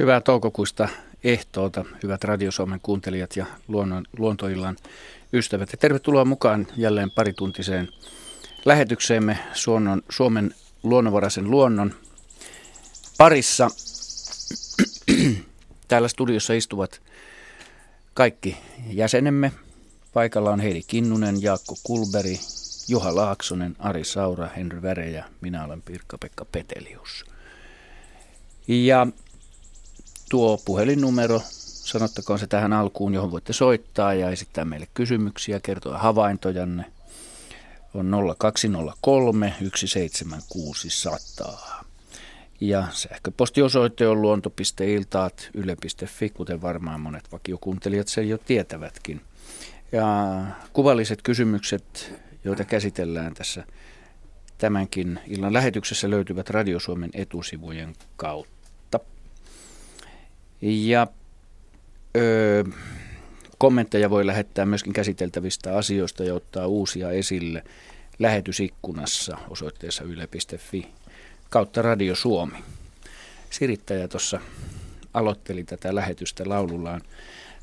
Hyvää toukokuista ehtoota, hyvät Radio Suomen kuuntelijat ja luonnon, luontoillan ystävät. Ja tervetuloa mukaan jälleen parituntiseen lähetykseemme Suomen, Suomen luonnonvaraisen luonnon parissa. Täällä studiossa istuvat kaikki jäsenemme. Paikalla on Heidi Kinnunen, Jaakko Kulberi, Juha Laaksonen, Ari Saura, Henry Väre ja minä olen Pirkka-Pekka Petelius. Ja tuo puhelinnumero, sanottakoon se tähän alkuun, johon voitte soittaa ja esittää meille kysymyksiä, kertoa havaintojanne, on 0203 17600. Ja sähköpostiosoite on luonto.iltaat yle.fi, kuten varmaan monet vakiokuuntelijat sen jo tietävätkin. Ja kuvalliset kysymykset, joita käsitellään tässä tämänkin illan lähetyksessä, löytyvät Radio Suomen etusivujen kautta. Ja öö, kommentteja voi lähettää myöskin käsiteltävistä asioista ja ottaa uusia esille lähetysikkunassa osoitteessa yle.fi kautta Radio Suomi. Sirittäjä tuossa aloitteli tätä lähetystä laulullaan.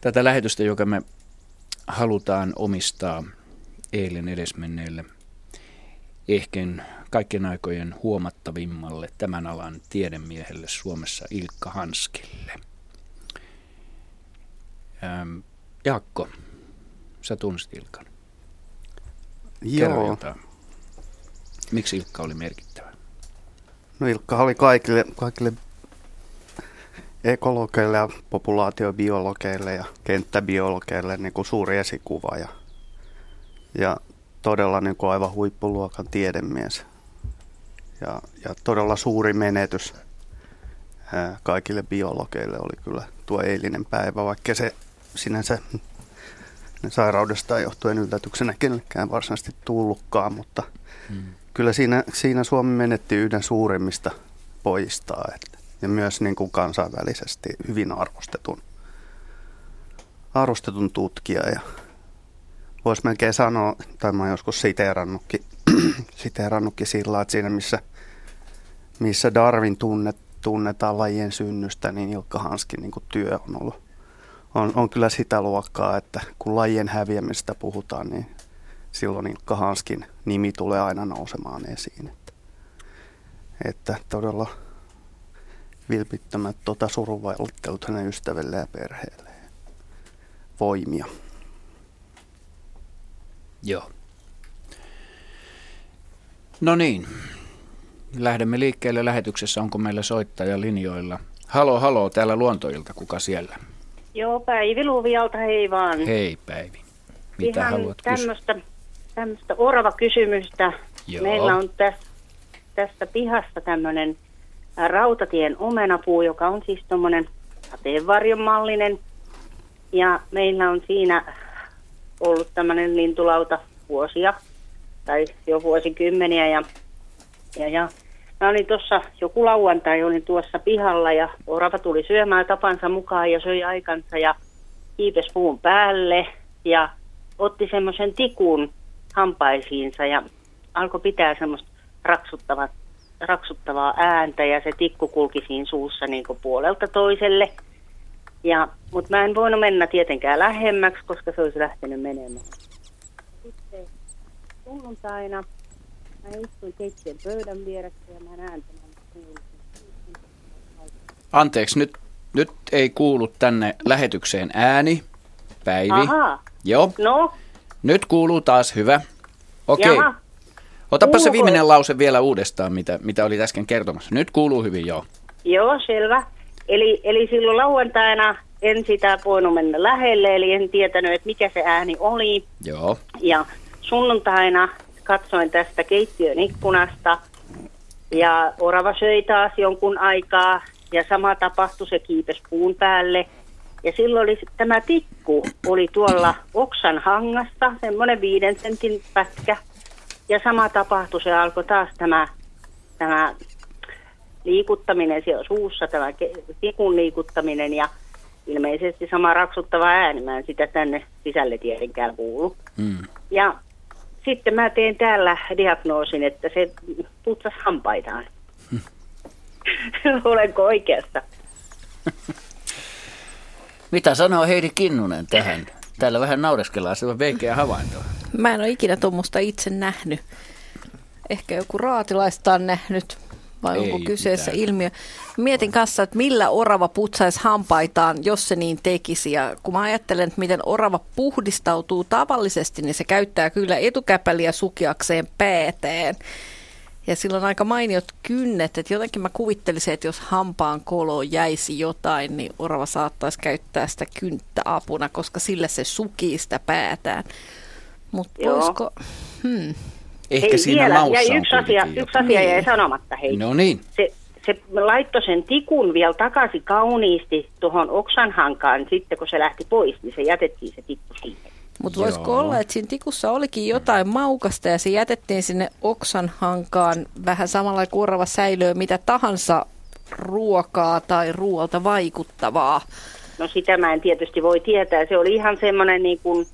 Tätä lähetystä, joka me halutaan omistaa eilen edesmenneelle ehkä kaikkien aikojen huomattavimmalle tämän alan tiedemiehelle Suomessa Ilkka Hanskille. Ähm, Jaakko, sä tunsit Ilkan. Joo. Miksi Ilkka oli merkittävä? No Ilkka oli kaikille, kaikille ekologeille ja populaatiobiologeille ja kenttäbiologeille niin kuin suuri esikuva ja, ja todella niin kuin aivan huippuluokan tiedemies. Ja, ja todella suuri menetys kaikille biologeille oli kyllä tuo eilinen päivä, vaikka se sinänsä sairaudesta johtuen yllätyksenä kenellekään varsinaisesti tullutkaan, mutta hmm. kyllä siinä, siinä Suomi menetti yhden suurimmista pojistaan että, ja myös niin kuin kansainvälisesti hyvin arvostetun, arvostetun tutkija ja voisi melkein sanoa, tai mä joskus siteerannutkin, siteerannutkin sillä että siinä missä, missä Darwin tunnet, tunnetaan lajien synnystä, niin Ilkka Hanskin niin työ on ollut on, on kyllä sitä luokkaa, että kun lajien häviämistä puhutaan, niin silloin Ilkka Hanskin nimi tulee aina nousemaan esiin. Että, että todella vilpittömät tota surunvalittelut hänen ystäville ja perheelle. Voimia. Joo. No niin, lähdemme liikkeelle lähetyksessä. Onko meillä soittaja linjoilla? Halo, halo, täällä Luontoilta, kuka siellä? Joo, Päivi Luvialta, hei vaan. Hei Päivi. Mitä Ihan haluat tämmöistä, tämmöistä orava kysymystä. Joo. Meillä on tästä, tästä pihasta tämmöinen rautatien omenapuu, joka on siis tuommoinen sateenvarjon mallinen. Ja meillä on siinä ollut tämmöinen lintulauta vuosia tai jo vuosikymmeniä ja, ja, ja Mä olin tuossa joku lauantai, olin tuossa pihalla ja orava tuli syömään tapansa mukaan ja söi aikansa ja kiipes puun päälle ja otti semmoisen tikun hampaisiinsa ja alkoi pitää semmoista raksuttavaa, raksuttavaa ääntä ja se tikku kulki siinä suussa niin puolelta toiselle. Ja, mutta mä en voinut mennä tietenkään lähemmäksi, koska se olisi lähtenyt menemään. Sitten sunnuntaina Istuin keittiön pöydän vieressä ja mä näen tämän Anteeksi, nyt, nyt ei kuulu tänne lähetykseen ääni. Päivi. Aha. Joo. No? Nyt kuuluu taas hyvä. Okei. Okay. Otapa se viimeinen lause vielä uudestaan, mitä, mitä oli äsken kertomassa. Nyt kuuluu hyvin, joo. Joo, selvä. Eli, eli silloin lauantaina en sitä voinut mennä lähelle, eli en tietänyt, että mikä se ääni oli. Joo. Ja sunnuntaina katsoin tästä keittiön ikkunasta ja orava söi taas jonkun aikaa ja sama tapahtui, se kiipes puun päälle. Ja silloin oli tämä tikku, oli tuolla oksan hangassa, semmoinen viiden sentin pätkä. Ja sama tapahtui, se alkoi taas tämä, tämä liikuttaminen siellä suussa, tämä tikun liikuttaminen ja ilmeisesti sama raksuttava ääni, mä en sitä tänne sisälle tietenkään kuulu. Mm. Ja sitten mä teen täällä diagnoosin, että se putsas hampaitaan. Olenko oikeassa? Mitä sanoo Heidi Kinnunen tähän? Täällä vähän naureskellaan, se on veikeä havainto. Mä en ole ikinä tuommoista itse nähnyt. Ehkä joku raatilaista on nähnyt, vai Ei onko kyseessä mitään. ilmiö. Mietin kanssa, että millä orava putsaisi hampaitaan, jos se niin tekisi. Ja kun mä ajattelen, että miten orava puhdistautuu tavallisesti, niin se käyttää kyllä etukäpäliä sukiakseen pääteen. Ja sillä on aika mainiot kynnet, että jotenkin mä kuvittelisin, että jos hampaan koloon jäisi jotain, niin orava saattaisi käyttää sitä kynttä apuna, koska sillä se sukii sitä päätään. Mutta voisiko... Hmm. Ehkä Hei, siinä vielä, maussa ja yksi asia, yksi asia jäi sanomatta, hei. No niin. Se, se laittoi sen tikun vielä takaisin kauniisti tuohon oksanhankaan, sitten kun se lähti pois, niin se jätettiin se tikku siihen. Mutta voisiko Joo. olla, että siinä tikussa olikin jotain maukasta ja se jätettiin sinne oksan hankaan vähän samalla kuin orava säilöö mitä tahansa ruokaa tai ruoalta vaikuttavaa. No sitä mä en tietysti voi tietää. Se oli ihan semmoinen niin kuin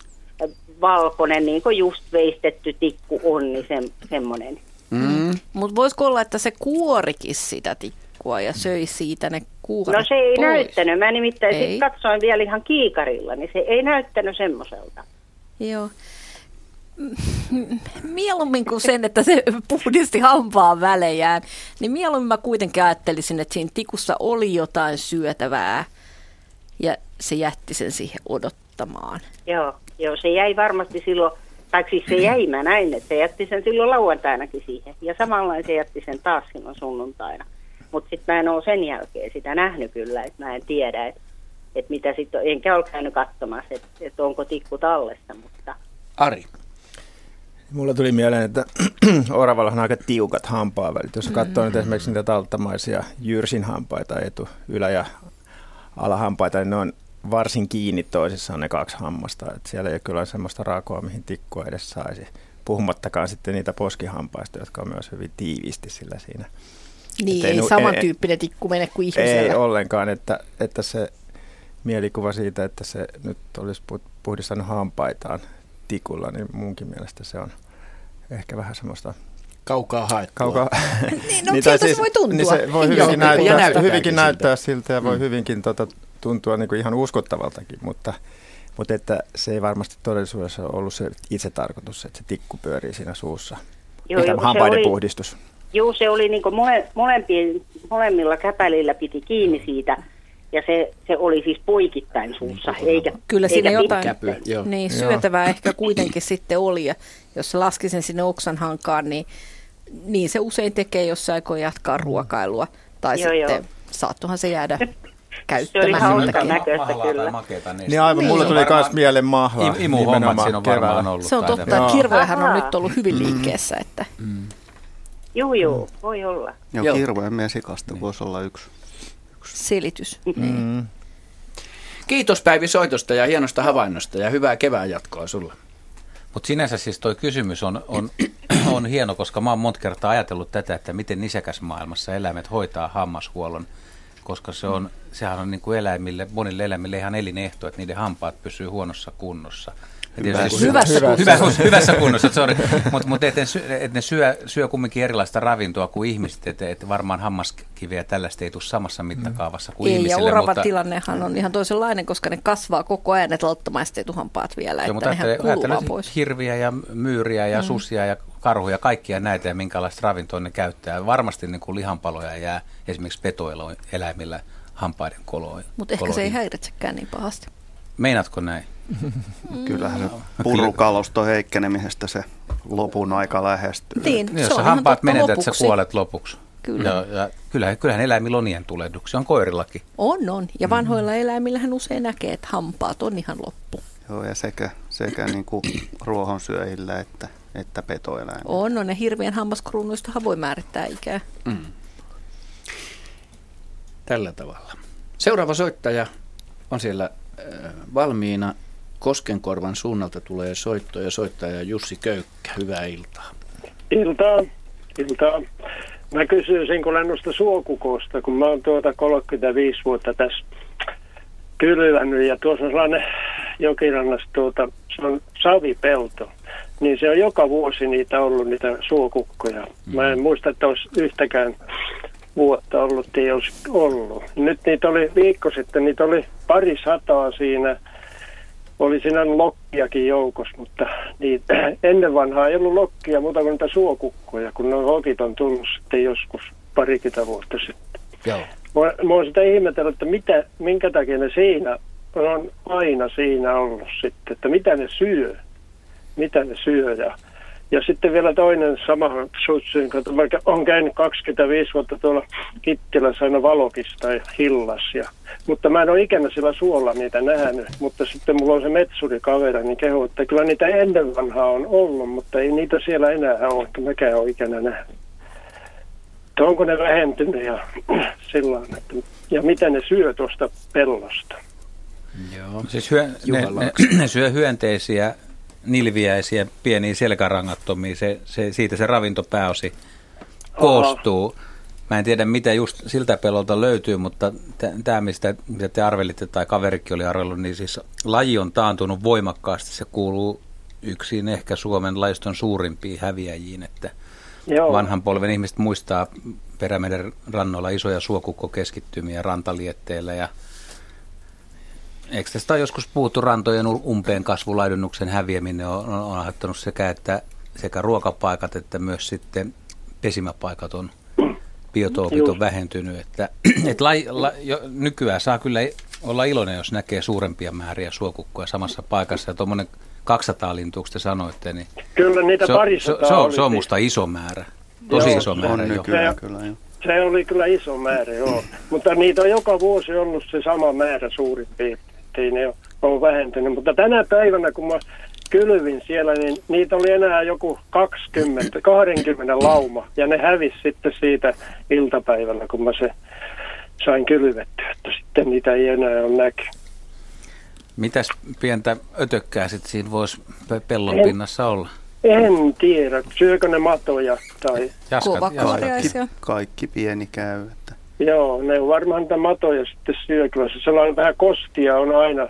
valkoinen, niin kuin just veistetty tikku on, niin se, semmoinen. Mm. Mutta voisiko olla, että se kuorikin sitä tikkua ja söi siitä ne kuoret No se ei pois? näyttänyt. Mä nimittäin Ei. sit katsoin vielä ihan kiikarilla, niin se ei näyttänyt semmoiselta. Joo. Mieluummin kuin sen, että se puhdisti hampaan välejään, niin mieluummin mä kuitenkin ajattelisin, että siinä tikussa oli jotain syötävää ja se jätti sen siihen odottamaan. Joo, joo, se jäi varmasti silloin, tai siis se jäi, mä näin, että se jätti sen silloin lauantainakin siihen. Ja samalla se jätti sen taas silloin sunnuntaina. Mutta sitten mä en ole sen jälkeen sitä nähnyt kyllä, että mä en tiedä, että et mitä sitten, enkä ole käynyt katsomassa, että et onko tikku tallessa, mutta Ari. Mulla tuli mieleen, että oravalla on aika tiukat hampaavälit. Jos katsoo nyt esimerkiksi niitä talttamaisia jyrsin hampaita, etu, ylä- ja alahampaita, niin ne on varsin kiinni toisissaan ne kaksi hammasta. Et siellä ei ole kyllä semmoista raakoa, mihin tikkua edes saisi. Puhumattakaan sitten niitä poskihampaista, jotka on myös hyvin tiiviisti sillä siinä. Niin, Et ei ei, nu- samantyyppinen tikku mene kuin ihmisellä. Ei ollenkaan, että, että se mielikuva siitä, että se nyt olisi pu- puhdistanut hampaitaan tikulla, niin munkin mielestä se on ehkä vähän semmoista Kaukaa haettua. kaukaa. Niin, no siltä se voi tuntua. Niin se voi Joo, hyvinkin, ja näyttää, hyvinkin siltä. näyttää siltä ja voi Mm. hyvinkin tota, tuntua niin kuin ihan uskottavaltakin, mutta, mutta että se ei varmasti todellisuudessa ollut se itse tarkoitus, että se tikku pyörii siinä suussa. Joo, Mitä joo, se hampaiden oli- puhdistus. Joo, se oli niin mole, molempien, molemmilla käpälillä piti kiinni siitä. Ja se, se oli siis poikittain suussa, eikä Kyllä siinä eikä jotain. Käpy, joo. niin, Joo. syötävää ehkä kuitenkin sitten oli. Ja jos se laski sen sinne oksan hankaan, niin, niin se usein tekee, jos se aikoo jatkaa ruokailua. Tai Joo, sitten joo. saattohan se jäädä Se oli hauska näköistä kyllä. tai makeita Niin aivan, mulle on tuli myös mieleen mahlaa. I- Imuhommat siinä on keväällä. varmaan ollut. Se on totta, että kirvojahan on nyt ollut hyvin liikkeessä. Että. Joo, joo, voi olla. Joo, Joo. kirveen miesikasta voisi olla yksi. selitys. Mm. Kiitos Päivi soitosta ja hienosta havainnosta ja hyvää kevään jatkoa sulle. Mutta sinänsä siis toi kysymys on, on, on hieno, koska mä oon monta kertaa ajatellut tätä, että miten nisäkäsmaailmassa eläimet hoitaa hammashuollon, koska se on, sehän on niin kuin eläimille, monille eläimille ihan elinehto, että niiden hampaat pysyy huonossa kunnossa. Ja tietysti- Hyvässä Hyvä- kunnossa. Hyvä, hyvässä kunnossa, sorry. Mutta mut et, ne sy- et ne syö, syö kumminkin erilaista ravintoa kuin ihmiset, että et varmaan hammaskiveä ja tällaista ei tule samassa mitakaavassa kuin Ei, ja ihmisille. oravan mutta, tilannehan on ihan toisenlainen, koska ne kasvaa koko ajan, että lattomaiset etuhampaat vielä, Joo, että mutta nehän ajattele, kuluu pois. hirviä ja myyriä ja mm. susia ja karhuja, kaikkia näitä ja minkälaista ravintoa ne käyttää. Varmasti niin kuin lihanpaloja jää esimerkiksi petoeläimillä hampaiden koloihin. Mutta ehkä se ei häiritsekään niin pahasti. Meinaatko näin? Kyllähän se purukaluston heikkenemisestä se lopun aika lähestyy. Niin, Jos se sä on hampaat menetät, sä lopuksi. kuolet lopuksi. Kyllä. Ja, ja kyllähän, kyllähän eläimillä on nien tulehduksia, on koirillakin. On, on. Ja vanhoilla eläimillähän usein näkee, että hampaat on ihan loppu. Joo, ja sekä, sekä niin kuin ruohonsyöjillä että, että petoeläimillä. On, on. Ja hirvien hammaskruunuistahan voi määrittää ikää. Mm. Tällä tavalla. Seuraava soittaja on siellä äh, valmiina. Koskenkorvan suunnalta tulee soitto ja soittaja Jussi Köykkä. Hyvää iltaa. Iltaa. Iltaa. Mä kysyisin kun noista suokukosta, kun mä oon tuota 35 vuotta tässä kylvänyt ja tuossa on sellainen jokirannassa tuota, se on savipelto. Niin se on joka vuosi niitä ollut, niitä suokukkoja. Mä en muista, että olisi yhtäkään vuotta ollut, ei olisi ollut. Nyt niitä oli viikko sitten, niitä oli pari sataa siinä. Oli siinä lokkiakin joukossa, mutta niitä, ennen vanhaa ei ollut lokkia muuta kuin niitä suokukkoja, kun ne hokit on tullut sitten joskus parikymmentä vuotta sitten. Joo. Mä, mä oon sitä ihmetellyt, että mitä, minkä takia ne siinä on aina siinä ollut sitten, että mitä ne syö, mitä ne syö ja ja sitten vielä toinen sama kun mä olen käynyt 25 vuotta tuolla Kittilässä aina Valokista ja Hillas. Ja, mutta mä en ole ikinä sillä suolla niitä nähnyt. Mutta sitten mulla on se metsurikaveri, niin kehu, että kyllä niitä ennen vanhaa on ollut, mutta ei niitä siellä enää ole, että mäkään ole ikinä nähnyt. Että onko ne vähentynyt ja sillä että, ja mitä ne syö tuosta pellosta. Joo. Siis hyö, ne, ne, ne syö hyönteisiä nilviäisiä, pieniä selkärangattomia, se, se, siitä se ravintopääosi koostuu. Mä en tiedä, mitä just siltä pelolta löytyy, mutta tämä, mistä, mitä te arvelitte tai kaverikin oli arvellut, niin siis laji on taantunut voimakkaasti. Se kuuluu yksin ehkä Suomen laiston suurimpiin häviäjiin, että Joo. vanhan polven ihmiset muistaa Perämeren rannoilla isoja suokukkokeskittymiä rantalietteillä ja Eikö tästä ole joskus puhuttu rantojen umpeen kasvulaidunnuksen häviäminen on, on, on aiheuttanut sekä, että, sekä ruokapaikat että myös sitten pesimäpaikat on, biotoopit on vähentynyt. Että, et la, la, jo, nykyään saa kyllä olla iloinen, jos näkee suurempia määriä suokukkoja samassa paikassa. Ja tuommoinen 200 lintua, te sanoitte, niin kyllä niitä se, se, se, on, se on musta iso määrä. Tosi joo, iso määrä. On nykyään, kyllä, jo. Se oli kyllä iso määrä, joo. Mutta niitä on joka vuosi ollut se sama määrä suurin piirtein ettei ne ole vähentynyt. Mutta tänä päivänä, kun mä kylvin siellä, niin niitä oli enää joku 20, 20 lauma. Ja ne hävisi sitten siitä iltapäivällä, kun mä se sain kylvettyä, että sitten niitä ei enää ole näky. Mitäs pientä ötökkää sitten siinä voisi pellon en, pinnassa olla? En tiedä. Syökö ne matoja tai... Jaskat, kaikki, kaikki pieni käy. Että. Joo, ne on varmaan niitä matoja sitten syökyvässä. Sellainen vähän kostia on aina,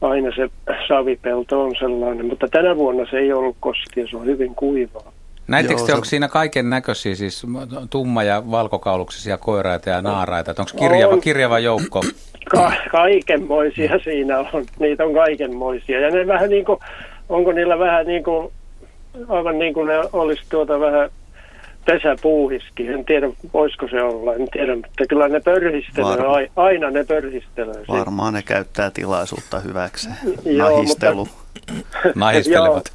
aina se savipelto on sellainen, mutta tänä vuonna se ei ollut kostia, se on hyvin kuivaa. Näittekö te, se... onko siinä kaiken näköisiä, siis tumma- ja valkokauluksisia koiraita ja naaraita? Onko kirjava, on, kirjava joukko? Ka- kaikenmoisia siinä on, niitä on kaikenmoisia. Ja ne vähän niin kuin, onko niillä vähän niin kuin, aivan niin kuin ne olisi tuota vähän pesäpuuhiski. En tiedä, voisiko se olla, en tiedä, mutta kyllä ne pörhistelee, Var... aina ne pörhistelee. Varmaan ne käyttää tilaisuutta hyväkseen, nahistelu. Nahistelevat.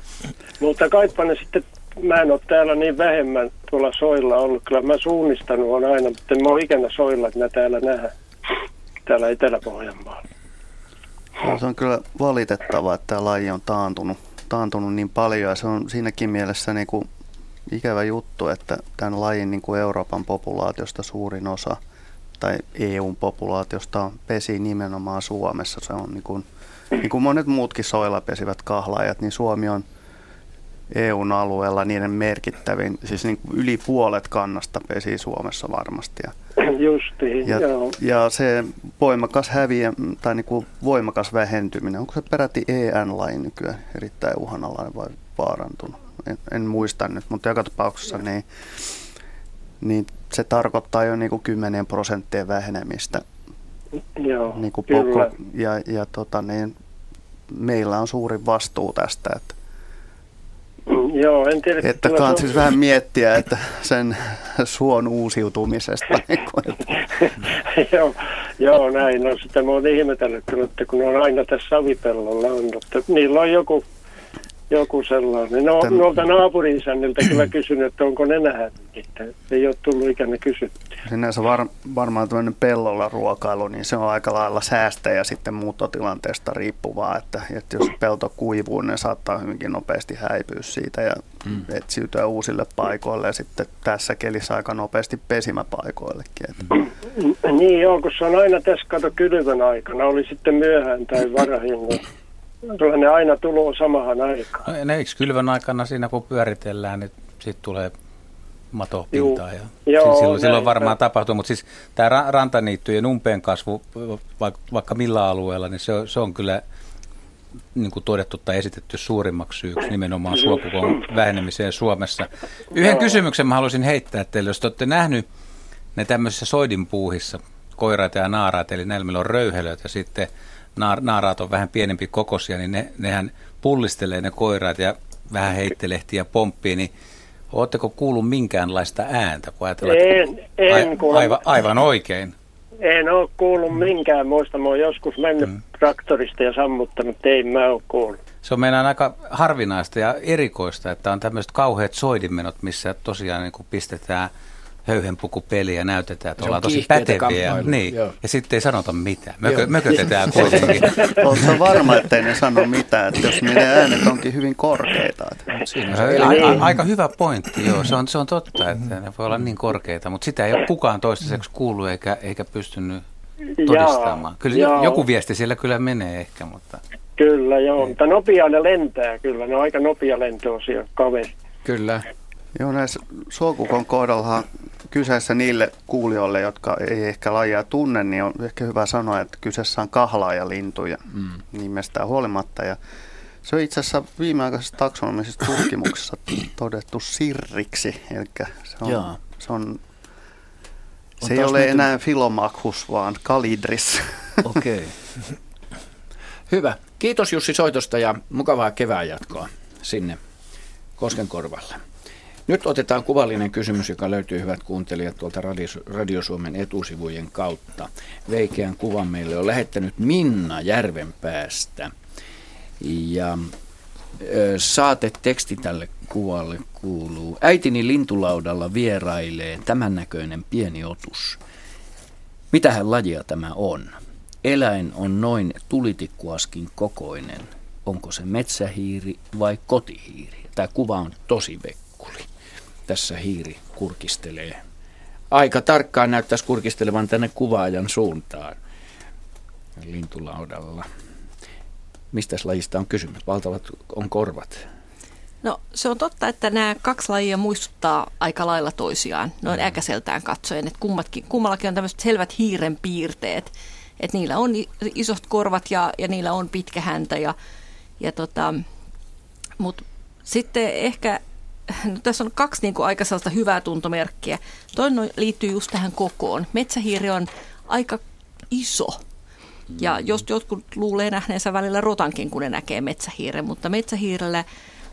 mutta kaipa ne sitten, mä en ole täällä niin vähemmän tuolla soilla ollut, kyllä mä suunnistanut on aina, mutta en mä ole ikinä soilla, että mä täällä nähdään, täällä Etelä-Pohjanmaalla. No, se on kyllä valitettavaa, että tämä laji on taantunut, taantunut niin paljon ja se on siinäkin mielessä niin kuin ikävä juttu, että tämän lajin niin kuin Euroopan populaatiosta suurin osa tai EUn populaatiosta pesi nimenomaan Suomessa. Se on niin kuin, niin kuin monet muutkin soilla pesivät kahlaajat, niin Suomi on EUn alueella niiden merkittävin, siis niin kuin yli puolet kannasta pesi Suomessa varmasti. Ja, Justiin, ja, joo. ja se voimakas häviä tai niin kuin voimakas vähentyminen, onko se peräti EN-laji nykyään erittäin uhanalainen vai vaarantunut? En, en muista nyt, mutta joka tapauksessa niin, niin se tarkoittaa jo niin kuin 10 prosenttia vähenemistä. Joo, niin kuin kyllä. ja, ja tota, niin, meillä on suuri vastuu tästä, että Joo, en tiedä. Että kannattaa siis vähän miettiä, että sen suon uusiutumisesta. Niin joo, joo, näin. No sitä mä oon ihmetellyt, että kun on aina tässä savipellolla on, että niillä on joku joku sellainen. No, Tän... noilta naapurin isänniltä kyllä kysynyt, että onko ne nähnyt että Ei ole tullut ikänä kysytty. Sinänsä var, varmaan tämmöinen pellolla ruokailu, niin se on aika lailla säästäjä sitten muuttotilanteesta riippuvaa, että, että jos pelto kuivuu, niin saattaa hyvinkin nopeasti häipyä siitä ja mm. etsiytyä uusille paikoille ja sitten tässä kelissä aika nopeasti pesimäpaikoillekin. Että. Mm. Niin joo, kun se on aina tässä kato kylvön aikana, oli sitten myöhään tai varhain, niin Kyllä ne aina tulee samahan aikaan. No, ne eikö kylvön aikana siinä kun pyöritellään, niin sitten tulee matopintaa. Ja Joo, silloin, silloin varmaan tapahtuu, mutta siis tämä rantaniittyjen umpeen kasvu, vaikka, vaikka millä alueella, niin se, on, se on kyllä niin kuin todettu tai esitetty suurimmaksi syyksi nimenomaan suokukon vähenemiseen Suomessa. Yhden kysymyksen mä haluaisin heittää teille, jos te olette nähnyt ne tämmöisissä soidinpuuhissa, koiraat ja naaraat, eli näillä meillä on röyhelöt ja sitten naar, naaraat on vähän pienempi kokoisia, niin ne, nehän pullistelee ne koiraat ja vähän heittelehtiä ja pomppii, niin Oletteko kuullut minkäänlaista ääntä, kun ajatellaan, En, en a, aivan, aivan oikein. En ole kuullut minkään muista. Mä oon joskus mennyt mm. traktorista ja sammuttanut, ei mä ole kuullut. Se on meidän aika harvinaista ja erikoista, että on tämmöiset kauheat soidinmenot, missä tosiaan niin pistetään – höyhenpukupeli ja näytetään, että ollaan tosi päteviä. Niin. Ja sitten ei sanota mitään. Mökö, mökötetään kuitenkin. Oletko varma, ettei ne sano mitään, että jos niiden äänet onkin hyvin korkeita? Siinä on a, aika hyvä pointti, joo. Se on, se on totta, että ne voi olla niin korkeita, mutta sitä ei ole kukaan toistaiseksi kuullut eikä, eikä pystynyt todistamaan. Kyllä jaa. joku viesti siellä kyllä menee ehkä, mutta... Kyllä, joo. Mutta nopea ne lentää kyllä. Ne on aika nopea lentoisia kaveri. Kyllä. Joo, näissä suokukon kohdallahan kyseessä niille kuulijoille, jotka ei ehkä lajia tunne, niin on ehkä hyvä sanoa, että kyseessä on kahlaajalintuja mm. nimestään huolimatta. Ja se on itse asiassa viimeaikaisessa taksonomisessa tutkimuksessa todettu sirriksi, eli se on, se, on, se ei ole näyty... enää filomakhus, vaan kalidris. Okei. Okay. Hyvä. Kiitos Jussi soitosta ja mukavaa kevään jatkoa sinne Koskenkorvalle. Nyt otetaan kuvallinen kysymys, joka löytyy hyvät kuuntelijat tuolta Radio, Suomen etusivujen kautta. Veikeän kuvan meille on lähettänyt Minna Järvenpäästä. Ja ö, teksti tälle kuvalle kuuluu. Äitini lintulaudalla vierailee tämän näköinen pieni otus. Mitähän lajia tämä on? Eläin on noin tulitikkuaskin kokoinen. Onko se metsähiiri vai kotihiiri? Tämä kuva on tosi vekkuli tässä hiiri kurkistelee. Aika tarkkaan näyttäisi kurkistelevan tänne kuvaajan suuntaan lintulaudalla. Mistä lajista on kysymys? Valtavat on korvat. No se on totta, että nämä kaksi lajia muistuttaa aika lailla toisiaan, noin mm. äkäseltään katsoen, että kummatkin, kummallakin on tämmöiset selvät hiiren piirteet, että niillä on isot korvat ja, ja niillä on pitkä häntä ja, ja tota, mutta sitten ehkä no tässä on kaksi niin kuin aika sellaista hyvää tuntomerkkiä. Toinen liittyy just tähän kokoon. Metsähiiri on aika iso. Ja jos jotkut luulee nähneensä välillä rotankin, kun ne näkee metsähiiren, mutta metsähiirellä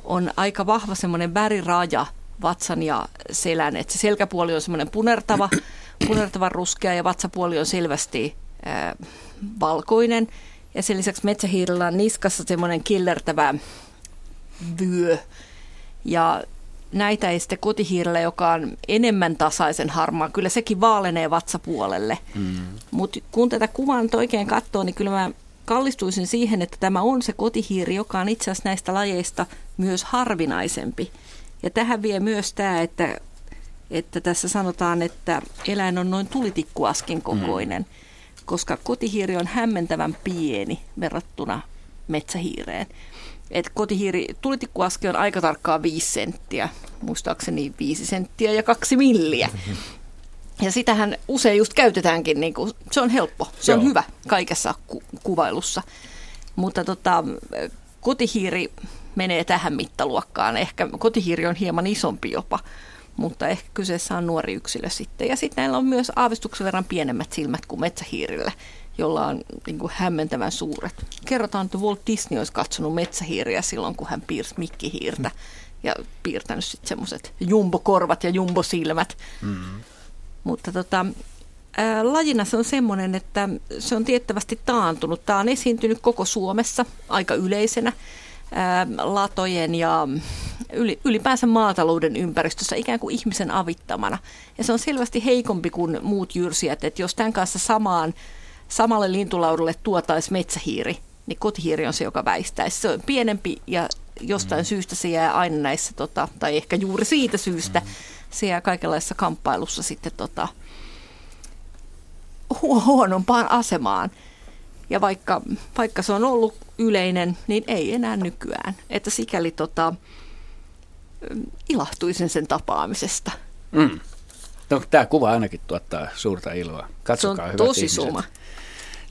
on aika vahva semmoinen väriraja vatsan ja selän. Että se selkäpuoli on semmoinen punertava, punertava ruskea ja vatsapuoli on selvästi ää, valkoinen. Ja sen lisäksi metsähiirellä on niskassa semmoinen killertävä vyö. Ja näitä ei sitten kotihiirellä, joka on enemmän tasaisen harmaa, kyllä sekin vaalenee vatsapuolelle. Mm. Mutta kun tätä kuvaa nyt oikein katsoo, niin kyllä mä kallistuisin siihen, että tämä on se kotihiiri, joka on itse asiassa näistä lajeista myös harvinaisempi. Ja tähän vie myös tämä, että, että tässä sanotaan, että eläin on noin tulitikkuaskin kokoinen, mm. koska kotihiiri on hämmentävän pieni verrattuna metsähiireen. Et kotihiiri tulitikkuaski on aika tarkkaan 5 senttiä, muistaakseni 5 senttiä ja kaksi milliä. Ja sitähän usein just käytetäänkin, niin kuin, se on helppo, se Joo. on hyvä kaikessa ku- kuvailussa. Mutta tota, kotihiiri menee tähän mittaluokkaan. Ehkä kotihiiri on hieman isompi jopa, mutta ehkä kyseessä on nuori yksilö sitten. Ja sitten näillä on myös aavistuksen verran pienemmät silmät kuin metsähiirillä jolla on niin kuin hämmentävän suuret. Kerrotaan, että Walt Disney olisi katsonut metsähiiriä silloin, kun hän piirsi mikkihiirtä ja piirtänyt sitten semmoiset jumbokorvat ja jumbosilmät. Mm. Mutta tota, ää, lajina se on semmoinen, että se on tiettävästi taantunut. Tämä on esiintynyt koko Suomessa aika yleisenä ää, latojen ja ylipäänsä maatalouden ympäristössä ikään kuin ihmisen avittamana. Ja se on selvästi heikompi kuin muut jyrsijät, että jos tämän kanssa samaan samalle lintulaudalle tuotaisi metsähiiri, niin kotihiiri on se, joka väistäisi. Se on pienempi ja jostain mm. syystä se jää aina näissä, tota, tai ehkä juuri siitä syystä, mm. se jää kaikenlaisessa kamppailussa sitten tota, huonompaan asemaan. Ja vaikka, vaikka se on ollut yleinen, niin ei enää nykyään. Että sikäli tota, ilahtuisin sen tapaamisesta. Mm. No, tämä kuva ainakin tuottaa suurta iloa. Katsokaa, se on tosi ihmiset. suma.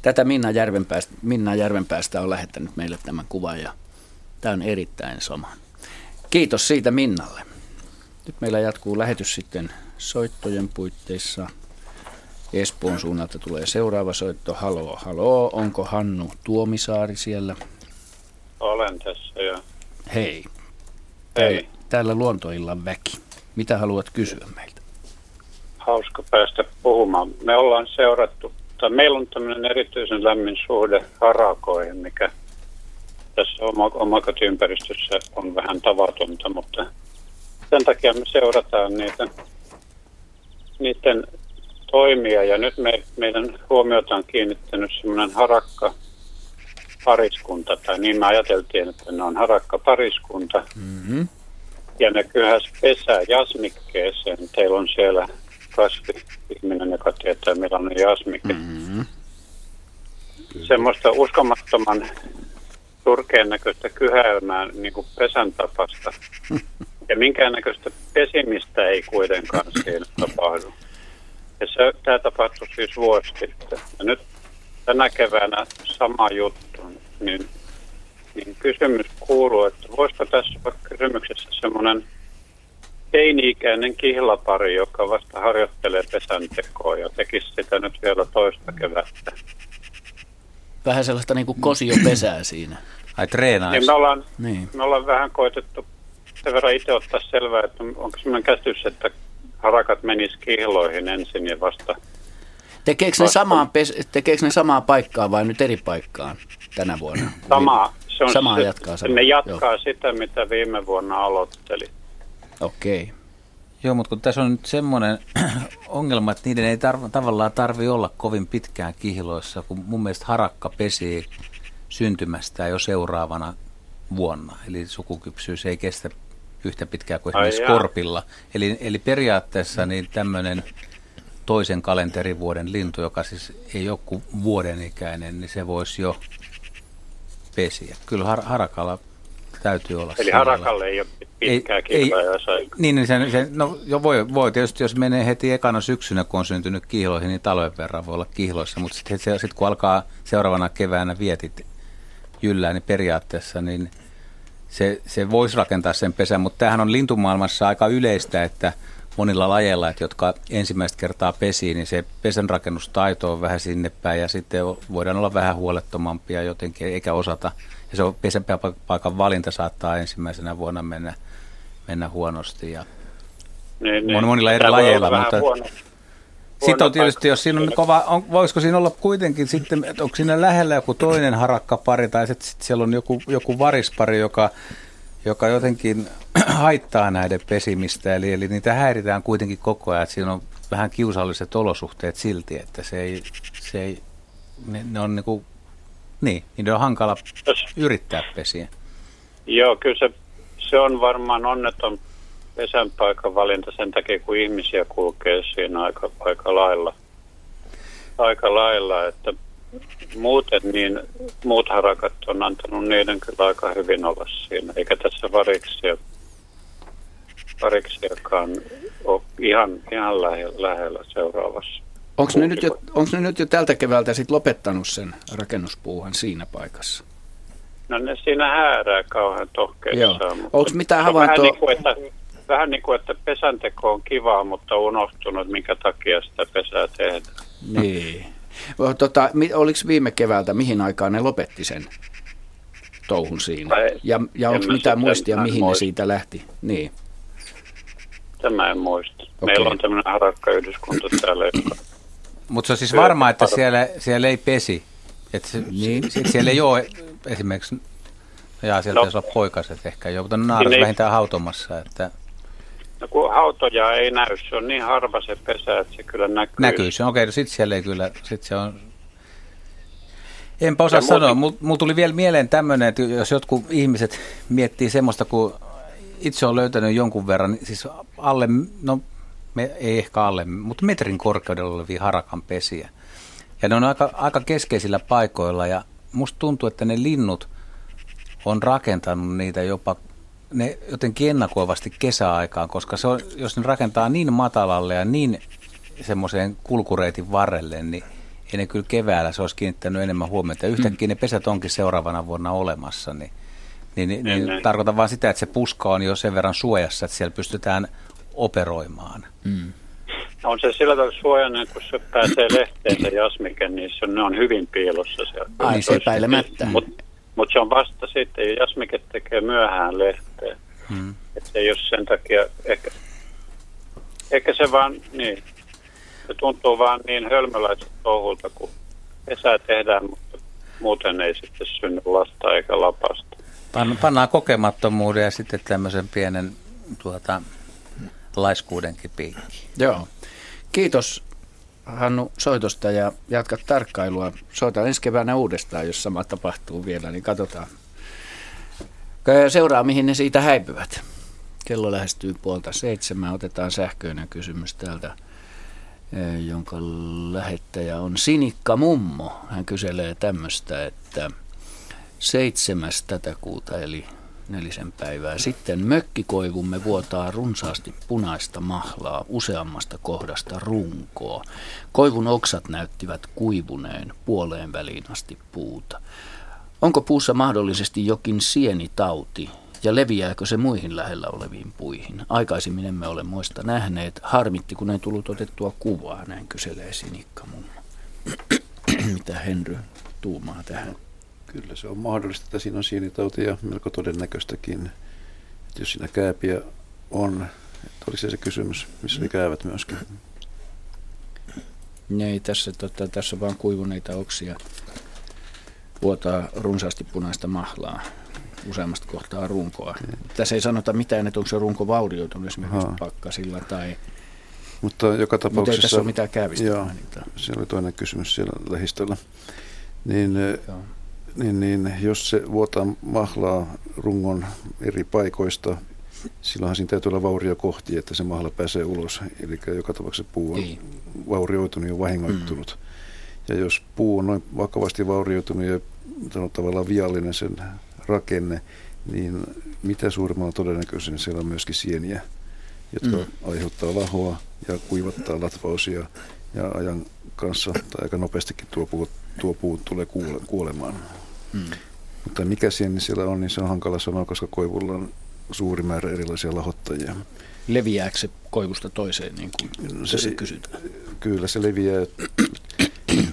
Tätä Minna Järvenpäästä, Minna Järvenpäästä on lähettänyt meille tämän kuvan ja tämä on erittäin sama. Kiitos siitä Minnalle. Nyt meillä jatkuu lähetys sitten soittojen puitteissa Espoon suunnalta tulee seuraava soitto. Haloo, haloo. Onko Hannu Tuomisaari siellä? Olen tässä ja Hei. Hei. Täällä luontoillan väki. Mitä haluat kysyä meiltä? hauska päästä puhumaan. Me ollaan seurattu, tai meillä on tämmöinen erityisen lämmin suhde harakoihin, mikä tässä oma, omakotiympäristössä on vähän tavatonta, mutta sen takia me seurataan niitä, niiden toimia. Ja nyt me, meidän huomiota on kiinnittänyt semmoinen harakka pariskunta, tai niin me ajateltiin, että ne on harakka pariskunta. Mm-hmm. Ja ne kyhäs pesää jasmikkeeseen. Teillä on siellä kasvi-ihminen, joka tietää millainen jasmike. Mm-hmm. Semmoista uskomattoman surkean näköistä kyhäilmää niin kuin pesän tapasta. Ja minkäännäköistä pesimistä ei kuitenkaan siinä tapahdu. Ja se, tämä tapahtui siis vuosi sitten. Ja nyt tänä keväänä sama juttu. Niin, niin kysymys kuuluu, että voisiko tässä olla kysymyksessä semmoinen teini-ikäinen kihlapari, joka vasta harjoittelee pesäntekoa ja tekisi sitä nyt vielä toista kevättä. Vähän sellaista niin kuin kosiopesää siinä. Ai treenaisi. Niin me, ollaan, Niin. me ollaan vähän koitettu sen verran itse ottaa selvää, että onko sellainen käsitys, että harakat menis kihloihin ensin ja vasta Tekeekö ne, Vasta- samaan pes, tekeekö ne samaa paikkaa vai nyt eri paikkaan tänä vuonna? sama. Se on Samaa se, jatkaa samaa, Ne jatkaa sitä, mitä viime vuonna aloitteli. Okei. Okay. Joo, mutta kun tässä on nyt semmoinen ongelma, että niiden ei tarv- tavallaan tarvi olla kovin pitkään kihloissa, kun mun mielestä harakka pesii syntymästä jo seuraavana vuonna. Eli sukukypsyys ei kestä yhtä pitkään kuin Ai esimerkiksi jaa. korpilla. Eli, eli periaatteessa niin tämmöinen toisen kalenterivuoden lintu, joka siis ei ole kuin vuoden ikäinen, niin se voisi jo pesiä. Kyllä har- harakalla täytyy olla Eli harakalle ei ole pitkää Ei-. Niin, niin se, se, no, jo voi, voi tietysti, jos menee heti ekana syksynä, kun on syntynyt kihloihin, niin talven verran voi olla kihloissa, mutta sitten sit, sit, kun alkaa seuraavana keväänä vietit jyllää, niin periaatteessa niin se, se voisi rakentaa sen pesän, mutta tämähän on lintumaailmassa aika yleistä, että monilla lajeilla, että jotka ensimmäistä kertaa pesii, niin se pesänrakennustaito on vähän sinne päin ja sitten voidaan olla vähän huolettomampia jotenkin, eikä osata. Ja se on pesäpaikan valinta saattaa ensimmäisenä vuonna mennä, mennä huonosti. Ja Niin, Mon- monilla eri lajeilla, mutta- Huono, sitten on tietysti, jos siinä on kova, on, voisiko siinä olla kuitenkin sitten, että onko siinä lähellä joku toinen harakkapari tai sitten sit siellä on joku, joku varispari, joka, joka jotenkin haittaa näiden pesimistä, eli, eli niitä häiritään kuitenkin koko ajan, että siinä on vähän kiusalliset olosuhteet silti, että se ei, se ei ne, ne on niin kuin, niin, niiden on hankala yrittää pesiä. Joo, kyllä se, se on varmaan onneton pesänpaikan valinta sen takia, kun ihmisiä kulkee siinä aika, aika lailla. Aika lailla, että muuten niin muut harakat on antanut niiden kyllä aika hyvin olla siinä, eikä tässä variksia, variksiakaan ole ihan, ihan lähellä, lähellä seuraavassa. Onko ne, nyt jo, onko ne nyt jo tältä keväältä sit lopettanut sen rakennuspuuhan siinä paikassa? No ne siinä häärää kauhean tohkeissaan. Onko mitään on vähän havaintoa? niin, kuin, että, vähän niin kuin, että pesänteko on kivaa, mutta on unohtunut, minkä takia sitä pesää tehdään. Niin. Tota, oliko viime keväältä, mihin aikaan ne lopetti sen touhun siinä? Ja, ja onko mitään muistia, mihin ne muista. siitä lähti? Niin. Tämä en muista. Meillä on tämmöinen harakkayhdyskunta täällä, Mutta se on siis Kyllä, varma, että siellä, siellä ei pesi. Että se, Niin. siellä ei ole esimerkiksi, jaa, sieltä No. olla poikaset ehkä jo, mutta naaras Niin vähintään hautomassa, että no, kun hautoja ei näy, se on niin harva se pesä, että se kyllä näkyy. näkyy se. Okei, no sitten siellä ei kyllä, sit se on... Enpä osaa Ja sanoa, mulla mul tuli vielä mieleen tämmöinen, että jos jotkut ihmiset miettii semmoista, kun itse olen löytänyt jonkun verran, niin siis alle, no me, ei ehkä alle, mutta metrin korkeudella olevia harakan pesiä. Ja ne on aika, aika keskeisillä paikoilla ja musta tuntuu, että ne linnut on rakentanut niitä jopa ne jotenkin ennakoivasti kesäaikaan, koska se on, jos ne rakentaa niin matalalle ja niin semmoiseen kulkureitin varrelle, niin ei ne kyllä keväällä se olisi kiinnittänyt enemmän huomiota. Yhtäkkiä ne pesät onkin seuraavana vuonna olemassa, niin, niin, niin, niin niin. tarkoitan vain sitä, että se puska on jo sen verran suojassa, että siellä pystytään operoimaan. Mm. on se sillä tavalla suojainen, kun se pääsee lehteen se jasmike, niin se, ne on hyvin piilossa siellä. Ai se epäilemättä. Mutta mut se on vasta sitten, jasmike tekee myöhään lehteen. Hmm. Että se ei ole sen takia, ehkä, ehkä se vaan, niin, se tuntuu vaan niin hölmöläiset touhulta, kun pesää tehdään, mutta muuten ei sitten synny lasta eikä lapasta. Pan, pannaan kokemattomuuden ja sitten tämmöisen pienen tuota, laiskuudenkin piikki. Joo. Kiitos Hannu soitosta ja jatka tarkkailua. Soita ensi keväänä uudestaan, jos sama tapahtuu vielä, niin katsotaan. Seuraa, mihin ne siitä häipyvät. Kello lähestyy puolta seitsemän. Otetaan sähköinen kysymys täältä, eh, jonka lähettäjä on Sinikka Mummo. Hän kyselee tämmöistä, että seitsemäs tätä kuuta, eli nelisen päivää sitten mökkikoivumme vuotaa runsaasti punaista mahlaa useammasta kohdasta runkoa. Koivun oksat näyttivät kuivuneen puoleen väliin asti puuta. Onko puussa mahdollisesti jokin sienitauti ja leviääkö se muihin lähellä oleviin puihin? Aikaisemmin emme ole muista nähneet. Harmitti, kun ei tullut otettua kuvaa, näin kyselee Sinikka mummo. Mitä Henry tuumaa tähän? Kyllä se on mahdollista, että siinä on sienitautia melko todennäköistäkin. Että jos siinä kääpiä on, että olisi se kysymys, missä ne käyvät myöskin. Ei, tässä, tota, tässä vaan kuivuneita oksia vuotaa runsaasti punaista mahlaa useammasta kohtaa runkoa. Mm. Tässä ei sanota mitään, että onko se runko vaurioitunut esimerkiksi Aha. pakkasilla tai... Mutta joka tapauksessa... Mutta ei tässä ole mitään käävistä Joo, se oli toinen kysymys siellä lähistöllä. Niin joo niin, niin jos se vuotaa mahlaa rungon eri paikoista, silloinhan siinä täytyy olla vaurio kohti, että se mahla pääsee ulos. Eli joka tapauksessa puu on niin. vaurioitunut ja vahingoittunut. Mm. Ja jos puu on noin vakavasti vaurioitunut ja tavallaan viallinen sen rakenne, niin mitä suurimmalla todennäköisyydellä siellä on myöskin sieniä, jotka mm. aiheuttaa lahoa ja kuivattaa latvausia ja ajan kanssa tai aika nopeastikin tuo puu, tuo puu tulee kuolemaan. Mm. Mutta mikä sieni siellä on, niin se on hankala sanoa, koska koivulla on suuri määrä erilaisia lahottajia. Leviääkö se koivusta toiseen, niin kuin se, se kysytään? Kyllä se leviää.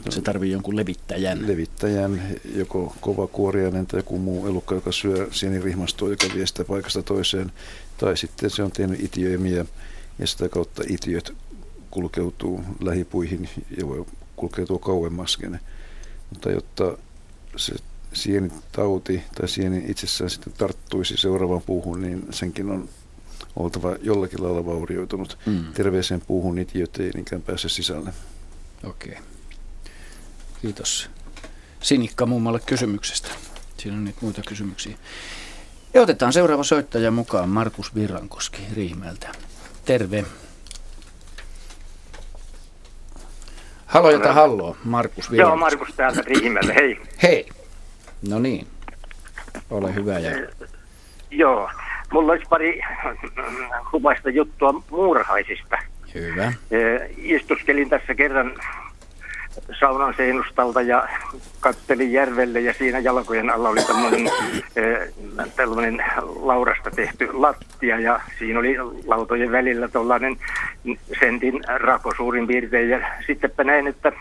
se tarvii jonkun levittäjän. Levittäjän, joko kova kuoriainen tai joku muu elukka, joka syö sienirihmastoa, joka vie sitä paikasta toiseen. Tai sitten se on tehnyt itiöimiä ja sitä kautta itiöt kulkeutuu lähipuihin ja voi kulkeutua kauemmaskin. Mutta jotta se sienitauti tai sieni itsessään sitten tarttuisi seuraavaan puuhun, niin senkin on oltava jollakin lailla vaurioitunut. Mm. Terveeseen puuhun itiöt ei niinkään pääse sisälle. Okei. Okay. Kiitos Sinikka mummalle kysymyksestä. Siinä on nyt muita kysymyksiä. Ja otetaan seuraava soittaja mukaan, Markus Virrankoski Riihimäeltä. Terve. Halo, jota hallo, Markus Virrankoski. Joo, Markus täältä Riihimäeltä, hei. Hei. No niin, ole hyvä. Ja... Joo, mulla olisi pari kuvaista juttua muurahaisista. Hyvä. Istuskelin tässä kerran saunan seinustalta ja kattelin järvelle ja siinä jalkojen alla oli tämmöinen, tällainen laurasta tehty lattia ja siinä oli lautojen välillä tuollainen sentin rako suurin piirtein ja sittenpä näin, että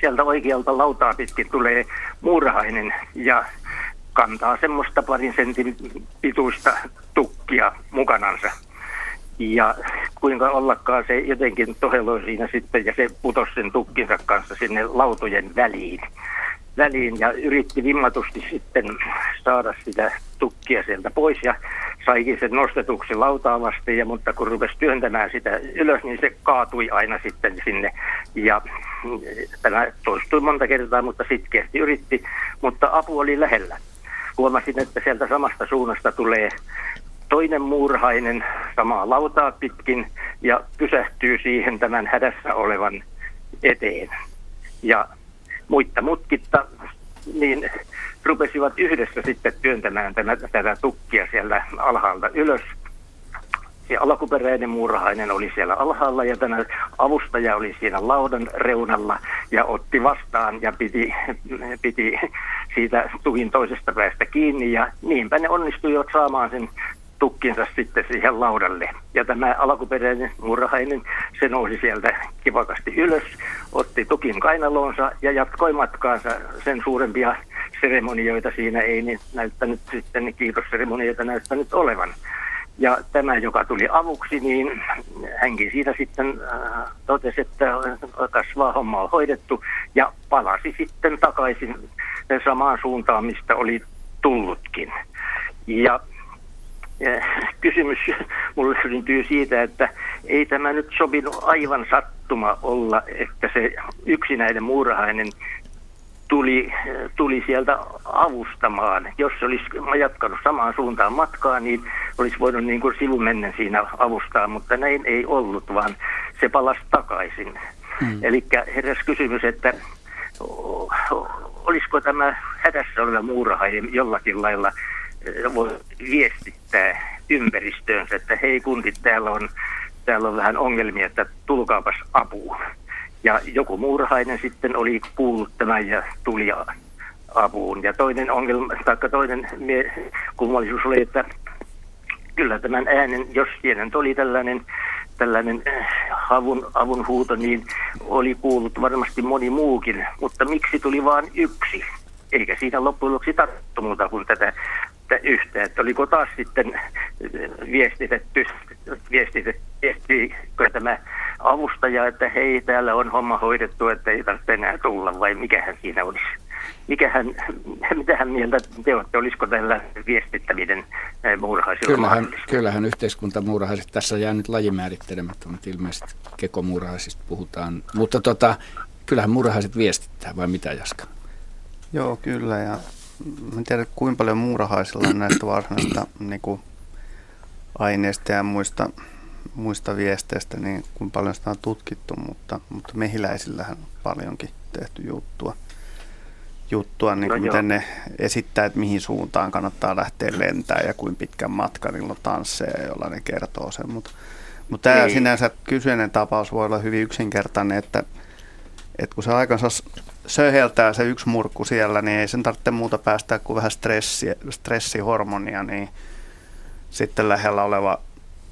sieltä oikealta lautaa pitkin tulee muurahainen ja kantaa semmoista parin sentin pituista tukkia mukanansa. Ja kuinka ollakaan se jotenkin toheloi siinä sitten ja se putosi sen tukkinsa kanssa sinne lautojen väliin. Väliin ja yritti vimmatusti sitten saada sitä tukkia sieltä pois ja saikin sen nostetuksi lautaavasti, ja, mutta kun rupesi työntämään sitä ylös, niin se kaatui aina sitten sinne. Ja tämä toistui monta kertaa, mutta sitkeästi yritti, mutta apu oli lähellä. Huomasin, että sieltä samasta suunnasta tulee toinen muurhainen samaa lautaa pitkin ja pysähtyy siihen tämän hädässä olevan eteen. Ja muitta mutkitta, niin rupesivat yhdessä sitten työntämään tämä, tätä tukkia siellä alhaalta ylös. Se alkuperäinen muurahainen oli siellä alhaalla ja tämä avustaja oli siinä laudan reunalla ja otti vastaan ja piti, piti siitä tukin toisesta päästä kiinni ja niinpä ne onnistuivat saamaan sen tukkinsa sitten siihen laudalle. Ja tämä alkuperäinen murhainen, se nousi sieltä kivakasti ylös, otti tukin kainalonsa ja jatkoi matkaansa. Sen suurempia seremonioita siinä ei niin näyttänyt sitten, niin kiitosseremonioita näyttänyt olevan. Ja tämä, joka tuli avuksi, niin hänkin siitä sitten äh, totesi, että kasvaa homma on hoidettu ja palasi sitten takaisin samaan suuntaan, mistä oli tullutkin. Ja kysymys mulle syntyy siitä, että ei tämä nyt sopinut aivan sattuma olla, että se yksinäinen muurahainen tuli, tuli sieltä avustamaan. Jos se olisi jatkanut samaan suuntaan matkaa, niin olisi voinut niin kuin sivumennen siinä avustaa, mutta näin ei ollut, vaan se palasi takaisin. Hmm. Eli heräs kysymys, että olisiko tämä hädässä oleva muurahainen jollakin lailla viestittää ympäristöönsä, että hei kuntit, täällä on, täällä on vähän ongelmia, että tulkaapas apuun. Ja joku muurahainen sitten oli kuullut tämän ja tuli apuun. Ja toinen ongelma, tai toinen kummallisuus oli, että kyllä tämän äänen, jos pienen oli tällainen, tällainen avun, avun huuto, niin oli kuullut varmasti moni muukin. Mutta miksi tuli vain yksi? Eikä siinä loppujen lopuksi tarttu muuta kuin tätä että yhtä, että oliko taas sitten viestitetty, viestitetty, viestikö tämä avustaja, että hei, täällä on homma hoidettu, että ei tarvitse enää tulla, vai mikähän siinä olisi? Mikähän, mitähän mieltä te olette, olisiko tällä viestittäminen muurahaisilla kyllähän, kyllähän yhteiskuntamuurahaiset, tässä jää nyt lajimäärittelemättä, mutta ilmeisesti kekomuurahaisista puhutaan, mutta tota, kyllähän muurahaiset viestittää, vai mitä Jaska? Joo, kyllä, ja en tiedä kuinka paljon muurahaisilla on näistä varsinaisista niin kuin aineista ja muista, muista viesteistä, niin kuinka paljon sitä on tutkittu, mutta, mutta mehiläisillähän on paljonkin tehty juttua. juttua niin kuin no miten ne esittää, että mihin suuntaan kannattaa lähteä lentämään ja kuinka pitkän matkan niillä on tansseja, jolla ne kertoo sen. Mutta, mutta tämä niin. sinänsä kyseinen tapaus voi olla hyvin yksinkertainen, että, että kun se aikansa söheltää se yksi murkku siellä, niin ei sen tarvitse muuta päästää kuin vähän stressi, stressihormonia, niin sitten lähellä oleva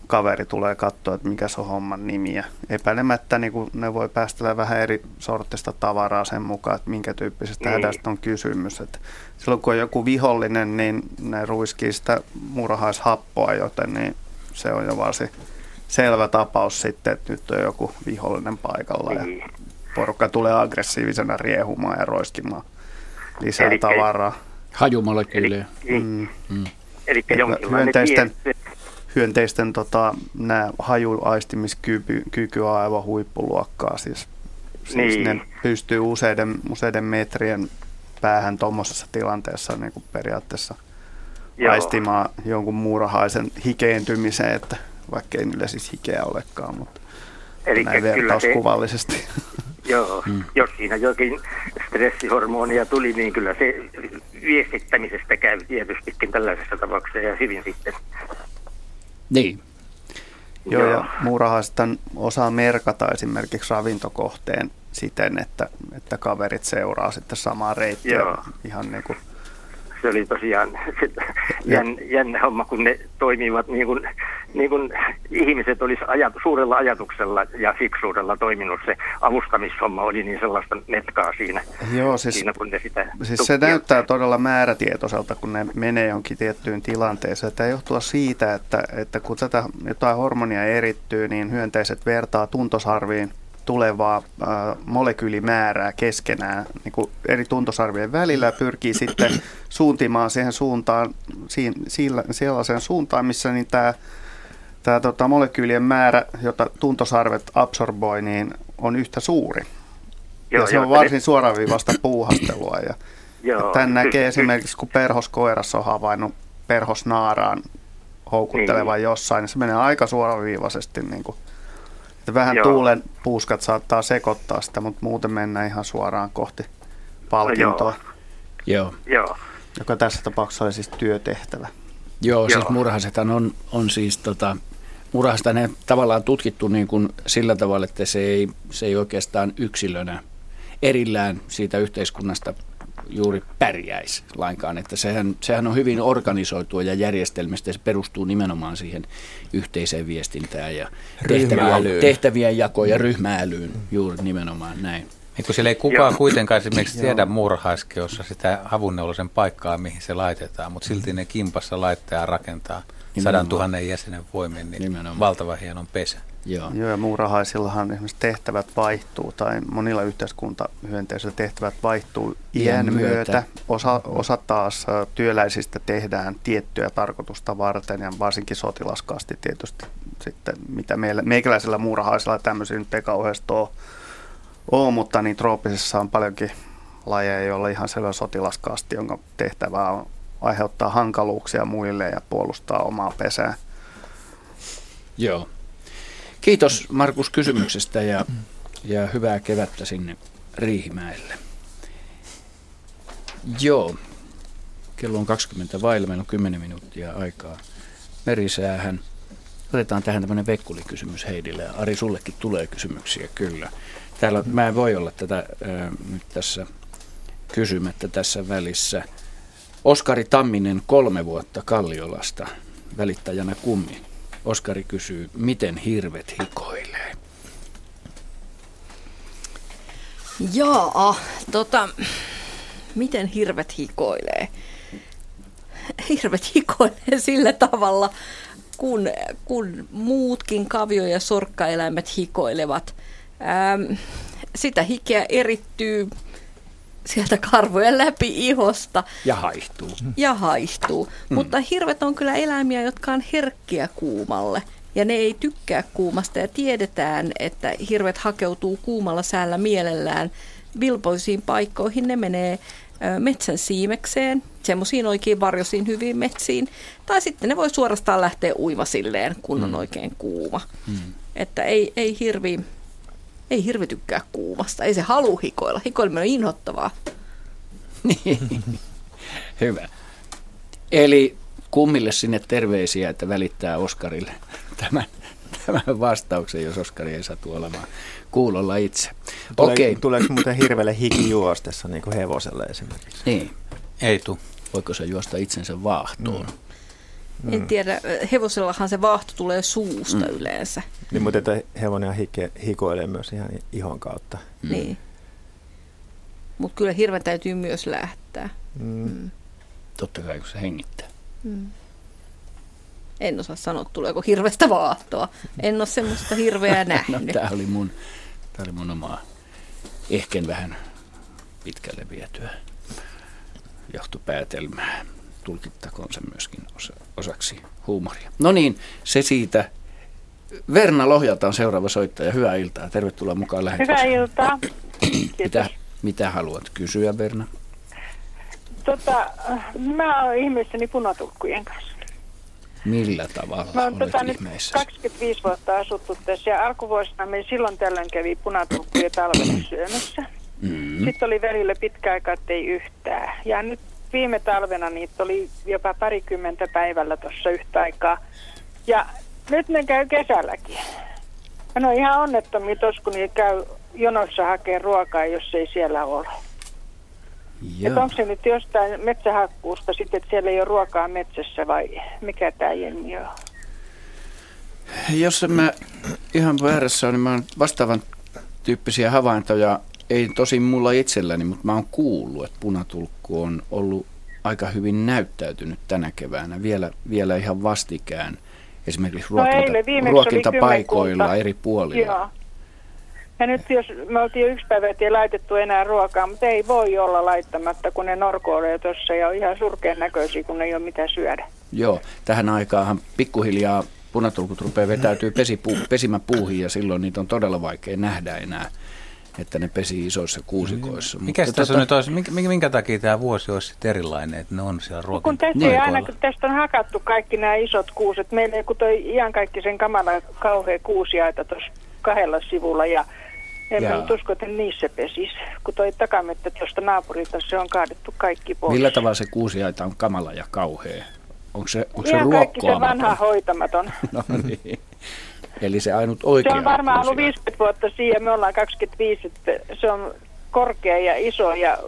kaveri tulee katsoa, että mikä se on homman nimi. Ja epäilemättä niin kun ne voi päästellä vähän eri sortista tavaraa sen mukaan, että minkä tyyppisestä niin. hädästä on kysymys. Että silloin kun on joku vihollinen, niin ne ruiskii sitä murhaishappoa, joten niin se on jo varsin selvä tapaus sitten, että nyt on joku vihollinen paikalla. Ja niin porukka tulee aggressiivisena riehumaan ja roiskimaan lisää eli, tavaraa. Hajumolekyyliä. Eli, mm. mm. eli hyönteisten, hyönteisten tota, nämä hajuaistimiskyky on aivan huippuluokkaa. Siis, siis niin. ne pystyy useiden, useiden metrien päähän tuommoisessa tilanteessa niin kuin periaatteessa Joo. aistimaan jonkun muurahaisen hikeentymiseen, että vaikka ei niillä siis hikeä olekaan, mutta Eli näin vertauskuvallisesti. Se, Joo, mm. jos siinä jokin stressihormonia tuli, niin kyllä se viestittämisestä käy tietystikin tällaisessa tapauksessa ja hyvin sitten. Niin. Joo, Joo. ja muurahaistan osaa merkata esimerkiksi ravintokohteen siten, että, että kaverit seuraa sitten samaa reittiä Joo. ihan niin kuin se oli tosiaan jän, jännä homma, kun ne toimivat niin kuin, niin kuin ihmiset olisi ajat, suurella ajatuksella ja fiksuudella toiminut. Se avustamishomma oli niin sellaista netkaa siinä, Joo, siis, siinä kun ne sitä siis se näyttää todella määrätietoiselta, kun ne menee jonkin tiettyyn tilanteeseen. Tämä johtuu siitä, että, että kun tätä jotain hormonia erittyy, niin hyönteiset vertaa tuntosarviin tulevaa äh, molekyylimäärää keskenään niin kuin eri tuntosarvien välillä ja pyrkii sitten suuntimaan siihen suuntaan, sillä, sellaiseen suuntaan, missä niin tämä, tämä tota, molekyylien määrä, jota tuntosarvet absorboi, niin on yhtä suuri. Joo, ja se on varsin suoraviivasta puuhastelua. Ja, joo, tämän näkee esimerkiksi, kun perhoskoirassa on havainnut perhosnaaraan houkuttelevan niin. jossain, niin se menee aika suoraviivaisesti niin kuin sitten vähän Joo. tuulen puuskat saattaa sekoittaa sitä, mutta muuten mennään ihan suoraan kohti palkintoa. No joo. Joo. Joka tässä tapauksessa oli siis työtehtävä. Joo, Joo. siis murhasethan on, on siis tota, murhasta ne tavallaan tutkittu niin kuin sillä tavalla, että se ei, se ei oikeastaan yksilönä erillään siitä yhteiskunnasta juuri pärjäisi lainkaan. Että sehän, sehän on hyvin organisoitua ja järjestelmistä. Se perustuu nimenomaan siihen yhteiseen viestintään ja tehtävien, tehtävien jakoon ja ryhmäälyyn juuri nimenomaan näin. Niin kun siellä ei kukaan kuitenkaan esimerkiksi tiedä muurahaiskeossa sitä havunneulosen paikkaa, mihin se laitetaan, mutta silti ne kimpassa laittaa ja rakentaa sadan tuhannen jäsenen voimin, niin Nimenomaan. valtava hienon pesä. Joo. Joo, ja muurahaisillahan esimerkiksi tehtävät vaihtuu, tai monilla yhteiskuntahyönteisillä tehtävät vaihtuu iän myötä. myötä. Osa, osa taas työläisistä tehdään tiettyä tarkoitusta varten, ja varsinkin sotilaskasti tietysti sitten, mitä meillä, meikäläisellä muurahaisilla tämmöisiä nyt ei kauheasti ole, ole, mutta niin trooppisessa on paljonkin lajeja, joilla ihan selvä sotilaskasti, jonka tehtävä on aiheuttaa hankaluuksia muille ja puolustaa omaa pesää. Joo. Kiitos Markus kysymyksestä ja, ja hyvää kevättä sinne Riihimäelle. Joo, kello on 20 vailla, meillä on 10 minuuttia aikaa merisäähän. Otetaan tähän tämmöinen vekkulikysymys Heidille. Ja Ari, sullekin tulee kysymyksiä, kyllä. Täällä, mä en voi olla tätä äh, nyt tässä kysymättä tässä välissä. Oskari Tamminen kolme vuotta Kalliolasta, välittäjänä kummi. Oskari kysyy, miten hirvet hikoilee? Jaa, tota, miten hirvet hikoilee? Hirvet hikoilee sillä tavalla, kun, kun muutkin kavio- ja sorkkaeläimet hikoilevat. Ähm, sitä hikeä erittyy sieltä karvojen läpi ihosta. Ja haihtuu. Ja haihtuu. Mm. Mutta hirvet on kyllä eläimiä, jotka on herkkiä kuumalle. Ja ne ei tykkää kuumasta ja tiedetään, että hirvet hakeutuu kuumalla säällä mielellään vilpoisiin paikkoihin. Ne menee metsän siimekseen, semmoisiin oikein varjoisiin hyviin metsiin. Tai sitten ne voi suorastaan lähteä uimasilleen, kun on mm. oikein kuuma. Mm. Että ei, ei hirvi ei hirvi tykkää kuumasta. Ei se halu hikoilla. Hikoileminen on inhottavaa. Niin. Hyvä. Eli kummille sinne terveisiä, että välittää Oskarille tämän, tämän vastauksen, jos Oskari ei satu olemaan kuulolla itse. Tule, Okei. Tuleeko muuten hirveelle hiki juostessa, niin kuin hevoselle esimerkiksi? Niin. Ei tu. Voiko se juosta itsensä vaahtoon? Mm. Mm. En tiedä, hevosellahan se vaahto tulee suusta mm. yleensä. Niin, mutta että hevonen hike, hikoilee myös ihan ihon kautta. Mm. Niin. Mutta kyllä hirven täytyy myös lähtää. Mm. Mm. Totta kai, kun se hengittää. Mm. En osaa sanoa, tuleeko hirvestä vaahtoa. En ole semmoista hirveää no, nähnyt. no, tämä oli mun, tämä oli mun omaa, ehkä vähän pitkälle vietyä johtopäätelmää tulkittakoon se myöskin osa, osaksi huumoria. No niin, se siitä. Verna Lohjalta on seuraava soittaja. Hyvää iltaa. Tervetuloa mukaan lähetykseen. Hyvää iltaa. mitä, mitä haluat kysyä, Verna? Tota, mä oon ihmeissäni punatulkkujen kanssa. Millä tavalla mä olet tota, ihmeissäsi? 25 vuotta asuttu tässä ja alkuvuosina me silloin tällöin kävi punatulkkuja talvella syömässä. Mm. Sitten oli välillä pitkä aika, ettei yhtään. Ja nyt viime talvena niitä oli jopa parikymmentä päivällä tuossa yhtä aikaa. Ja nyt ne käy kesälläkin. Ja ne on ihan onnettomia tos, kun niitä käy jonossa hakee ruokaa, jos ei siellä ole. Että onko se nyt jostain metsähakkuusta sitten, että siellä ei ole ruokaa metsässä vai mikä tämä jenni on? Jos mä ihan väärässä on, niin mä oon vastaavan tyyppisiä havaintoja ei tosin mulla itselläni, mutta mä oon kuullut, että punatulkku on ollut aika hyvin näyttäytynyt tänä keväänä, vielä, vielä ihan vastikään esimerkiksi no ruokinta, no ruokintapaikoilla eri puolilla. Joo. Ja nyt jos me oltiin jo yksi päivä, että ei laitettu enää ruokaa, mutta ei voi olla laittamatta, kun ne norkoilee tuossa ja on ihan surkean näköisiä, kun ei ole mitään syödä. Joo, tähän aikaan pikkuhiljaa punatulkut rupeaa vetäytyy pesipuu, pesimäpuuhin ja silloin niitä on todella vaikea nähdä enää että ne pesi isoissa kuusikoissa. Mikä tässä tota... nyt olisi, minkä, minkä takia tämä vuosi olisi erilainen, että ne on siellä ruokin Kun tästä, ei aina, kun tästä on hakattu kaikki nämä isot kuuset, meillä kun toi ihan kaikki sen kamala kauhea kuusiaita tuossa kahdella sivulla ja en mä nyt usko, että niissä pesis. Kun toi takamettä tuosta naapurilta, se on kaadettu kaikki pois. Millä tavalla se kuusiaita on kamala ja kauhea? Onko se, onko ihan se kaikki se vanha hoitamaton. no niin. Eli se ainut oikea Se on varmaan ollut 50 vuotta siihen, me ollaan 25, että se on korkea ja iso ja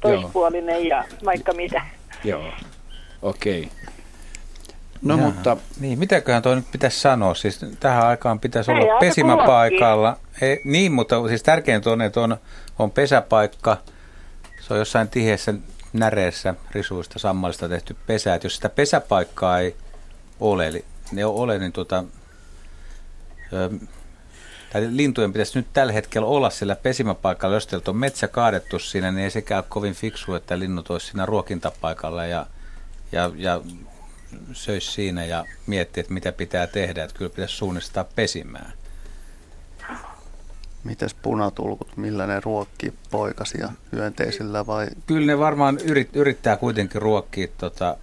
toispuolinen ja vaikka mitä. Joo, okei. Okay. No Jaa. mutta Niin, mitäköhän toi nyt pitäisi sanoa? Siis tähän aikaan pitäisi Ei, olla aika pesimäpaikalla. Ei, niin, mutta siis tärkeintä on, että on, on pesäpaikka. Se on jossain tiheessä näreessä risuista sammalista tehty pesä. Että jos sitä pesäpaikkaa ei ole, eli ne ole, niin tuota, tai lintujen pitäisi nyt tällä hetkellä olla sillä pesimäpaikalla. Jos teiltä on metsä kaadettu siinä, niin ei sekään ole kovin fiksu, että linnut olisi siinä ruokintapaikalla ja, ja, ja söisi siinä ja miettii, että mitä pitää tehdä. Että kyllä pitäisi suunnistaa pesimään. Mites punatulkut, millä ne ruokkii poikasia hyönteisillä vai Kyllä ne varmaan yrit, yrittää kuitenkin ruokkia tota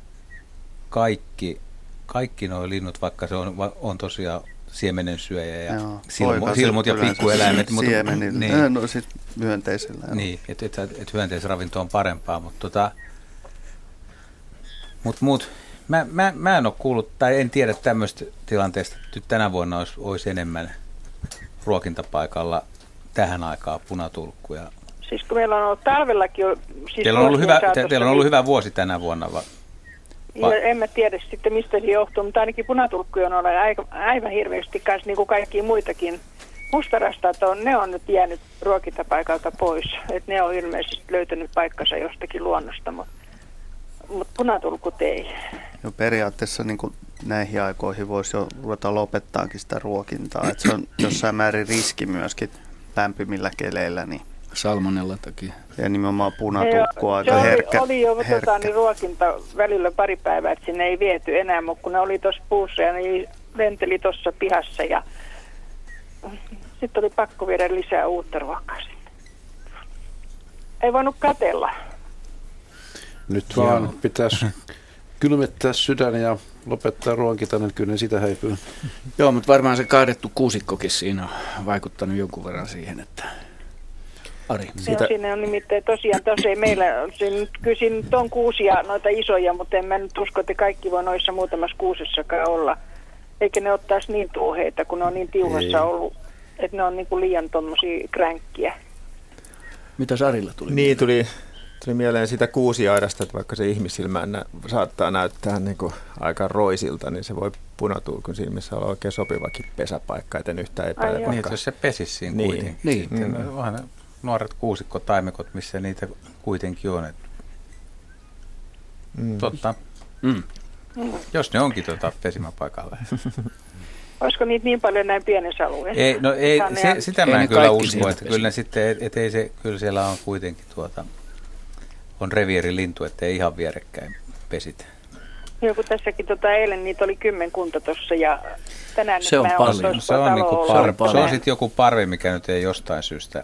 kaikki, kaikki nuo linnut, vaikka se on, on tosiaan siemenen syöjä ja Joo, silmu, poikaset silmut ja pikkueläimet. Siemenillä, niin, niin. no siis hyönteisillä. joo. niin että et, et hyönteisravinto on parempaa, mutta tota, mut, mut, mä, mä, mä en ole kuullut, tai en tiedä tämmöistä tilanteesta, että nyt tänä vuonna olisi, olisi enemmän ruokintapaikalla tähän aikaan punatulkkuja. Siis kun meillä on ollut talvellakin... Siis Teillä on, ollut hyvä, te, teillä on ollut hyvä vuosi tänä vuonna. Va? Ja en mä tiedä sitten mistä se johtuu, mutta ainakin punatulkkuja on ollut aika, aivan hirveästi kanssa, niin kuin kaikkia muitakin. Mustarastaat on, ne on nyt jäänyt ruokintapaikalta pois. Et ne on ilmeisesti löytänyt paikkansa jostakin luonnosta, mutta mut punatulkut ei. Jo periaatteessa niin kuin näihin aikoihin voisi jo ruveta lopettaakin sitä ruokintaa. Et se on jossain määrin riski myöskin lämpimillä keleillä. Niin. salmonella takia. Ja nimenomaan Ei, punatulkku on aika se oli, herkkä. oli jo tota, herkkä. niin ruokinta välillä pari päivää, että sinne ei viety enää, mutta kun ne oli tuossa puussa ja ne lenteli tuossa pihassa ja sitten oli pakko viedä lisää uutta ruokaa sinne. Ei voinut katella. Nyt vaan pitäisi kylmettää sydän ja lopettaa ruokinta, niin kyllä ne sitä häipyy. Joo, mutta varmaan se kaadettu kuusikkokin siinä on vaikuttanut jonkun verran siihen, että Ari. Sitä... Siinä on nimittäin tosiaan, tos ei meillä, siinä, kyllä siinä nyt on kuusia noita isoja, mutta en mä nyt usko, että kaikki voi noissa muutamassa kuusessakaan olla. Eikä ne ottaisi niin tuoheita, kun ne on niin tiuhassa Ei. ollut, että ne on niin kuin liian tuommoisia kränkkiä. Mitä Sarilla tuli? Niin, tuli, tuli mieleen sitä kuusiaidasta, että vaikka se ihmissilmään nä- saattaa näyttää niin kuin aika roisilta, niin se voi punatulkun silmissä olla oikein sopivakin pesäpaikka, et en yhtään epäile. Niin, jos se pesisi siinä Niin. kuitenkin. Niin. Sitten Mm. Nuoret kuusikkotaimikot, missä niitä kuitenkin on. Et, Mm. totta, Mm. jos ne onkin tota pesimäpaikalla. Olisiko niitä niin paljon näin pienessä alueessa? Ei, no ei, on se, sitä mä en kyllä usko, että kyllä ne sitten, et, et ei se, kyllä siellä on kuitenkin tuota, on reviirilintu, ettei ihan vierekkäin pesit. Joku tässäkin tota, eilen niitä oli kymmenkunta tuossa ja tänään Se on paljon. Se on, niinku talolla par, ollut. se on paljon. sitten joku parvi, mikä nyt ei jostain syystä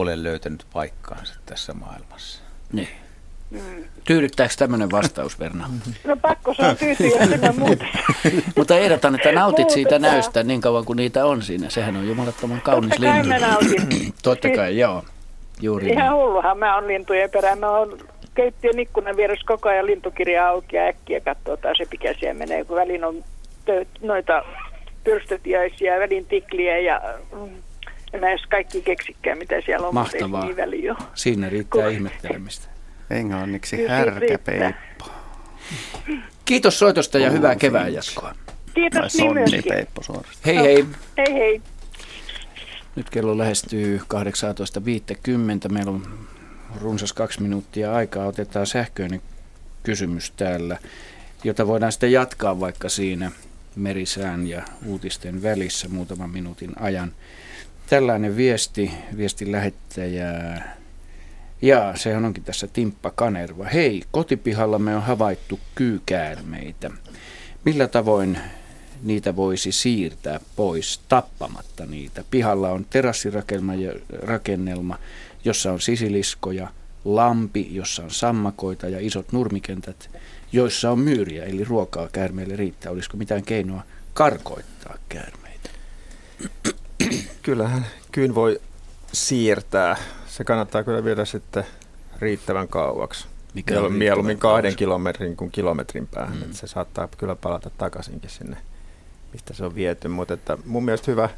ole löytänyt paikkaansa tässä maailmassa. Niin. Tyydyttääkö tämmöinen vastaus, Verna? No pakko se on tyytyä. Mutta ehdotan, että nautit siitä näystä niin kauan kuin niitä on siinä. Sehän on jumalattoman kaunis Totta kai lintu. mä nautin. Totta kai, joo. Juuri Ihan niin. hulluhan mä oon lintujen perään. Mä oon keittiön ikkunan vieressä koko ajan lintukirja auki ja äkkiä katsoo taas se mikä siellä menee, kun välin on tö- noita pyrstötiäisiä ja välin tikliä ja mm, en mä edes kaikki keksikään, mitä siellä on, Mahtavaa. niin väliä ole. Siinä riittää Kun- ihmettelemistä. Englanniksi härkäpeippo. Kiitos soitosta ja hyvää kevään jatkoa. Kiitos niin myöskin. suorastaan. Hei hei. Hei hei. Nyt kello lähestyy 18.50. Meillä on runsas kaksi minuuttia aikaa. Otetaan sähköinen kysymys täällä, jota voidaan sitten jatkaa vaikka siinä merisään ja uutisten välissä muutaman minuutin ajan. Tällainen viesti, viestin lähettäjä. Ja sehän onkin tässä Timppa Kanerva. Hei, kotipihallamme on havaittu kyykäärmeitä. Millä tavoin niitä voisi siirtää pois tappamatta niitä. Pihalla on terassirakennelma, jossa on sisiliskoja, lampi, jossa on sammakoita ja isot nurmikentät, joissa on myyriä, eli ruokaa käärmeille riittää. Olisiko mitään keinoa karkoittaa käärmeitä? Kyllähän kyyn voi siirtää. Se kannattaa kyllä viedä sitten riittävän kauaksi. Mikä on mieluummin kahden kauas? kilometrin kuin kilometrin päähän. Mm. Että se saattaa kyllä palata takaisinkin sinne, mistä se on viety. Mutta että mun mielestä hyvä,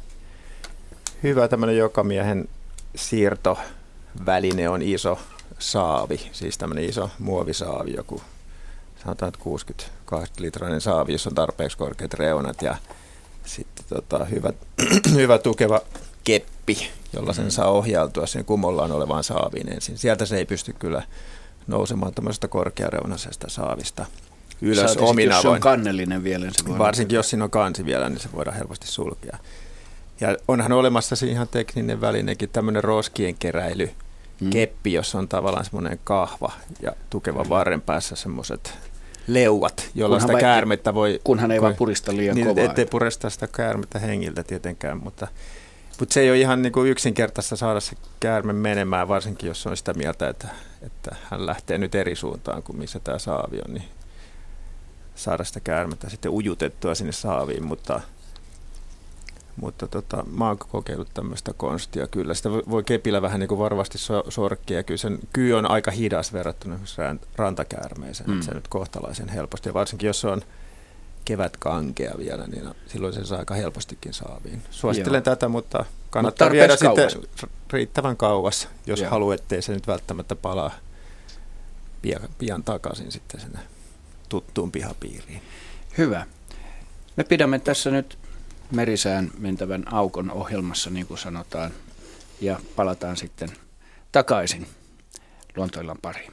hyvä tämmöinen jokamiehen siirtoväline on iso saavi, siis tämmöinen iso muovisaavi, joku sanotaan, että 60 litrainen saavi, jossa on tarpeeksi korkeat reunat ja sitten tota, hyvä, hyvä tukeva keppi, jolla sen mm. saa ohjautua sen kumollaan olevaan saaviin ensin. Sieltä se ei pysty kyllä nousemaan tämmöisestä korkeareunaisesta saavista ylös Saati omin jos se on kannellinen vielä, niin se voi Varsinkin jos siinä on kansi vielä, niin se voidaan helposti sulkea. Ja onhan olemassa siinä ihan tekninen välinekin, tämmöinen roskien keräily, Mm. keppi, jossa on tavallaan semmoinen kahva ja tukeva varren päässä semmoiset leuat, jolla Kunhan sitä vai- käärmettä voi... kunhan ei vaan purista liian niin, kovaa. Ettei puresta sitä käärmettä hengiltä tietenkään, mutta, mutta se ei ole ihan niin kuin yksinkertaista saada se käärme menemään, varsinkin jos on sitä mieltä, että, että hän lähtee nyt eri suuntaan kuin missä tämä saavi on, niin saada sitä käärmettä sitten ujutettua sinne saaviin, mutta, mutta tota, mä oon kokeillut tämmöistä konstia kyllä. Sitä voi- kepillä vähän niin kuin varmasti so, sorkkia kyllä sen kyy on aika hidas verrattuna rantakäärmeeseen, Mm. se nyt kohtalaisen helposti ja varsinkin jos se on kevät kankea vielä, niin silloin se saa aika helpostikin saaviin. Suosittelen Joo. tätä, mutta kannattaa Mut viedä tarpeeksi sitten riittävän kauas, jos Joo. haluaa, ettei se nyt välttämättä palaa pian, pian takaisin sitten sinne tuttuun pihapiiriin. Hyvä. Me pidämme tässä nyt merisään mentävän aukon ohjelmassa, niin kuin sanotaan, ja palataan sitten takaisin luontoillan pariin.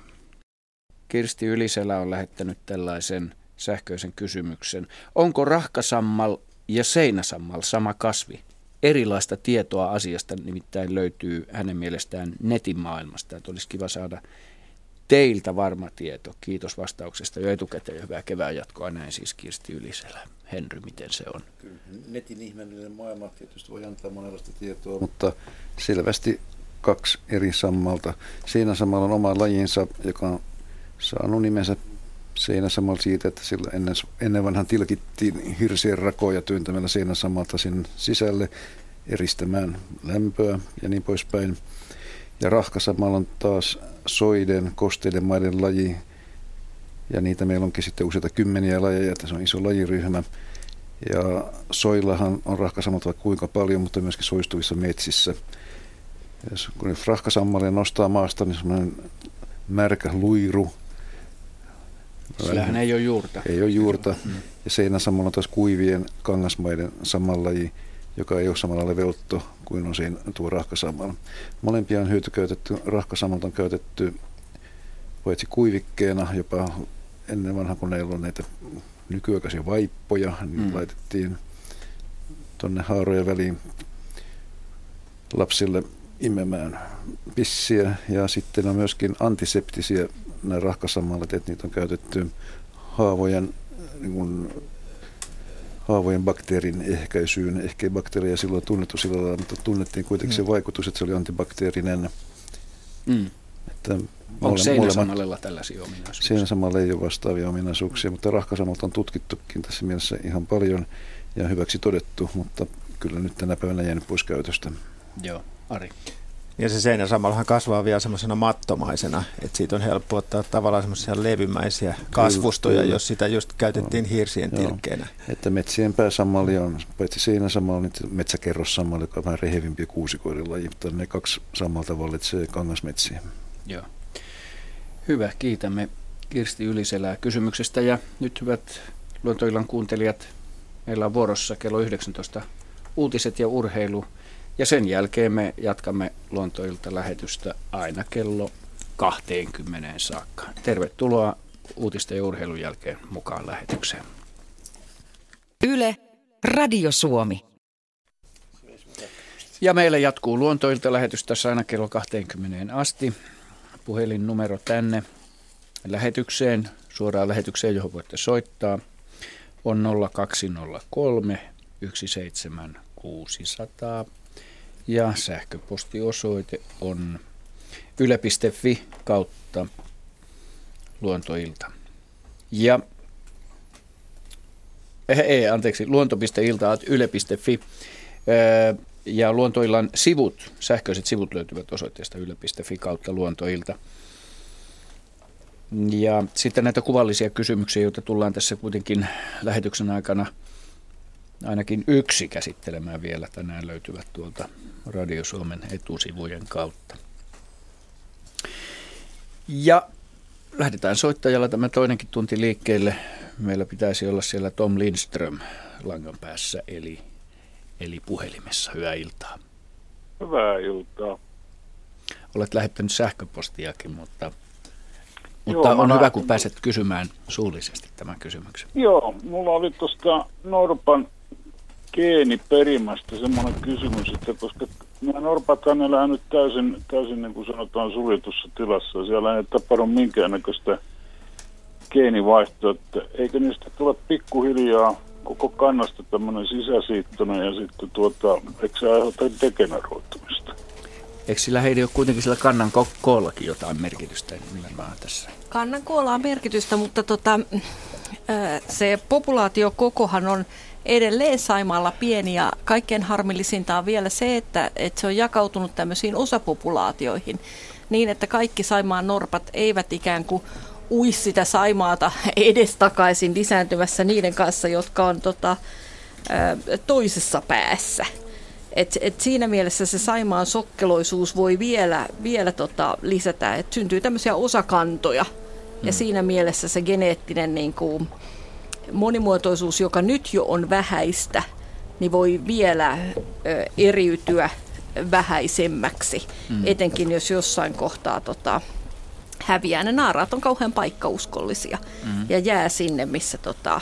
Kirsti Yliselä on lähettänyt tällaisen sähköisen kysymyksen. Onko rahkasammal ja seinäsammal sama kasvi? Erilaista tietoa asiasta nimittäin löytyy hänen mielestään netin maailmasta. Että olisi kiva saada teiltä varma tieto. Kiitos vastauksesta jo etukäteen hyvää kevään jatkoa. Näin siis Kirsti Yliselä. Henry, miten se on? Kyllä, netin ihmeellinen maailma tietysti voi antaa monenlaista tietoa, mutta selvästi kaksi eri sammalta. Seinäsammal on oma lajinsa, joka on saanut nimensä seinäsammal siitä, että sillä ennen, ennen vanhan tilkittiin hirsien rakoja työntämällä seinäsammalta sinne sisälle eristämään lämpöä ja niin poispäin. Ja rahkasammal on taas soiden, kosteiden maiden laji, ja niitä meillä onkin sitten useita kymmeniä lajeja, että se on iso lajiryhmä. Ja soillahan on rahkasammat vaikka kuinka paljon, mutta myöskin soistuvissa metsissä. Jos kun rahkasammalia nostaa maasta, niin semmoinen märkä luiru. Sillähän ei ole juurta. Ei ole juurta. Mm. Ja seinäsammalla on taas kuivien kangasmaiden samanlaji, joka ei ole samalla leveutto kuin on siinä tuo rahkasammalla. Molempia on hyötykäytetty. Rahkasammalta on käytetty paitsi kuivikkeena, jopa ennen vanha, kun ei ollut näitä nykyaikaisia vaippoja, niin Mm. laitettiin tuonne haarojen väliin lapsille imemään pissiä. Ja sitten on myöskin antiseptisiä nämä rahkasammallet, että niitä on käytetty haavojen, niin kuin, haavojen bakteerin ehkäisyyn. Ehkä ei bakteeria silloin tunnettu sillä lailla, mutta tunnettiin kuitenkin se Mm. vaikutus, että se oli antibakteerinen. Mm. Että Onko seinäsammalella tällaisia ominaisuuksia? Siinä samalla ei ole vastaavia ominaisuuksia, mutta rahkasamalta on tutkittukin tässä mielessä ihan paljon ja hyväksi todettu, mutta kyllä nyt tänä päivänä jäänyt pois käytöstä. Joo, Ari. Ja se seinäsammallahan kasvaa vielä semmoisena mattomaisena, että siitä on helppo ottaa tavallaan semmoisia levymäisiä kasvustoja, kyllä. jos sitä just käytettiin hirsien Joo. tilkkeenä. Että metsien pääsammalli on paitsi seinäsammalli, niin metsäkerrossammalli, joka on vähän rehevimpi ja kuusikoiden laji, mutta ne kaksi sammalta vallitsee kangasmetsiä. Joo. Hyvä, kiitämme Kirsti Yliselää kysymyksestä ja nyt hyvät luontoillan kuuntelijat, meillä on vuorossa kello 19 uutiset ja urheilu ja sen jälkeen me jatkamme luontoilta lähetystä aina kello 20 saakka. Tervetuloa uutisten ja urheilun jälkeen mukaan lähetykseen. Yle, Radio Suomi. Ja meillä jatkuu luontoilta lähetys tässä aina kello 20 asti. Puhelinnumero tänne lähetykseen, suoraan lähetykseen, johon voitte soittaa, on 0203 17600 ja sähköpostiosoite on yle.fi kautta luontoilta. Ja ei, ei anteeksi, luonto.ilta.yle.fi Öö, ja Luontoillan sivut, sähköiset sivut löytyvät osoitteesta yle.fi kautta luontoilta. Ja sitten näitä kuvallisia kysymyksiä, joita tullaan tässä kuitenkin lähetyksen aikana ainakin yksi käsittelemään vielä tänään löytyvät tuolta Radio Suomen etusivujen kautta. Ja lähdetään soittajalla tämä toinenkin tunti liikkeelle. Meillä pitäisi olla siellä Tom Lindström langan päässä, eli, eli puhelimessa. Hyvää iltaa. Hyvää iltaa. Olet lähettänyt sähköpostiakin, mutta, mutta Joo, on hyvä, kun pääset kysymään suullisesti tämän kysymyksen. Joo, mulla oli tuosta Norpan geeniperimästä semmoinen kysymys, että koska nämä norpathan elää nyt täysin, täysin niin kuin sanotaan suljetussa tilassa, siellä ei tapahdu minkäännäköistä geenivaihtoa, että eikö niistä tule pikkuhiljaa koko kannasta tämmöinen sisäsiittoinen ja sitten tuota, eikö se aiheuta degeneroitumista? Eikö sillä heidän ole kuitenkin sillä kannan ko- koollakin jotain merkitystä nimenomaan tässä? Kannan koolla on merkitystä, mutta tota, se populaatiokokohan on edelleen Saimaalla pieni ja kaikkein harmillisinta on vielä se, että, että se on jakautunut tämmöisiin osapopulaatioihin niin, että kaikki Saimaan norpat eivät ikään kuin ui sitä Saimaata edestakaisin lisääntymässä niiden kanssa, jotka on tota, toisessa päässä. Et, et siinä mielessä se Saimaan sokkeloisuus voi vielä, vielä tota lisätä, että syntyy tämmöisiä osakantoja. Ja mm. siinä mielessä se geneettinen niin kuin, monimuotoisuus, joka nyt jo on vähäistä, niin voi vielä eriytyä vähäisemmäksi, mm. etenkin jos jossain kohtaa tota, häviää. Ne naaraat on kauhean paikkauskollisia mm. ja jää sinne, missä tota,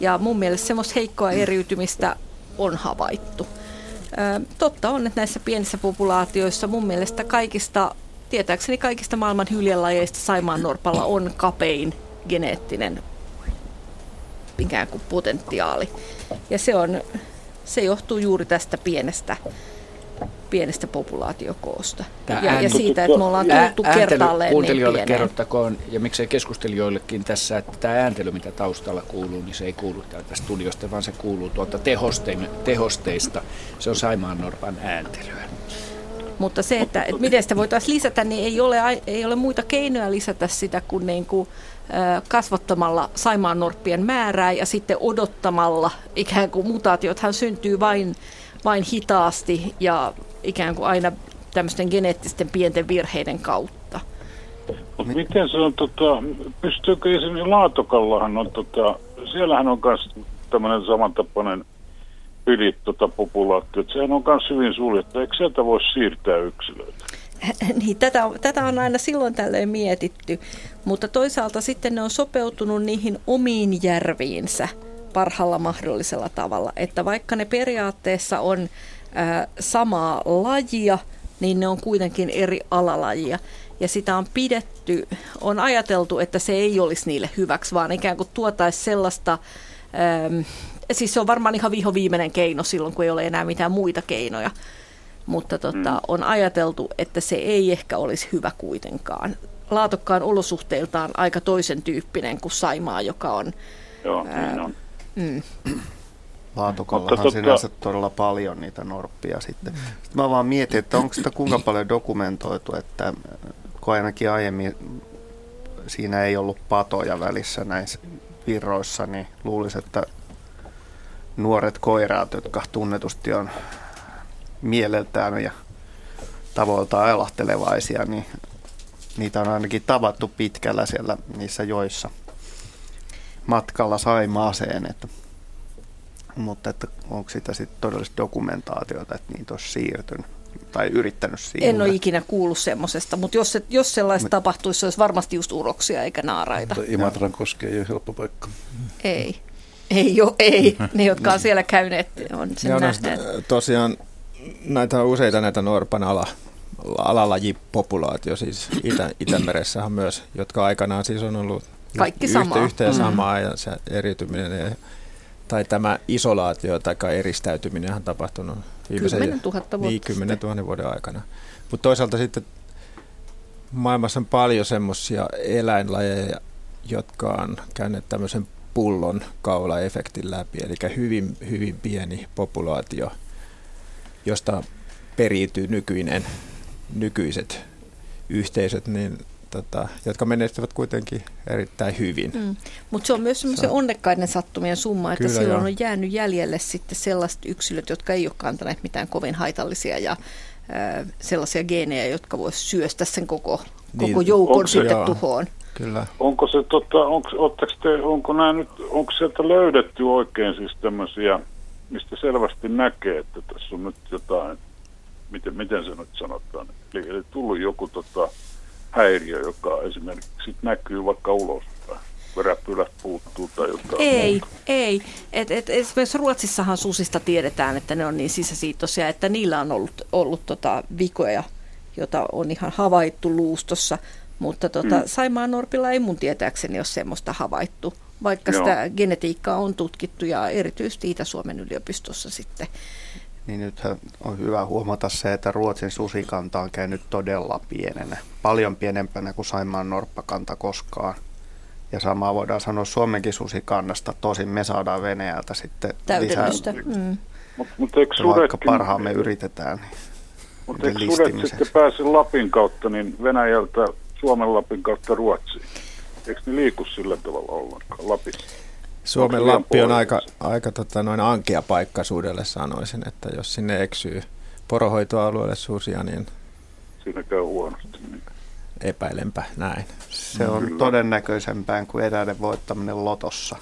ja mun mielestä semmoista heikkoa eriytymistä on havaittu. Ö, totta on, että näissä pienissä populaatioissa mun mielestä kaikista, tietääkseni kaikista maailman hyljelajeista Saimaan Norpalla on kapein geneettinen ikään kuin potentiaali. Ja se, on, se johtuu juuri tästä pienestä pienestä populaatiokoosta. ja, ja siitä, että me ollaan tultu kertaalleen kuuntelijoille niin kerrottakoon, ja miksei keskustelijoillekin tässä, että tämä ääntely, mitä taustalla kuuluu, niin se ei kuulu täältä studiosta, vaan se kuuluu tuolta tehosteista. Se on Saimaan Norpan ääntelyä. Mutta se, että, että miten sitä voitaisiin lisätä, niin ei ole, ei ole muita keinoja lisätä sitä kuin, niin kuin kasvattamalla Saimaan norppien määrää ja sitten odottamalla ikään kuin mutaatiothan syntyy vain, vain hitaasti ja ikään kuin aina tämmöisten geneettisten pienten virheiden kautta. Mutta miten se on, tota, pystyykö esimerkiksi Laatokallahan on, tota, siellähän on myös tämmöinen samantapainen yli tota populaatio, että sehän on myös hyvin suljettu, eikö sieltä voi siirtää yksilöitä? niin, tätä, tätä on aina silloin tällöin mietitty, mutta toisaalta sitten ne on sopeutunut niihin omiin järviinsä parhaalla mahdollisella tavalla. Että vaikka ne periaatteessa on ää, samaa lajia, niin ne on kuitenkin eri alalajia. Ja sitä on pidetty, on ajateltu, että se ei olisi niille hyväksi, vaan ikään kuin tuotaisi sellaista, ää, siis se on varmaan ihan viho viimeinen keino silloin, kun ei ole enää mitään muita keinoja mutta tota, mm. on ajateltu, että se ei ehkä olisi hyvä kuitenkaan. Laatokkaan olosuhteiltaan aika toisen tyyppinen kuin Saimaa, joka on... Joo, ää, niin on. Mm. Laatokallahan on sinänsä todella paljon niitä norppia sitten. Mm. sitten mä vaan mietin, että onko sitä kuinka paljon dokumentoitu, että kun ainakin aiemmin siinä ei ollut patoja välissä näissä virroissa, niin luulisin, että nuoret koiraat, jotka tunnetusti on mieleltään ja tavoiltaan ailahtelevaisia, niin niitä on ainakin tavattu pitkällä siellä niissä joissa matkalla Saimaaseen. Että, mutta että onko sitä sitten todellista dokumentaatiota, että niitä olisi siirtynyt tai yrittänyt siirtyä? En ole ikinä kuullut semmoisesta, mutta jos, se, jos sellaista Me... tapahtuisi, se olisi varmasti just uroksia eikä naaraita. Mutta Imatran koske ei ole helppo paikka. Ei. Ei ole, ei. Ne, jotka on siellä käyneet, on sen Joo, Tosiaan näitä on useita näitä Norpan ala, alalajipopulaatio, siis Itä, Itämeressähän myös, jotka aikanaan siis on ollut Kaikki yhtä, samaa. yhteen mm. samaa ja se eriytyminen ja, tai tämä isolaatio tai eristäytyminen on tapahtunut viimeisen 10 000 vuotta niin, 10 000 vuoden aikana. Mutta toisaalta sitten maailmassa on paljon semmoisia eläinlajeja, jotka on käyneet tämmöisen pullon kaula-efektin läpi, eli hyvin, hyvin pieni populaatio – josta periytyy nykyinen, nykyiset yhteisöt, niin tota, jotka menestyvät kuitenkin erittäin hyvin. Mm. Mutta se on myös semmoisen onnekkaiden sattumien summa, että Kyllä, silloin jo. on jäänyt jäljelle sitten sellaiset yksilöt, jotka ei ole kantaneet mitään kovin haitallisia ja ää, sellaisia geenejä, jotka voisi syöstä sen koko, Niin, koko joukon onko se- sitten joo. tuhoon. Kyllä. Onko se tota, onko, te, onko nämä nyt, onko sieltä löydetty oikein siis tämmöisiä, mistä selvästi näkee, että tässä on nyt jotain, miten, miten se nyt sanotaan, eli, eli tullut joku tota, häiriö, joka esimerkiksi näkyy vaikka ulospäin, veräpylät puuttuu tai jotain Ei, muuta. ei. Et, et, esimerkiksi Ruotsissahan susista tiedetään, että ne on niin sisäsiittoisia, että niillä on ollut, ollut tota vikoja, jota on ihan havaittu luustossa. Mutta tota, mm. Saimaan Norpilla ei mun tietääkseni ole semmoista havaittu, vaikka Joo. sitä genetiikkaa on tutkittu ja erityisesti Itä-Suomen yliopistossa sitten. Niin nythän on hyvä huomata se, että Ruotsin susikanta on käynyt todella pienenä. Paljon pienempänä kuin Saimaan norppakanta koskaan. Ja samaa voidaan sanoa Suomenkin susikannasta. Tosin me saadaan Venäjältä sitten Täydennystä. lisää. Mm. Mutta mut eikö Ja vaikka parhaamme yritetään. Niin mutta eikö sudet sitten pääse Lapin kautta, niin Venäjältä Suomen Lapin kautta Ruotsiin? Eikö ne liiku sillä tavalla ollenkaan Lapissa? Suomen Lappi on aika, aika tota, noin ankea paikka sudelle sanoisin, että jos sinne eksyy porohoitoalueelle susia, niin Siinä käy huonosti. Niin. epäilenpä näin. Se on Kyllä. todennäköisempään kuin eräiden voittaminen lotossa.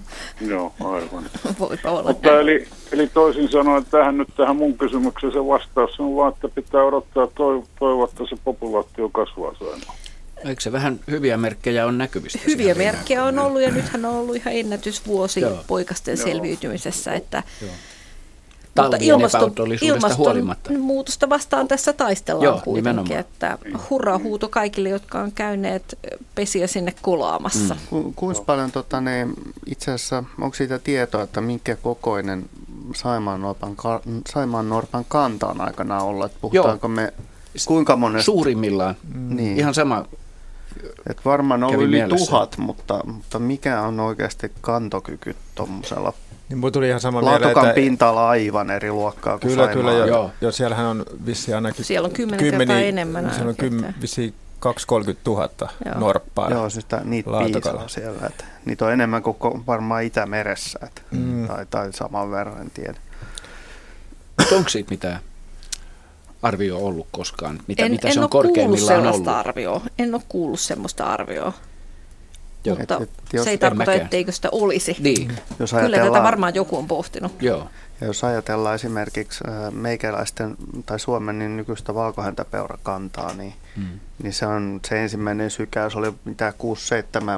Joo, aivan. Voipa olla Mutta näin. eli, eli toisin sanoen tähän nyt tähän mun kysymykseen se vastaus on vaan, että pitää odottaa toi, toivoa, että se populaatio kasvaa Saimaa. Eikö se vähän hyviä merkkejä on näkyvistä? Hyviä merkkejä on ollut ja nythän on ollut ihan ennätysvuosi Joo. poikasten Joo. selviytymisessä, että Joo. mutta Talvien epäotollisuudesta huolimatta. muutosta vastaan tässä taistellaan Joo, kuitenkin, nimenomaan. että hurraa huuto kaikille, jotka on käyneet pesiä sinne kolaamassa. Mm. Ku, kuinka paljon tota, ne, itse asiassa, onko siitä tietoa, että minkä kokoinen Saimaan Norpan, ka, Saimaan Norpan kanta on aikanaan ollut? Että puhutaanko me kuinka monesta? Suurimmillaan. Niin. Ihan sama. Et varmaan on yli mielessä. tuhat, mutta, mutta mikä on oikeasti kantokyky tuommoisella? Niin tuli ihan sama mieleen, Laatokan että pinta-ala aivan eri luokkaa kuin kyllä, Saimaa. kyllä, jo, Joo. jo, siellähän on vissi ainakin Siellä on kymmenen kertaa enemmän Siellä on ainakin, kym, että- vissi 230 000 Joo. norppaa. Joo, siis tää, niitä Laatokalla. piisaa siellä. Että, niitä on enemmän kuin varmaan Itämeressä. Että, Mm. tai, tai saman verran, en tiedä. Onko siitä mitään arvio ollut koskaan? Mitä, En, mitä en se on korkeimmillaan sellaista ollut? arvioa. En ole kuullut sellaista arvioa. Joo. Mutta Et- et jos- se ei tarkoita, mäkään. etteikö sitä olisi. Niin, Jos Kyllä tätä ajatellaan, varmaan joku on pohtinut. joo. ja jos ajatellaan esimerkiksi ää, meikäläisten tai Suomen niin nykyistä valkohäntäpeurakantaa, niin, Mm. niin se on se ensimmäinen sykäys oli mitä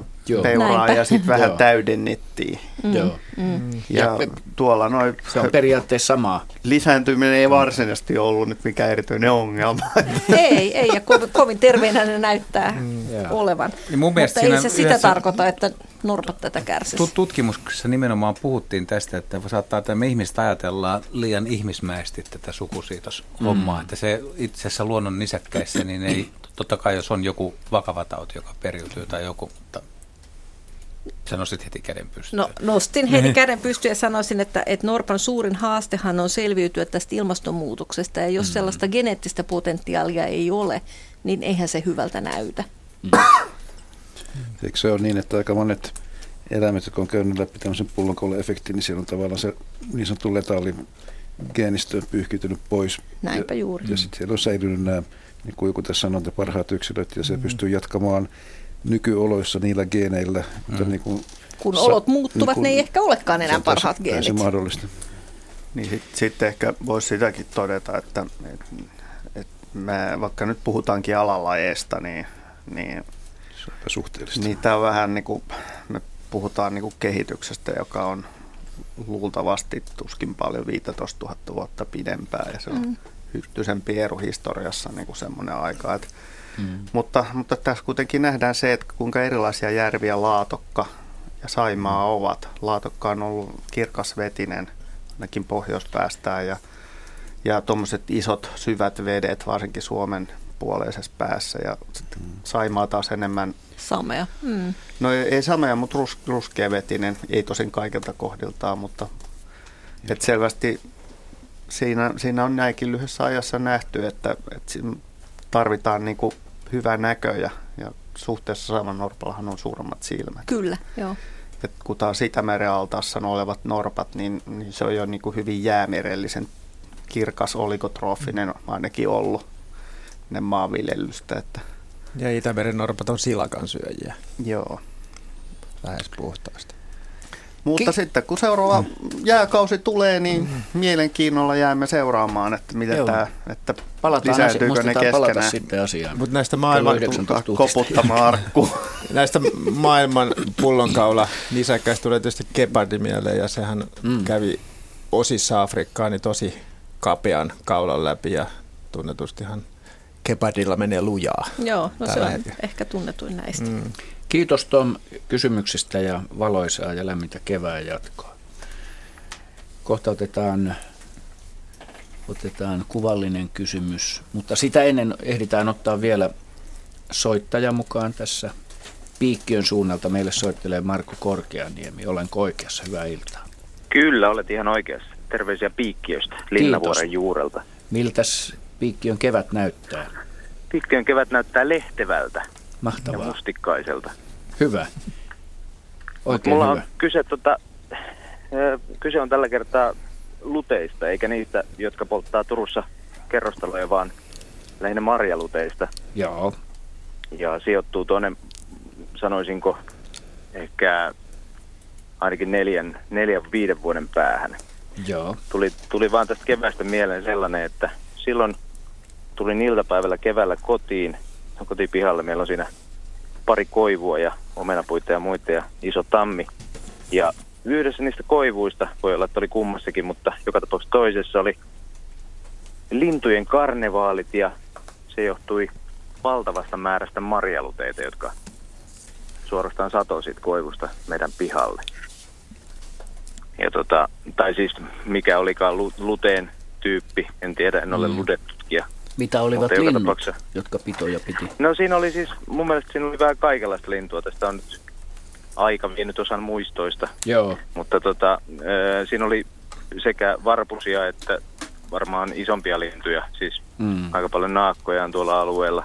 6-7 Joo. peuraa Näinpä. ja sitten vähän Joo. täydennettiin. Mm, Joo. mm. Ja, Ja- tuolla noin Se on periaatteessa samaa. lisääntyminen ei varsinaisesti ollut nyt mikään erityinen ongelma. Ei, ei, ja kovin, kovin terveenä ne näyttää Joo. olevan. Niin mun Mutta ei se sitä yhdessä- tarkoita, että norpat tätä kärsisi. tutkimuksessa nimenomaan puhuttiin tästä, että saattaa, että me ihmiset ajatellaan liian ihmismäisesti tätä sukusiitoshommaa, mm. että se itse asiassa luonnon nisäkkäissä, niin ei, totta kai jos on joku vakava tauti, joka periytyy tai joku, mutta sä nostit heti käden pystyyn. No, nostin heti käden pystyyn ja sanoisin, että, että Norpan suurin haastehan on selviytyä tästä ilmastonmuutoksesta. Ja jos sellaista geneettistä potentiaalia ei ole, niin eihän se hyvältä näytä. Eikö se ole niin, että aika monet eläimet, jotka on käynyt läpi tämmöisen pullonkaula-efektin, niin siellä on tavallaan se niin sanottu letaali geenistö pyyhkiytynyt pois. Näinpä ja, juuri. Ja sitten siellä on säilynyt nämä, niin kuin joku tässä sanoi, että parhaat yksilöt, ja se pystyy jatkamaan nykyoloissa niillä geeneillä. Mutta niin kuin, Kun sa- olot muuttuvat, niin kuin- ne ei ehkä olekaan se enää parhaat täysin geenit. mahdollista. Niin sitten sit ehkä voisi sitäkin todeta, että et, et me, vaikka nyt puhutaankin alalajeista, niin, niin, Se on suhteellista. niin tämä on vähän niin kuin, me puhutaan niin kuin kehityksestä, joka on luultavasti tuskin paljon 15 000 vuotta pidempää ja se on mm. Hyttysen pieru historiassa niin kuin semmoinen aika. Että, Mm. mutta, mutta tässä kuitenkin nähdään se, että kuinka erilaisia järviä Laatokka ja Saimaa ovat. Laatokka on ollut kirkasvetinen ainakin pohjoispäästään ja, ja tuommoiset isot syvät vedet, varsinkin Suomen puoleisessa päässä ja sitten Saimaa taas enemmän, Samea. Mm. no ei, ei sameja, mutta rus, ruskeavetinen, ei tosin kaikilta kohdiltaan, mutta et selvästi siinä, siinä on näinkin lyhyessä ajassa nähty, että, että siinä tarvitaan niin kuin hyvä näkö ja, ja suhteessa Saimaan Norpallahan on suuremmat silmät. Kyllä, joo. Et kun taas Itämeren altaassa olevat norpat, niin, niin se on jo niin kuin hyvin jäämerellisen kirkas olikotrofinen ainakin ollut ne maanviljelystä. Että. Ja Itämeren norpat on silakan syöjiä. Joo. Lähes puhtaasti. Mutta Ki- sitten kun seuraava jääkausi tulee, niin mm. mielenkiinnolla jäämme seuraamaan, että miten tämä, että Palataan lisääntyykö asia, ne keskenään. palata sitten asiaan. Mutta näistä maailman koputtama arkku. näistä maailman pullonkaula nisäkkäistä tulee tietysti kepardi mieleen ja sehän mm. kävi osissa Afrikkaa niin tosi kapean kaulan läpi ja tunnetustihan kepardilla menee lujaa. Joo, no se on hetkellä. ehkä tunnetuin näistä. Mm. Kiitos Tom kysymyksistä ja valoisaa ja lämmintä kevään jatkoa. Kohta otetaan, otetaan kuvallinen kysymys, mutta sitä ennen ehditään ottaa vielä soittaja mukaan tässä. Piikkiön suunnalta meille soittelee Marko Korkeaniemi. Olen oikeassa. Hyvää iltaa. Kyllä, olet ihan oikeassa. Terveisiä Piikkiöstä, Linnavuoren juurelta. Miltäs Piikkiön kevät näyttää? Piikkiön kevät näyttää lehtevältä. Mahtavaa. Ja mustikkaiselta. Hyvä. Oikein Mulla hyvä. on kyse, tota, kyse on tällä kertaa luteista, eikä niistä, jotka polttaa Turussa kerrostaloja, vaan lähinnä marjaluteista. Joo. Ja sijoittuu tuonne, sanoisinko, ehkä ainakin neljän, neljän viiden vuoden päähän. Joo. Tuli, tuli vaan tästä keväästä mieleen sellainen, että silloin tulin iltapäivällä keväällä kotiin, kotipihalle. Meillä on siinä pari koivua ja omenapuita ja muita ja iso tammi. Ja yhdessä niistä koivuista, voi olla, että oli kummassakin, mutta joka tapauksessa toisessa oli lintujen karnevaalit ja se johtui valtavasta määrästä marjaluteita, jotka suorastaan satoi siitä koivusta meidän pihalle. Ja tota, tai siis mikä olikaan luteen tyyppi, en tiedä, en ole mm. Mitä olivat Mutta linnut, jotka pitoja piti? No siinä oli siis, mun mielestä siinä oli vähän kaikenlaista lintua. Tästä on nyt aika vienyt osan muistoista. Joo. Mutta tota, äh, siinä oli sekä varpusia että varmaan isompia lintuja. Siis mm. aika paljon naakkoja on tuolla alueella.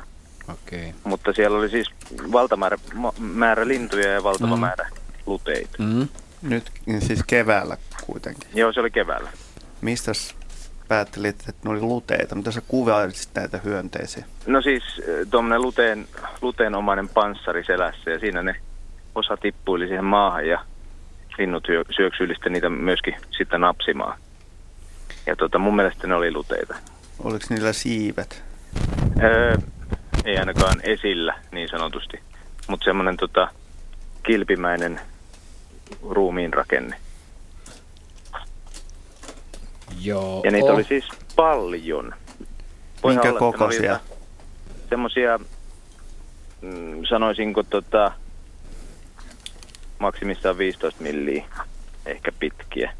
Okay. Mutta siellä oli siis valtamäärä määrä lintuja ja valtava mm. määrä luteita. Mm. Nyt siis keväällä kuitenkin. Joo, se oli keväällä. Mistäs päättelit, että ne oli luteita. Mitä sä kuvailisit näitä hyönteisiä? No siis tuommoinen luteen, luteenomainen panssari selässä ja siinä ne osa tippuili siihen maahan ja linnut syöksyillistä niitä myöskin sitten napsimaan. Ja tota, mun mielestä ne oli luteita. Oliko niillä siivet? Öö, ei ainakaan esillä niin sanotusti, mutta semmoinen tota, kilpimäinen ruumiin rakenne. Joo. Ja niitä oli siis paljon. Voi Minkä olla, kokoisia? Semmoisia, mm, sanoisinko tota, maksimissaan 15 milliä, ehkä pitkiä.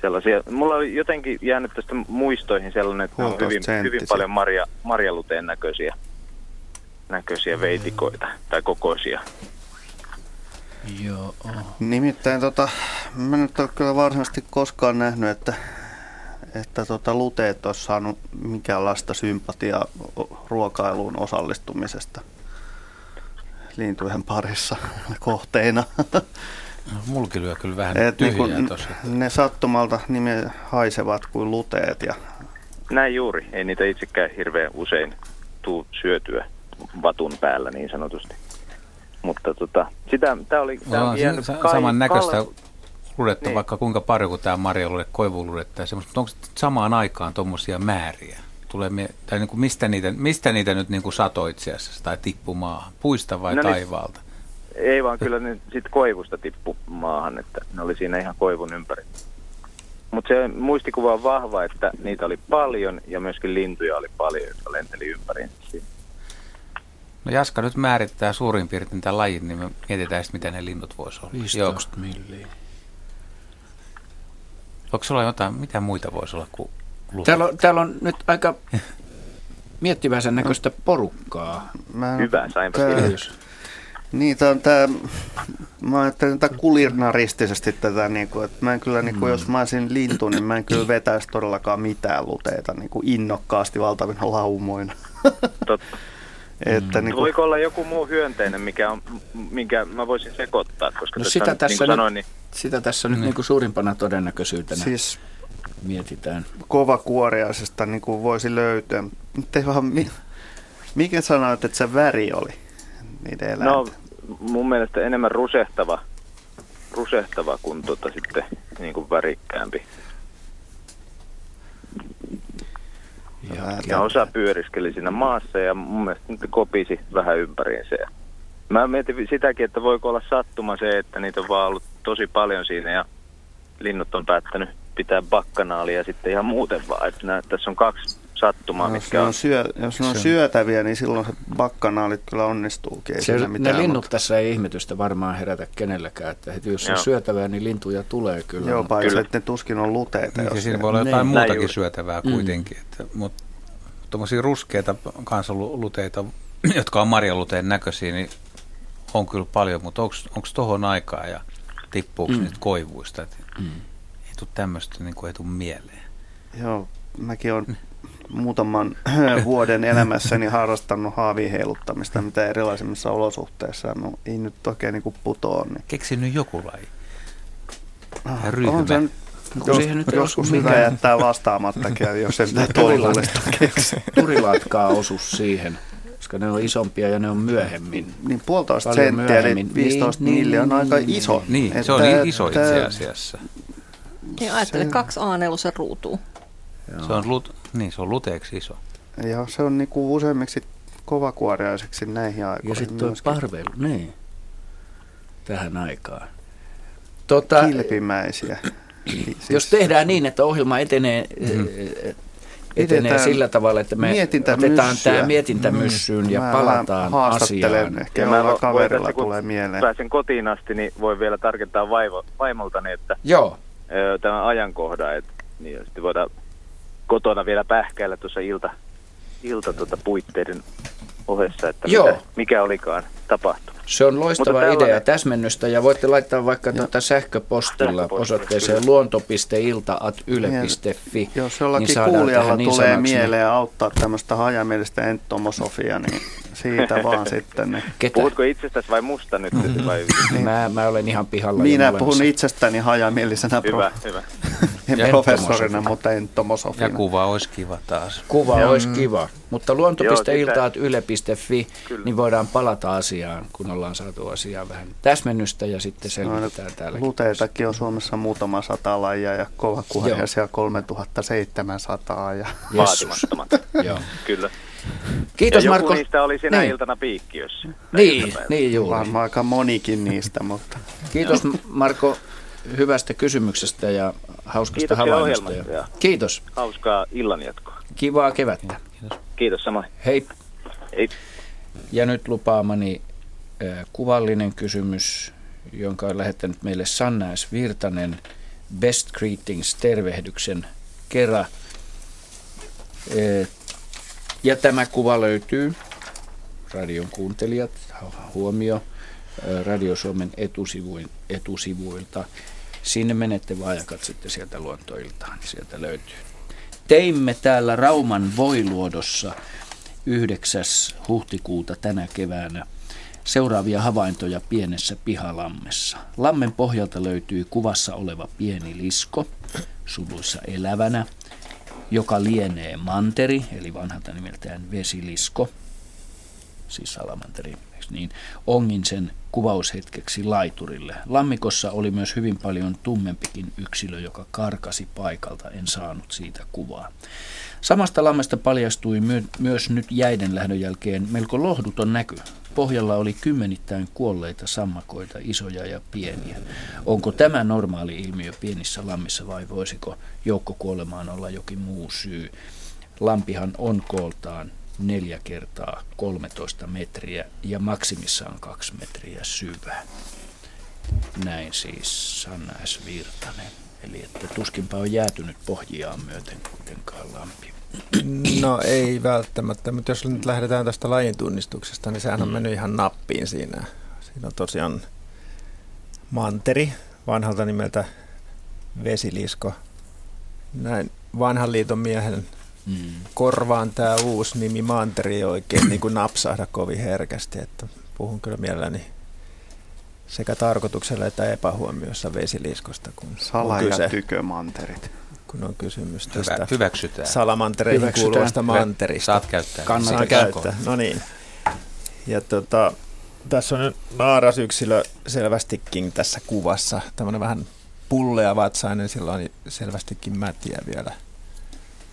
Sellaisia. Mulla on jotenkin jäänyt tästä muistoihin sellainen, että ne on hyvin, hyvin paljon marja, marjaluteen näköisiä, näköisiä veitikoita tai kokoisia. Joo. Nimittäin tota, mä nyt ole kyllä varsinaisesti koskaan nähnyt, että, että tota, luteet olisi saanut minkäänlaista sympatiaa ruokailuun osallistumisesta lintujen parissa kohteina. No, mulki lyö kyllä vähän Et tyhjää niin tossa. Ne sattumalta nime haisevat kuin luteet. Ja... Näin juuri. Ei niitä itsekään hirveän usein tuu syötyä vatun päällä niin sanotusti. Mutta tota, sitä, tämä oli, tämä on jäänyt kai, saman näköistä kal... ludetta, niin. vaikka kuinka paljon kuin tämä marjalude, koivuludetta ja semmoista, mutta onko samaan aikaan tuommoisia määriä? Tulee me, tai niin kuin mistä, niitä, mistä niitä nyt niin kuin sato itse asiassa tai tippu maahan? Puista vai no niin. taivaalta? Niin, ei vaan kyllä ne sitten koivusta tippu maahan, että ne oli siinä ihan koivun ympäri. Mutta se muistikuva on vahva, että niitä oli paljon ja myöskin lintuja oli paljon, jotka lenteli ympäri. No Jaska nyt määrittää suurin piirtein tämän lajin, niin me mietitään sitten, mitä ne linnut voisi olla. 15 milliä. Onko sulla jotain, mitä muita voisi olla kuin Täällä on, täällä on nyt aika miettiväisen näköistä porukkaa. Mä, Hyvä, sainpa Niin, tämä on tämä, mä ajattelen tätä kulinaristisesti tätä, niin kuin, että mä en kyllä, niin kuin, mm. jos mä olisin lintu, niin mä en kyllä vetäisi todellakaan mitään luteita niin kuin innokkaasti valtavina laumoina. Totta. Että mm. niin kuin... Voiko olla joku muu hyönteinen, mikä on, minkä mä voisin sekoittaa? Koska no sitä, tässä, niin sanoin, niin... sitä tässä mm. nyt niin kuin suurimpana todennäköisyytenä. Siis mietitään. Kovakuoriaisesta niin kuin voisi löytyä. Mutta vaan, mi- mikä sanoit, että se väri oli niiden eläinten? No mun mielestä enemmän rusehtava, rusehtava kuin tota sitten niin kuin värikkäämpi. Ja, Ja osa pyöriskeli siinä maassa ja mun mielestä nyt kopisi vähän ympäriinsä. Mä mietin sitäkin, että voiko olla sattuma se, että niitä on vaan ollut tosi paljon siinä ja linnut on päättänyt pitää bakkanaalia sitten ihan muuten vaan. Että nää, tässä on kaksi sattumaa, No, jos, mitkä ne on... on syö, jos ne on Se on- syötäviä, niin silloin se bakkanaalit kyllä onnistuukin. Ei Se, ne mitään linnut muuta. tässä ei ihmetystä varmaan herätä kenellekään, että heti jos se on Joo. syötävää, niin lintuja tulee kyllä. Joo, mutta- paitsi Kyllä. että ne tuskin on luteita. Niin, jos ja siinä ne- voi olla Niin. jotain Näin muutakin juuri. syötävää Mm. kuitenkin. Että, mutta tuommoisia ruskeita kansanluteita, jotka on marjaluteen näköisiä, niin on kyllä paljon, mutta onko tuohon aikaa ja tippuuko Mm. mm. nyt koivuista? Et Mm. ei tule tämmöistä niin kuin ei tule mieleen. Joo, mäkin olen muutaman vuoden elämässäni harrastanut haavin heiluttamista, mitä erilaisimmissa olosuhteissa. No, ei nyt oikein niin putoa. Niin. Keksi nyt joku laji. Ah, ryhmä. on se nyt, No, kun jos, siihen nyt joskus hyvä jättää vastaamattakin, jos ei mitään toivollista keksi. Turilatkaa osu siihen, koska ne on isompia ja ne on myöhemmin. Niin puolitoista Paljon senttiä, eli myöhemmin. 15 Niin, niin, on niin, aika niin, iso. Niin, se on Että- niin iso itse että- asiassa. Niin ajattele, Se- kaksi A4 ruutua. Se on, lut, niin, se on luteeksi iso. Ja se on niinku useimmiksi kovakuoriaiseksi näihin aikoihin. Ja sitten tuo parveilu, niin, tähän aikaan. Tota, Kilpimäisiä. Siis- jos tehdään niin, että ohjelma etenee, Mhm. etenee Pidetään sillä tavalla, että me otetaan tämä mietintämyssyyn ja Mä palataan asiaan. Ehkä Ja mä vo- kaverilla kun tulee mieleen. Pääsen kotiin asti, niin voi vielä tarkentaa vaivo, vaimoltani, että Joo, ö, tämän ajankohdan, että niin sitten voidaan kotona vielä pähkäillä tuossa ilta, ilta tuota puitteiden ohessa, että Joo. mitä, mikä olikaan tapahtunut. se on loistava Mutta tällainen- idea täsmennystä ja voitte laittaa vaikka tuota sähköpostilla Sähköpostilla, osoitteeseen luonto.ilta.yle.fi. Jos jollakin niin kuulijalla niin tulee mieleen auttaa tämmöistä hajamielistä entomosofiaa, niin siitä vaan sitten. Niin. Ketä? Puhutko itsestäsi vai musta nyt? Vai? Mä, mä olen ihan pihalla. jo Minä puhun itsestäni hajamielisenä Hyvä, pro- hyvä. en Ja professorina, entomosofina. mutta Ja entomosofina. kuva olisi kiva taas. Kuva Joo. olisi kiva. Mutta luonto.iltaat.yle.fi, Kyllä. niin voidaan palata asiaan, kun ollaan saatu asiaan vähän täsmennystä ja sitten selvitetään täälläkin. Luteitakin on Suomessa muutama sata lajia ja kovakuoriaisia 3700. Ja. Vaatimattomat. Joo. Kyllä. Kiitos ja joku Marko. niistä oli sinä Niin. iltana piikkiössä. Niin, niin juuri. varmaan aika monikin niistä, mutta Kiitos Marko hyvästä kysymyksestä ja hauskasta Kiitoksia havainnosta. Ja... ja- Kiitos. Hauskaa illanjatkoa. Kivaa kevättä. Kiitos samoin. Hei. Ei. Ja nyt lupaamani äh, kuvallinen kysymys, jonka on lähettänyt meille Sanna S. Virtanen Best Greetings tervehdyksen kerran. Ja tämä kuva löytyy, radion kuuntelijat, huomio, Radio Suomen etusivuilta. Sinne menette vaan ja katsotte sieltä luontoiltaan, niin sieltä löytyy. Teimme täällä Rauman Voiluodossa 9. huhtikuuta tänä keväänä seuraavia havaintoja pienessä pihalammessa. Lammen pohjalta löytyy kuvassa oleva pieni lisko, suluissa elävänä, joka lienee manteri, eli vanhalta nimeltään vesilisko, siis salamanteri, niin, ongin sen kuvaushetkeksi laiturille. Lammikossa oli myös hyvin paljon tummempikin yksilö, joka karkasi paikalta, en saanut siitä kuvaa. Samasta lammesta paljastui my- myös nyt jäiden lähdön jälkeen melko lohduton näky. Pohjalla oli kymmenittäin kuolleita sammakoita, isoja ja pieniä. Onko tämä normaali ilmiö pienissä lammissa vai voisiko joukkokuolemaan olla jokin muu syy? Lampihan on kooltaan 4 kertaa 13 metriä ja maksimissaan 2 metriä syvä. Näin siis Sanna S. Virtanen. Eli että tuskinpa on jäätynyt pohjiaan myöten kuitenkaan lampi. No ei välttämättä, mutta jos nyt lähdetään tästä lajin tunnistuksesta, niin sehän on mennyt ihan nappiin siinä. Siinä on tosiaan manteri, vanhalta nimeltä vesilisko. Näin vanhan liiton miehen Mm. korvaan tämä uusi nimi manteri ei oikein niin kuin napsahda kovin herkästi, että puhun kyllä mielelläni sekä tarkoituksella että epähuomiossa vesiliskosta, kun sala- ja tykömanterit. Kun on kysymys Hyvä, tästä hyväksytään. salamantereihin Hyväksytään. kuuluvasta Hyvä. manterista. Saat käyttää. Kannattaa. Saan käyttää. No niin. Ja tota, tässä on nyt naarasyksilö selvästikin tässä kuvassa. Tämmöinen vähän pullea vatsainen, sillä on selvästikin mätiä vielä,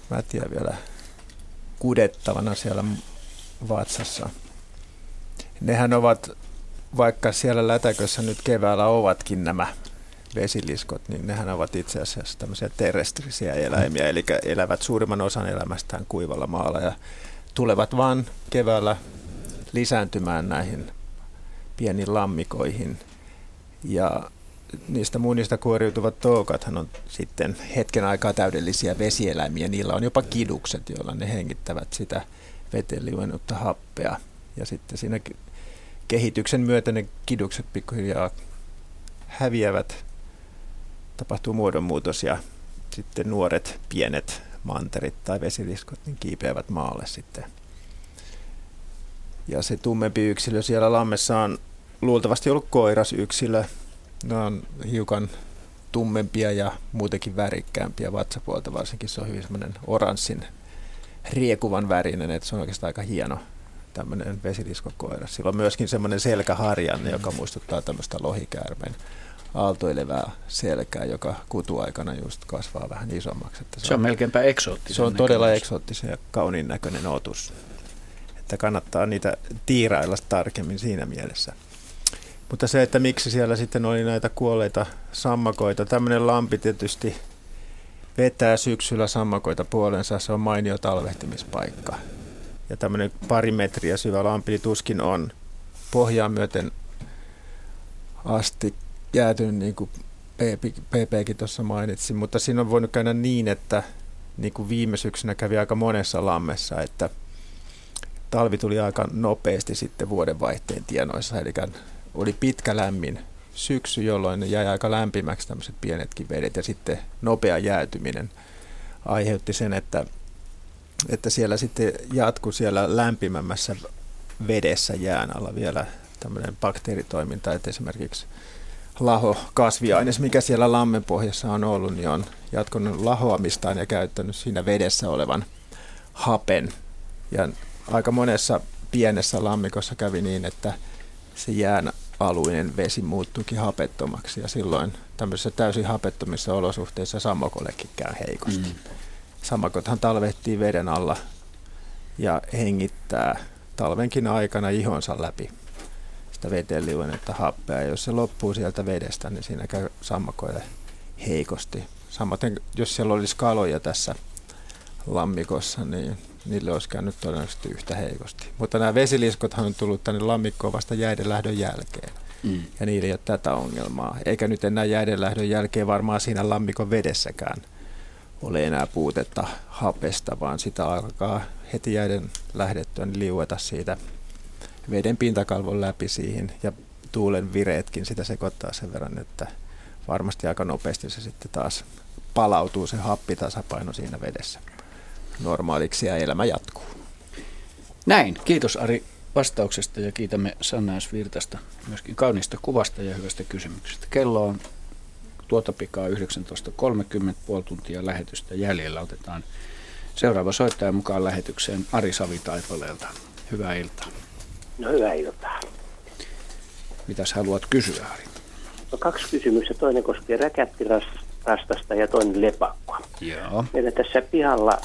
mätiä vielä kudettavana siellä vatsassa. Nehän ovat, vaikka siellä lätäkössä nyt keväällä ovatkin nämä vesiliskot, niin nehän ovat itse asiassa tämmöisiä terrestrisiä eläimiä, eli elävät suurimman osan elämästään kuivalla maalla ja tulevat vaan keväällä lisääntymään näihin pieniin lammikoihin. Ja niistä munista kuoriutuvat toukathan on sitten hetken aikaa täydellisiä vesieläimiä. Niillä on jopa kidukset, joilla ne hengittävät sitä veteen liuennutta happea. Ja sitten siinä ke- kehityksen myötä ne kidukset pikkuhiljaa häviävät, tapahtuu muodonmuutos ja sitten nuoret pienet manterit tai vesiliskot niin kiipeävät maalle sitten. Ja se tummempi yksilö siellä lammessa on luultavasti ollut koiras yksilö. Ne on hiukan tummempia ja muutenkin värikkäämpiä vatsapuolta, varsinkin se on hyvin semmoinen oranssin riekuvan värinen, että se on oikeastaan aika hieno tämmöinen vesiliskokoira. Sillä on myöskin semmoinen selkäharjanne, joka muistuttaa tämmöistä lohikäärmeen aaltoilevää selkää, joka kutuaikana just kasvaa vähän isommaksi. Että Se on melkeinpä eksoottinen Se on todella näkemys. eksoottisen ja kauniin näköinen otus. Että kannattaa niitä tiirailla tarkemmin siinä mielessä. Mutta se, että miksi siellä sitten oli näitä kuolleita sammakoita, tämmöinen lampi tietysti vetää syksyllä sammakoita puolensa, se on mainio talvehtimispaikka. Ja tämmöinen pari metriä syvä lampi niin tuskin on pohjaan myöten asti jäätynyt, niin kuin PPkin tuossa mainitsi, mutta siinä on voinut käydä niin, että niin kuin viime syksynä kävi aika monessa lammessa, että talvi tuli aika nopeasti sitten vuodenvaihteen tienoissa, eli oli pitkä lämmin syksy, jolloin ne jäi aika lämpimäksi tämmöiset pienetkin vedet ja sitten nopea jäätyminen aiheutti sen, että, että siellä sitten jatkui siellä lämpimämmässä vedessä jään alla vielä tämmöinen bakteeritoiminta, että esimerkiksi laho kasviaines, mikä siellä lammen pohjassa on ollut, niin on jatkunut lahoamistaan ja käyttänyt siinä vedessä olevan hapen. Ja aika monessa pienessä lammikossa kävi niin, että se jään aluinen vesi muuttuikin hapettomaksi ja silloin tämmöisissä täysin hapettomissa olosuhteissa sammakollekin käy heikosti. Mm. Sammakothan talvehtii veden alla ja hengittää talvenkin aikana ihonsa läpi sitä veteen liuennetta happea. Ja jos se loppuu sieltä vedestä, niin siinä käy sammakoille heikosti. Samaten, jos siellä olisi kaloja tässä lammikossa, niin niille olisi käynyt todennäköisesti yhtä heikosti. Mutta nämä vesiliskothan on tullut tänne lammikkoon vasta jäiden lähdön jälkeen. Mm. Ja niillä ei ole tätä ongelmaa. Eikä nyt enää jäiden lähdön jälkeen varmaan siinä lammikon vedessäkään ole enää puutetta hapesta, vaan sitä alkaa heti jäiden lähdettyä niin liueta siitä veden pintakalvon läpi siihen ja tuulen vireetkin sitä sekoittaa sen verran, että varmasti aika nopeasti se sitten taas palautuu se happitasapaino siinä vedessä normaaliksi ja elämä jatkuu. Näin. Kiitos Ari vastauksesta ja kiitämme Sanna. Virtasta myöskin kaunista kuvasta ja hyvästä kysymyksestä. Kello on tuota pikaa 19.30, puoli tuntia lähetystä jäljellä. Otetaan seuraava soittaja mukaan lähetykseen Ari Savitaipaleelta. Hyvää iltaa. No hyvää iltaa. Mitäs haluat kysyä, Ari? No, kaksi kysymystä. Toinen koskee räkättirastasta ja toinen lepakkoa. Joo. Meillä tässä pihalla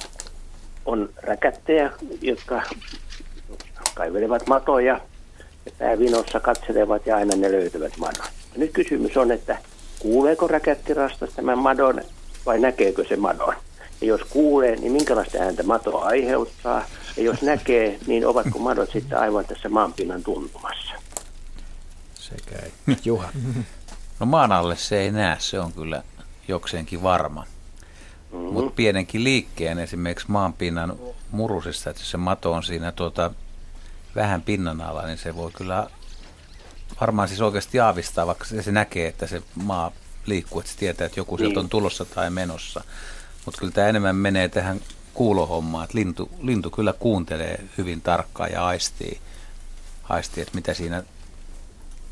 on räkättejä, jotka kaivelevat matoja ja päävinossa katselevat ja aina ne löytävät madon. Nyt kysymys on, että kuuleeko räkättirastas tämän madon vai näkeekö se madon? Ja jos kuulee, niin minkälaista ääntä mato aiheuttaa? Ja jos näkee, niin ovatko madot sitten aivan tässä maanpinnan tuntumassa? Sekä ei. Juha. No maan alle se ei näe, se on kyllä jokseenkin varma. Mm-hmm. Mutta pienenkin liikkeen esimerkiksi maanpinnan murusissa, että se mato on siinä tuota, vähän pinnan alla, niin se voi kyllä varmaan siis oikeasti aavistaa, vaikka se, se näkee, että se maa liikkuu, että se tietää, että joku sieltä on tulossa tai menossa. Mutta kyllä tämä enemmän menee tähän kuulohommaan, että lintu, lintu kyllä kuuntelee hyvin tarkkaan ja aistii, aistii että mitä siinä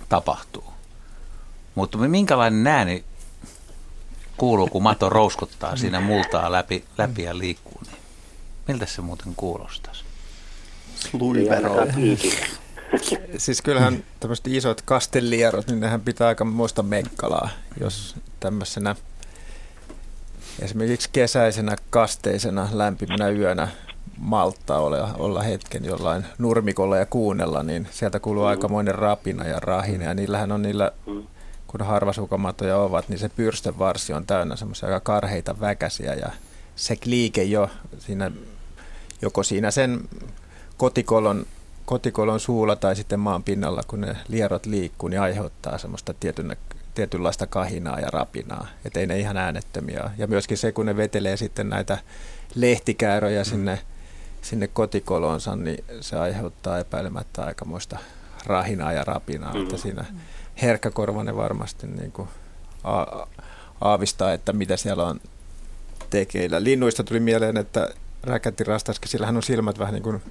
tapahtuu. Mutta minkälainen ääni kuuluu, kun mato rouskuttaa siinä multaa läpi, läpi ja liikkuu. Niin miltä se muuten kuulostaisi? Luivero. siis kyllähän tämmöiset isot kastelierot, niin nehän pitää aika muista mekkalaa, jos tämmöisenä esimerkiksi kesäisenä kasteisena lämpimänä yönä malttaa olla, olla hetken jollain nurmikolla ja kuunnella, niin sieltä kuuluu mm. aikamoinen rapina ja rahina. Ja niillähän on niillä, mm. kun harvasukkamatoja ovat, niin se pyrstevarsi on täynnä semmoisia aika karheita väkäsiä. Ja se liike jo siinä, joko siinä sen kotikolon, kotikolon suulla tai sitten maan pinnalla, kun ne lierot liikkuu, niin aiheuttaa semmoista tietyn, tietynlaista kahinaa ja rapinaa. Että ei ne ihan äänettömiä. Ja myöskin se, kun ne vetelee sitten näitä lehtikääröjä sinne mm sinne kotikolonsa, niin se aiheuttaa epäilemättä aikamoista rahinaa ja rapinaa, mm. että siinä herkkäkorvainen varmasti niin kuin a- aavistaa, että mitä siellä on tekeillä. Linnuista tuli mieleen, että räkättirastaskin, sillähän on silmät vähän niin kuin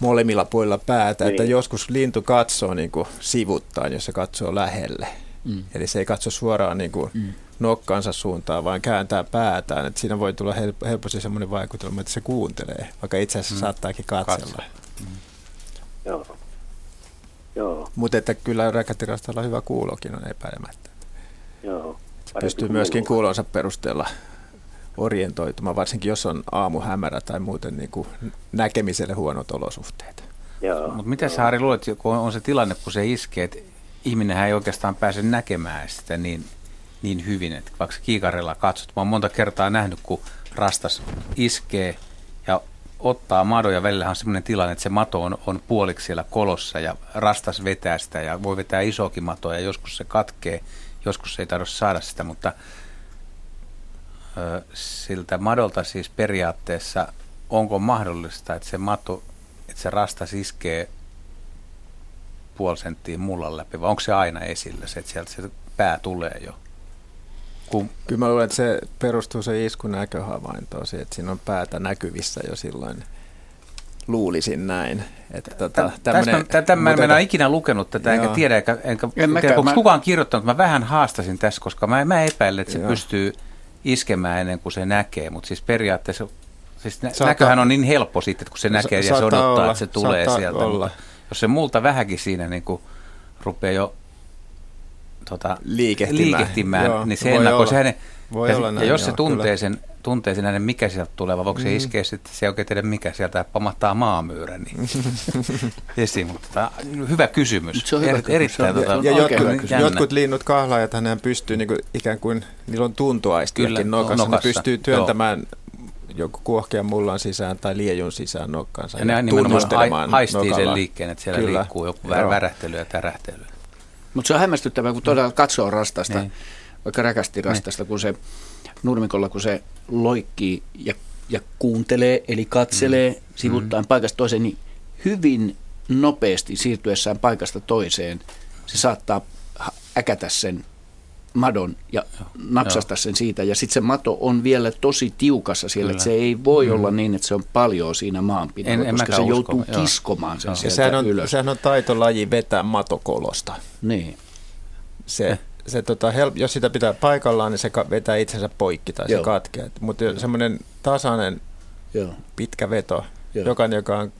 molemmilla puolilla päätä, niin. että joskus lintu katsoo niin kuin sivuttain, jos se katsoo lähelle. Mm. Eli se ei katso suoraan niin kuin mm nokkansa suuntaan, vaan kääntää päätään. Että siinä voi tulla helposti sellainen vaikutelma, että se kuuntelee, vaikka itse asiassa mm. saattaakin katsella. Mm. Joo. Joo. Mutta että kyllä räkätirastalla hyvä kuulokin on epäilemättä. Joo. Se pystyy myöskin kuulonsa perusteella orientoitumaan, varsinkin jos on aamu hämärä tai muuten niin kuin näkemiselle huonot olosuhteet. Mutta miten sä Harri luulet, kun on se tilanne, kun se iskee, että ihminenhän ei oikeastaan pääse näkemään sitä niin niin hyvin, että vaikka kiikarilla katsot, mä oon monta kertaa nähnyt, kun rastas iskee ja ottaa madon ja välillä on sellainen tilanne, että se mato on, on puoliksi siellä kolossa ja rastas vetää sitä ja voi vetää isokin matoa ja joskus se katkee, joskus se ei tarvitse saada sitä, mutta ö, siltä madolta siis periaatteessa onko mahdollista, että se mato, että se rastas iskee puoli senttiä mullan läpi, vai onko se aina esillä, se, että sieltä se pää tulee jo? Kun... Kyllä mä luulen, että se perustuu se iskun näköhavaintoon, että siinä on päätä näkyvissä jo silloin. Luulisin näin. Että tota, tämmönen, tätä mä en mutta... ikinä lukenut tätä, enkä tiedä, enkä, enkä en tiedä, onko mä... kukaan kirjoittanut. Mä vähän haastasin tässä, koska mä, mä epäilen, että se Joo. pystyy iskemään ennen kuin se näkee, mutta siis periaatteessa siis Saattaa... näköhän on niin helppo sitten, kun se näkee Sa- ja se odottaa, olla. että se tulee sieltä. Olla. Jos se multa vähänkin siinä niin kuin rupeaa jo tota, liikehtimään, liikehtimään Joo, niin se ennakoi se hänen, voi ja, olla näin, ja jos joo, se tuntee kyllä. sen, tuntee sen hänen, mikä sieltä tulee, voiko mm. se iskeä sitten, se ei oikein tiedä mikä sieltä pamahtaa maamyyrä, niin esiin, mutta tota, hyvä kysymys. Se on hyvä kysymys. Erittäin, tota, ja jotkut, jotkut linnut kahlaajat, hän pystyy niin kuin, ikään kuin, niillä on tuntuaistiakin nokassa, nokassa, ne pystyy työntämään joo joku kuohkea mullan sisään tai liejun sisään nokkansa. Ja, ja ne nimenomaan haistii nokalla. sen liikkeen, että siellä Kyllä. liikkuu joku Joo. värähtely ja tärähtely. Mutta se on hämmästyttävää, kun todella katsoo rastasta, niin. vaikka räkästi niin. rastasta, niin. kun se nurmikolla, kun se loikkii ja, ja kuuntelee, eli katselee mm. sivuttain mm. paikasta toiseen, niin hyvin nopeasti siirtyessään paikasta toiseen se saattaa äkätä sen madon ja napsasta sen siitä. Ja sitten se mato on vielä tosi tiukassa siellä, Kyllä. että se ei voi mm. olla niin, että se on paljon siinä maanpinnalla, en, koska en se usko. joutuu Joo. kiskomaan sen Joo. sieltä sehän on, ylös. Sehän on taitolaji vetää matokolosta. Niin. Se, se tota, help, jos sitä pitää paikallaan, niin se vetää itsensä poikki tai Joo. se katkeaa. Mutta semmoinen tasainen Joo. pitkä veto, Joo. jokainen, joka on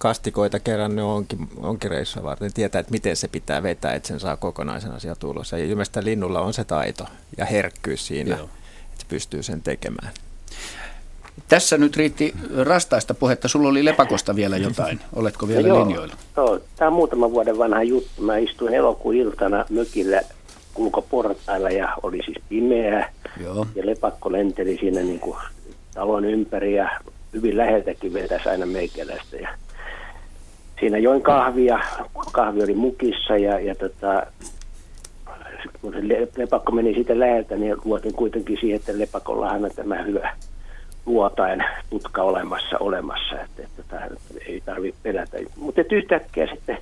kastikoita kerännyt onkin, onkin reissua varten, tietää, että miten se pitää vetää, että sen saa kokonaisena sieltä ulos. Ja ilmeisesti linnulla on se taito ja herkkyys siinä, Joo. että se pystyy sen tekemään. Tässä nyt riitti rastaista puhetta. Sulla oli lepakosta vielä jotain. Oletko vielä no linjoilla? Joo, tämä on muutama vuoden vanha juttu. Mä istuin elokuun iltana mökillä ulkoportailla ja oli siis pimeää. Joo. Ja lepakko lenteli siinä niin kuin talon ympäri ja hyvin läheltäkin vetäisi aina meikäläistä. Ja siinä join kahvia, kahvi oli mukissa ja, ja tota, kun se lepakko meni siitä läheltä, niin luotin kuitenkin siihen, että lepakollahan on tämä hyvä luotain tutka olemassa, olemassa että, että, että ei tarvitse pelätä. Mutta yhtäkkiä sitten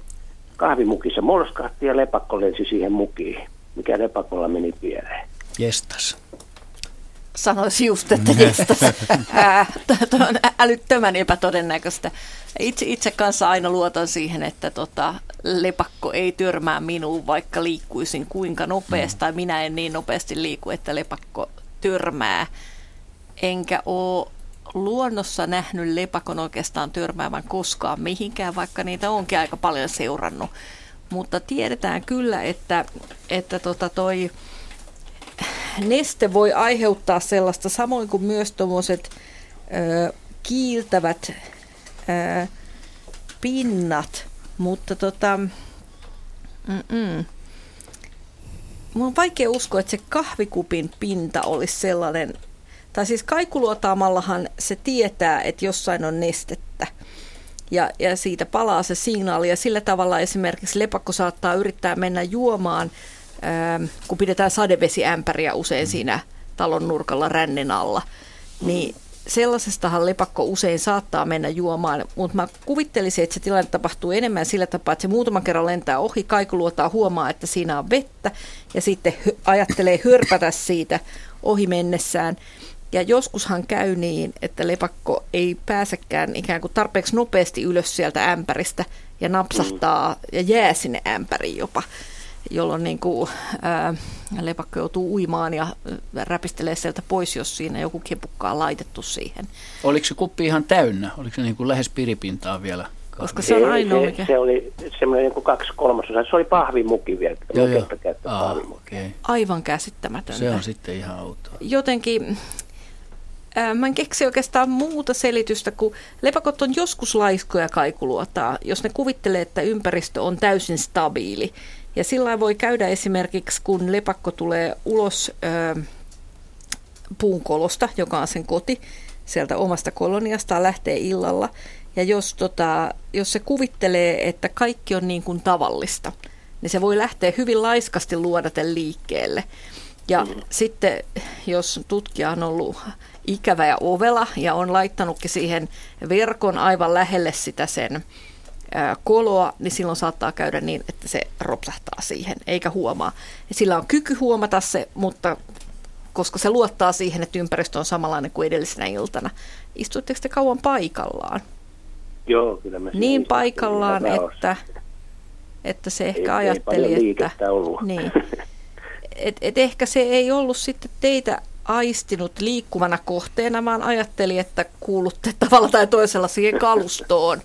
kahvimukissa molskahti ja lepakko lensi siihen mukiin, mikä lepakolla meni pieleen. Jestas. Sanoisin just, että jestas, ää, toi on älyttömän epätodennäköistä. Itse, itse kanssa aina luotan siihen, että tota, lepakko ei törmää minuun, vaikka liikkuisin kuinka nopeasti, tai minä en niin nopeasti liiku, että lepakko törmää. Enkä ole luonnossa nähnyt lepakon oikeastaan törmäävän koskaan mihinkään, vaikka niitä onkin aika paljon seurannut. Mutta tiedetään kyllä, että, että tota toi neste voi aiheuttaa sellaista, samoin kuin myös tuommoiset kiiltävät ö, pinnat, mutta tota, mm-mm. Mun on vaikea uskoa, että se kahvikupin pinta olisi sellainen, tai siis kaikuluotaamallahan se tietää, että jossain on nestettä. Ja, ja siitä palaa se signaali ja sillä tavalla esimerkiksi lepakko saattaa yrittää mennä juomaan, kun pidetään sadevesiämpäriä usein siinä talon nurkalla rännin alla, niin sellaisestahan lepakko usein saattaa mennä juomaan, mutta mä kuvittelisin, että se tilanne tapahtuu enemmän sillä tapaa, että se muutaman kerran lentää ohi, kaikuluotaa huomaa, että siinä on vettä ja sitten ajattelee hörpätä siitä ohi mennessään. Ja joskushan käy niin, että lepakko ei pääsekään ikään kuin tarpeeksi nopeasti ylös sieltä ämpäristä ja napsahtaa ja jää sinne ämpäriin jopa jolloin niin kuin, ää, lepakko joutuu uimaan ja räpistelee sieltä pois, jos siinä joku kepukka on laitettu siihen. Oliko se kuppi ihan täynnä? Oliko se niin kuin lähes piripintaa vielä? Koska se on ainoa, mikä... Se, se oli semmoinen niin kuin kaksi kolmasosaa. Se oli pahvimuki vielä. Joo, joo. Aa, okay. Aivan käsittämätöntä. Se on sitten ihan outoa. Jotenkin Mä en keksi oikeastaan muuta selitystä, kun lepakot on joskus laiskoja kaikuluotaa, jos ne kuvittelee, että ympäristö on täysin stabiili. Ja sillä voi käydä esimerkiksi, kun lepakko tulee ulos ö, puunkolosta, joka on sen koti, sieltä omasta koloniastaan lähtee illalla. Ja jos, tota, jos se kuvittelee, että kaikki on niin kuin tavallista, niin se voi lähteä hyvin laiskasti luodaten liikkeelle. Ja mm. sitten, jos tutkija on ollut ikävä ja ovela ja on laittanutkin siihen verkon aivan lähelle sitä sen koloa, niin silloin saattaa käydä niin, että se ropsahtaa siihen, eikä huomaa. Sillä on kyky huomata se, mutta koska se luottaa siihen, että ympäristö on samanlainen kuin edellisenä iltana. Istuitteko te kauan paikallaan? Joo, kyllä mä Niin paikallaan, että, että se ehkä ei, ajatteli, ei että... Ollut. Niin. Et, et ehkä se ei ollut sitten teitä aistinut liikkuvana kohteena, vaan ajatteli, että kuulutte tavalla tai toisella siihen kalustoon.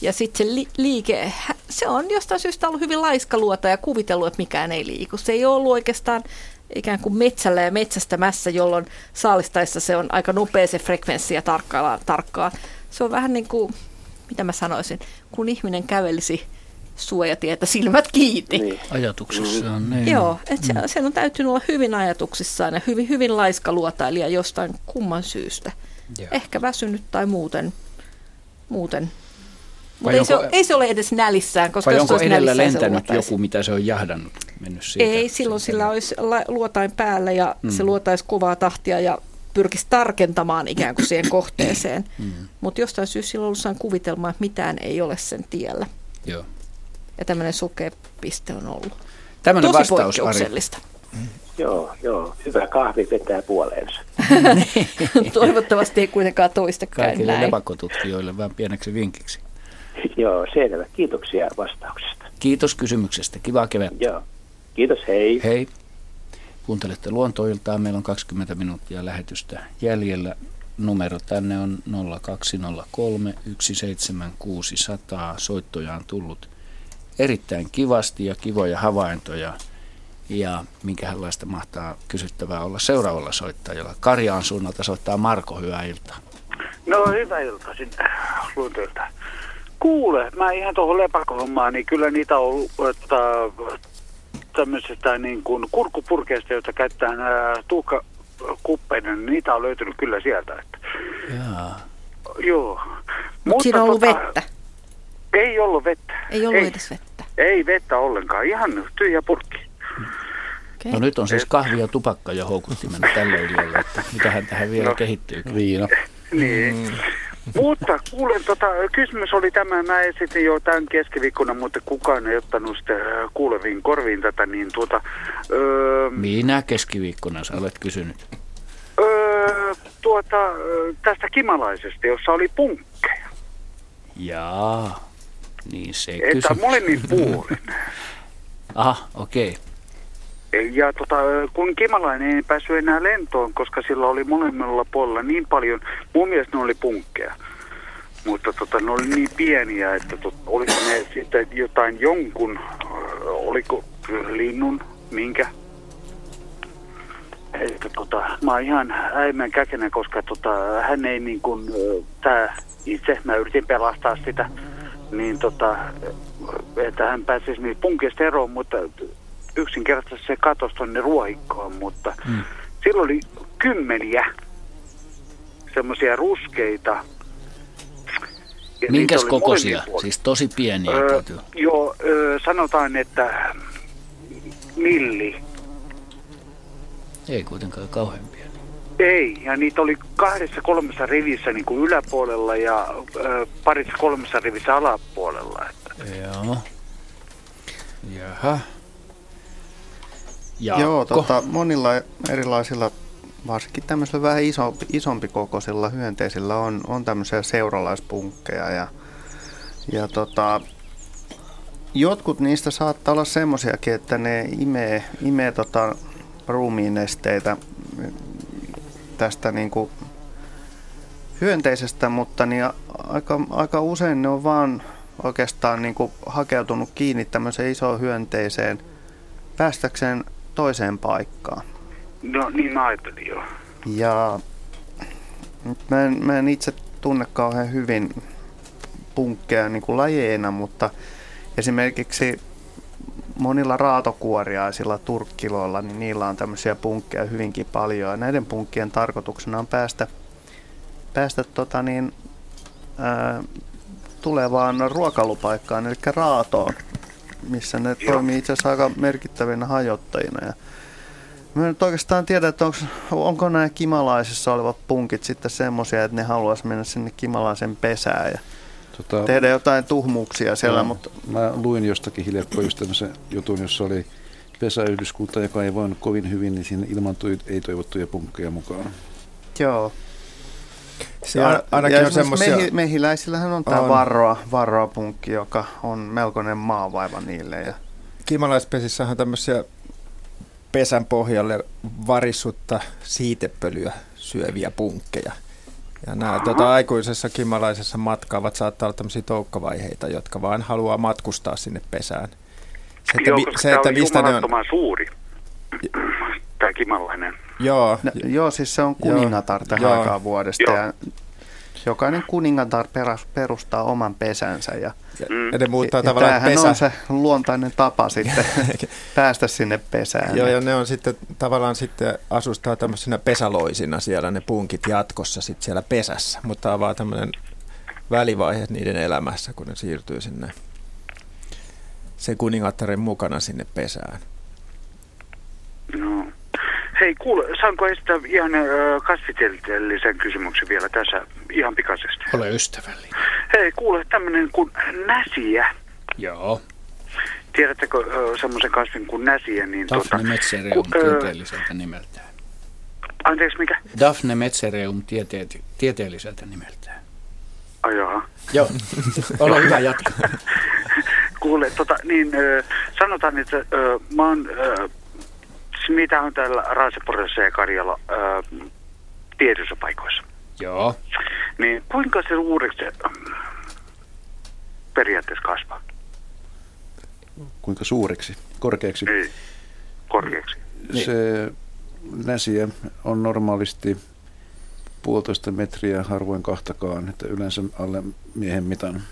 Ja sitten se li- liike, se on jostain syystä ollut hyvin laiskaluota ja kuvitellut, että mikään ei liiku. Se ei ollut oikeastaan ikään kuin metsällä ja metsästämässä, jolloin saalistaessa se on aika nopea se frekvenssi ja tarkkaan. Se on vähän niin kuin, mitä mä sanoisin, kun ihminen kävelisi suojatietä silmät kiinni. Niin. Ajatuksissaan, niin. Joo, että se, mm. sen on täytynyt olla hyvin ajatuksissaan ja hyvin, hyvin laiska luotailija jostain kumman syystä. Joo. Ehkä väsynyt tai muuten. muuten. Mutta ei, se ole, ei se ole edes nälissään, koska jos onko edellä lentänyt joku, mitä se on jahdannut? Mennyt siitä, ei, silloin sillä olisi luotain päällä ja mm. se luotaisi kovaa tahtia ja pyrkisi tarkentamaan ikään kuin siihen kohteeseen. Mm. Mutta jostain syystä sillä on ollut kuvitelma, että mitään ei ole sen tiellä. Joo ja tämmöinen piste on ollut. Tämmöinen Tosi vastaus, poikkeuksellista. Ari. Joo, joo. Hyvä kahvi vetää puoleensa. Toivottavasti ei kuitenkaan toistakaan Kaikille näin. lepakotutkijoille vähän pieneksi vinkiksi. Joo, selvä. Kiitoksia vastauksesta. Kiitos kysymyksestä. Kivaa kevättä. Joo. Kiitos, hei. Hei. Kuuntelette luontoiltaan. Meillä on 20 minuuttia lähetystä jäljellä. Numero tänne on 0203 17600. Soittoja on tullut erittäin kivasti ja kivoja havaintoja. Ja minkälaista mahtaa kysyttävää olla seuraavalla soittajalla. Karjaan suunnalta soittaa Marko, hyvää iltaa. No hyvää iltaa sinne luontoilta. Kuule, mä ihan tuohon lepakohommaan, niin kyllä niitä on ollut tota, tämmöisestä niin kuin kurkupurkeista, joita käytetään tuhkakuppeina, niin niitä on löytynyt kyllä sieltä. Että. Jaa. Joo. Mutta siinä on ollut tota, vettä. Ei ollut vettä. Ei ollut ei, edes vettä. Ei vettä ollenkaan, ihan tyhjä purkki. Okay. No nyt on siis kahvi ja tupakka ja houkuttimena tälle illalle, että mitähän tähän vielä no, kehittyy. Viina. Niin. Mm. Mutta kuulen, tota, kysymys oli tämä, mä esitin jo tämän keskiviikkona, mutta kukaan ei ottanut sitä kuuleviin korviin tätä, niin tuota... Öö, Minä keskiviikkona sä olet kysynyt. Öö, tuota, tästä kimalaisesta, jossa oli punkkeja. Jaa, niin se Että kysymys. molemmin puolin. Aha, okei. Ja tota, kun kimalainen ei päässyt enää lentoon, koska sillä oli molemmilla puolella niin paljon, mun mielestä ne oli punkkeja. Mutta tota, ne oli niin pieniä, että tot, oliko ne sitten jotain jonkun, ö, oliko linnun, minkä. Että tota, mä oon ihan äimän käkenä, koska tota, hän ei niin kuin, ö, tää itse, mä yritin pelastaa sitä, niin tota, että hän pääsisi niistä punkeista eroon, mutta yksinkertaisesti se katosi tonne ruohikkoon, mutta Mm. silloin oli kymmeniä semmoisia ruskeita. Ja Minkäs kokoisia? Siis tosi pieniä Öö, täytyy. joo, öö, sanotaan, että milli. Ei kuitenkaan kauhean pieni. Ei, ja niitä oli kahdessa kolmessa rivissä niin kuin yläpuolella ja ö, parissa kolmessa rivissä alapuolella. Että. Joo. Jaha. Jaakko. Joo, tota, monilla erilaisilla, varsinkin tämmöisillä vähän isompi, isompi kokoisilla hyönteisillä on, on tämmöisiä seuralaispunkkeja ja, ja tota, jotkut niistä saattaa olla semmoisiakin, että ne imee, imee tota ruumiinesteitä tästä niin kuin hyönteisestä, mutta niin aika, aika usein ne on vaan oikeastaan niin kuin hakeutunut kiinni tämmöiseen isoon hyönteiseen päästäkseen toiseen paikkaan. No niin mä ajattelin joo. Ja nyt mä en, mä en itse tunne kauhean hyvin punkkeja niin kuin lajeina, mutta esimerkiksi monilla raatokuoriaisilla turkkiloilla, niin niillä on tämmöisiä punkkeja hyvinkin paljon. Ja näiden punkkien tarkoituksena on päästä, päästä tota niin, ää, tulevaan ruokailupaikkaan, eli raatoon, missä ne toimii itse asiassa aika merkittävinä hajottajina. Ja Mä en nyt oikeastaan tiedä, että onko, onko nämä kimalaisissa olevat punkit sitten semmoisia, että ne haluaisi mennä sinne kimalaisen pesään ja Tota, tehdä jotain tuhmuuksia siellä, Joo. mutta Mä luin jostakin hiljakkoin just tämmöisen jutun, jossa oli pesäyhdyskunta, joka ei voinut kovin hyvin, niin sinne ilmantui ei-toivottuja punkkeja mukaan. joo. Se on- ainakin on esimerkiksi semmosia- mehi, mehiläisillähän on tämä On. varroa, varroa punkki, joka on melkoinen maavaiva niille. Ja, Kimalaispesissähän on tämmöisiä pesän pohjalle varissutta siitepölyä syöviä punkkeja. Ja nämä tota, aikuisessa kimalaisessa matkaavat saattaa olla tämmöisiä toukkavaiheita, jotka vaan haluaa matkustaa sinne pesään. Se, että, joo, koska se, tämä että mistä ne on... suuri, tämä kimalainen. Joo, no, joo, siis se on kuningatar tähän Joo. aikaan vuodesta. Joo. Ja jokainen kuningatar perustaa oman pesänsä. Ja, Mm. ja ne muuttaa ja tavallaan tämähän pesä... on se luontainen tapa sitten päästä sinne pesään. Joo, ja ne on sitten tavallaan sitten asustaa tämmöisenä pesäloisina siellä ne punkit jatkossa sitten siellä pesässä, mutta tämä on vaan tämmöinen välivaihe niiden elämässä, kun ne siirtyy sinne sen kuningattaren mukana sinne pesään. No. Hei, kuule, saanko esittää ihan ö, kasvitieteellisen kysymyksen vielä tässä ihan pikaisesti? Ole ystävällinen. Hei, kuule, tämmöinen kuin näsiä. Joo. Tiedättekö ö, semmoisen kasvin kuin näsiä? Niin Daphne metsereum ku- tieteelliseltä nimeltään. Anteeksi, mikä? Daphne metsereum tiete- tieteelliseltä nimeltään. Ai jaha. Joo, ole hyvä jatka. Kuule, tota, niin ö, sanotaan, että ö, mä oon, ö, mitä on täällä Raaseporissa ja Karjala tietyissä paikoissa. Joo. Niin kuinka se uudeksi periaatteessa kasvaa? Kuinka suureksi, korkeaksi? Niin, korkeaksi. Se näsiä on normaalisti puolitoista metriä, harvoin kahtakaan, että yleensä alle miehen mitan.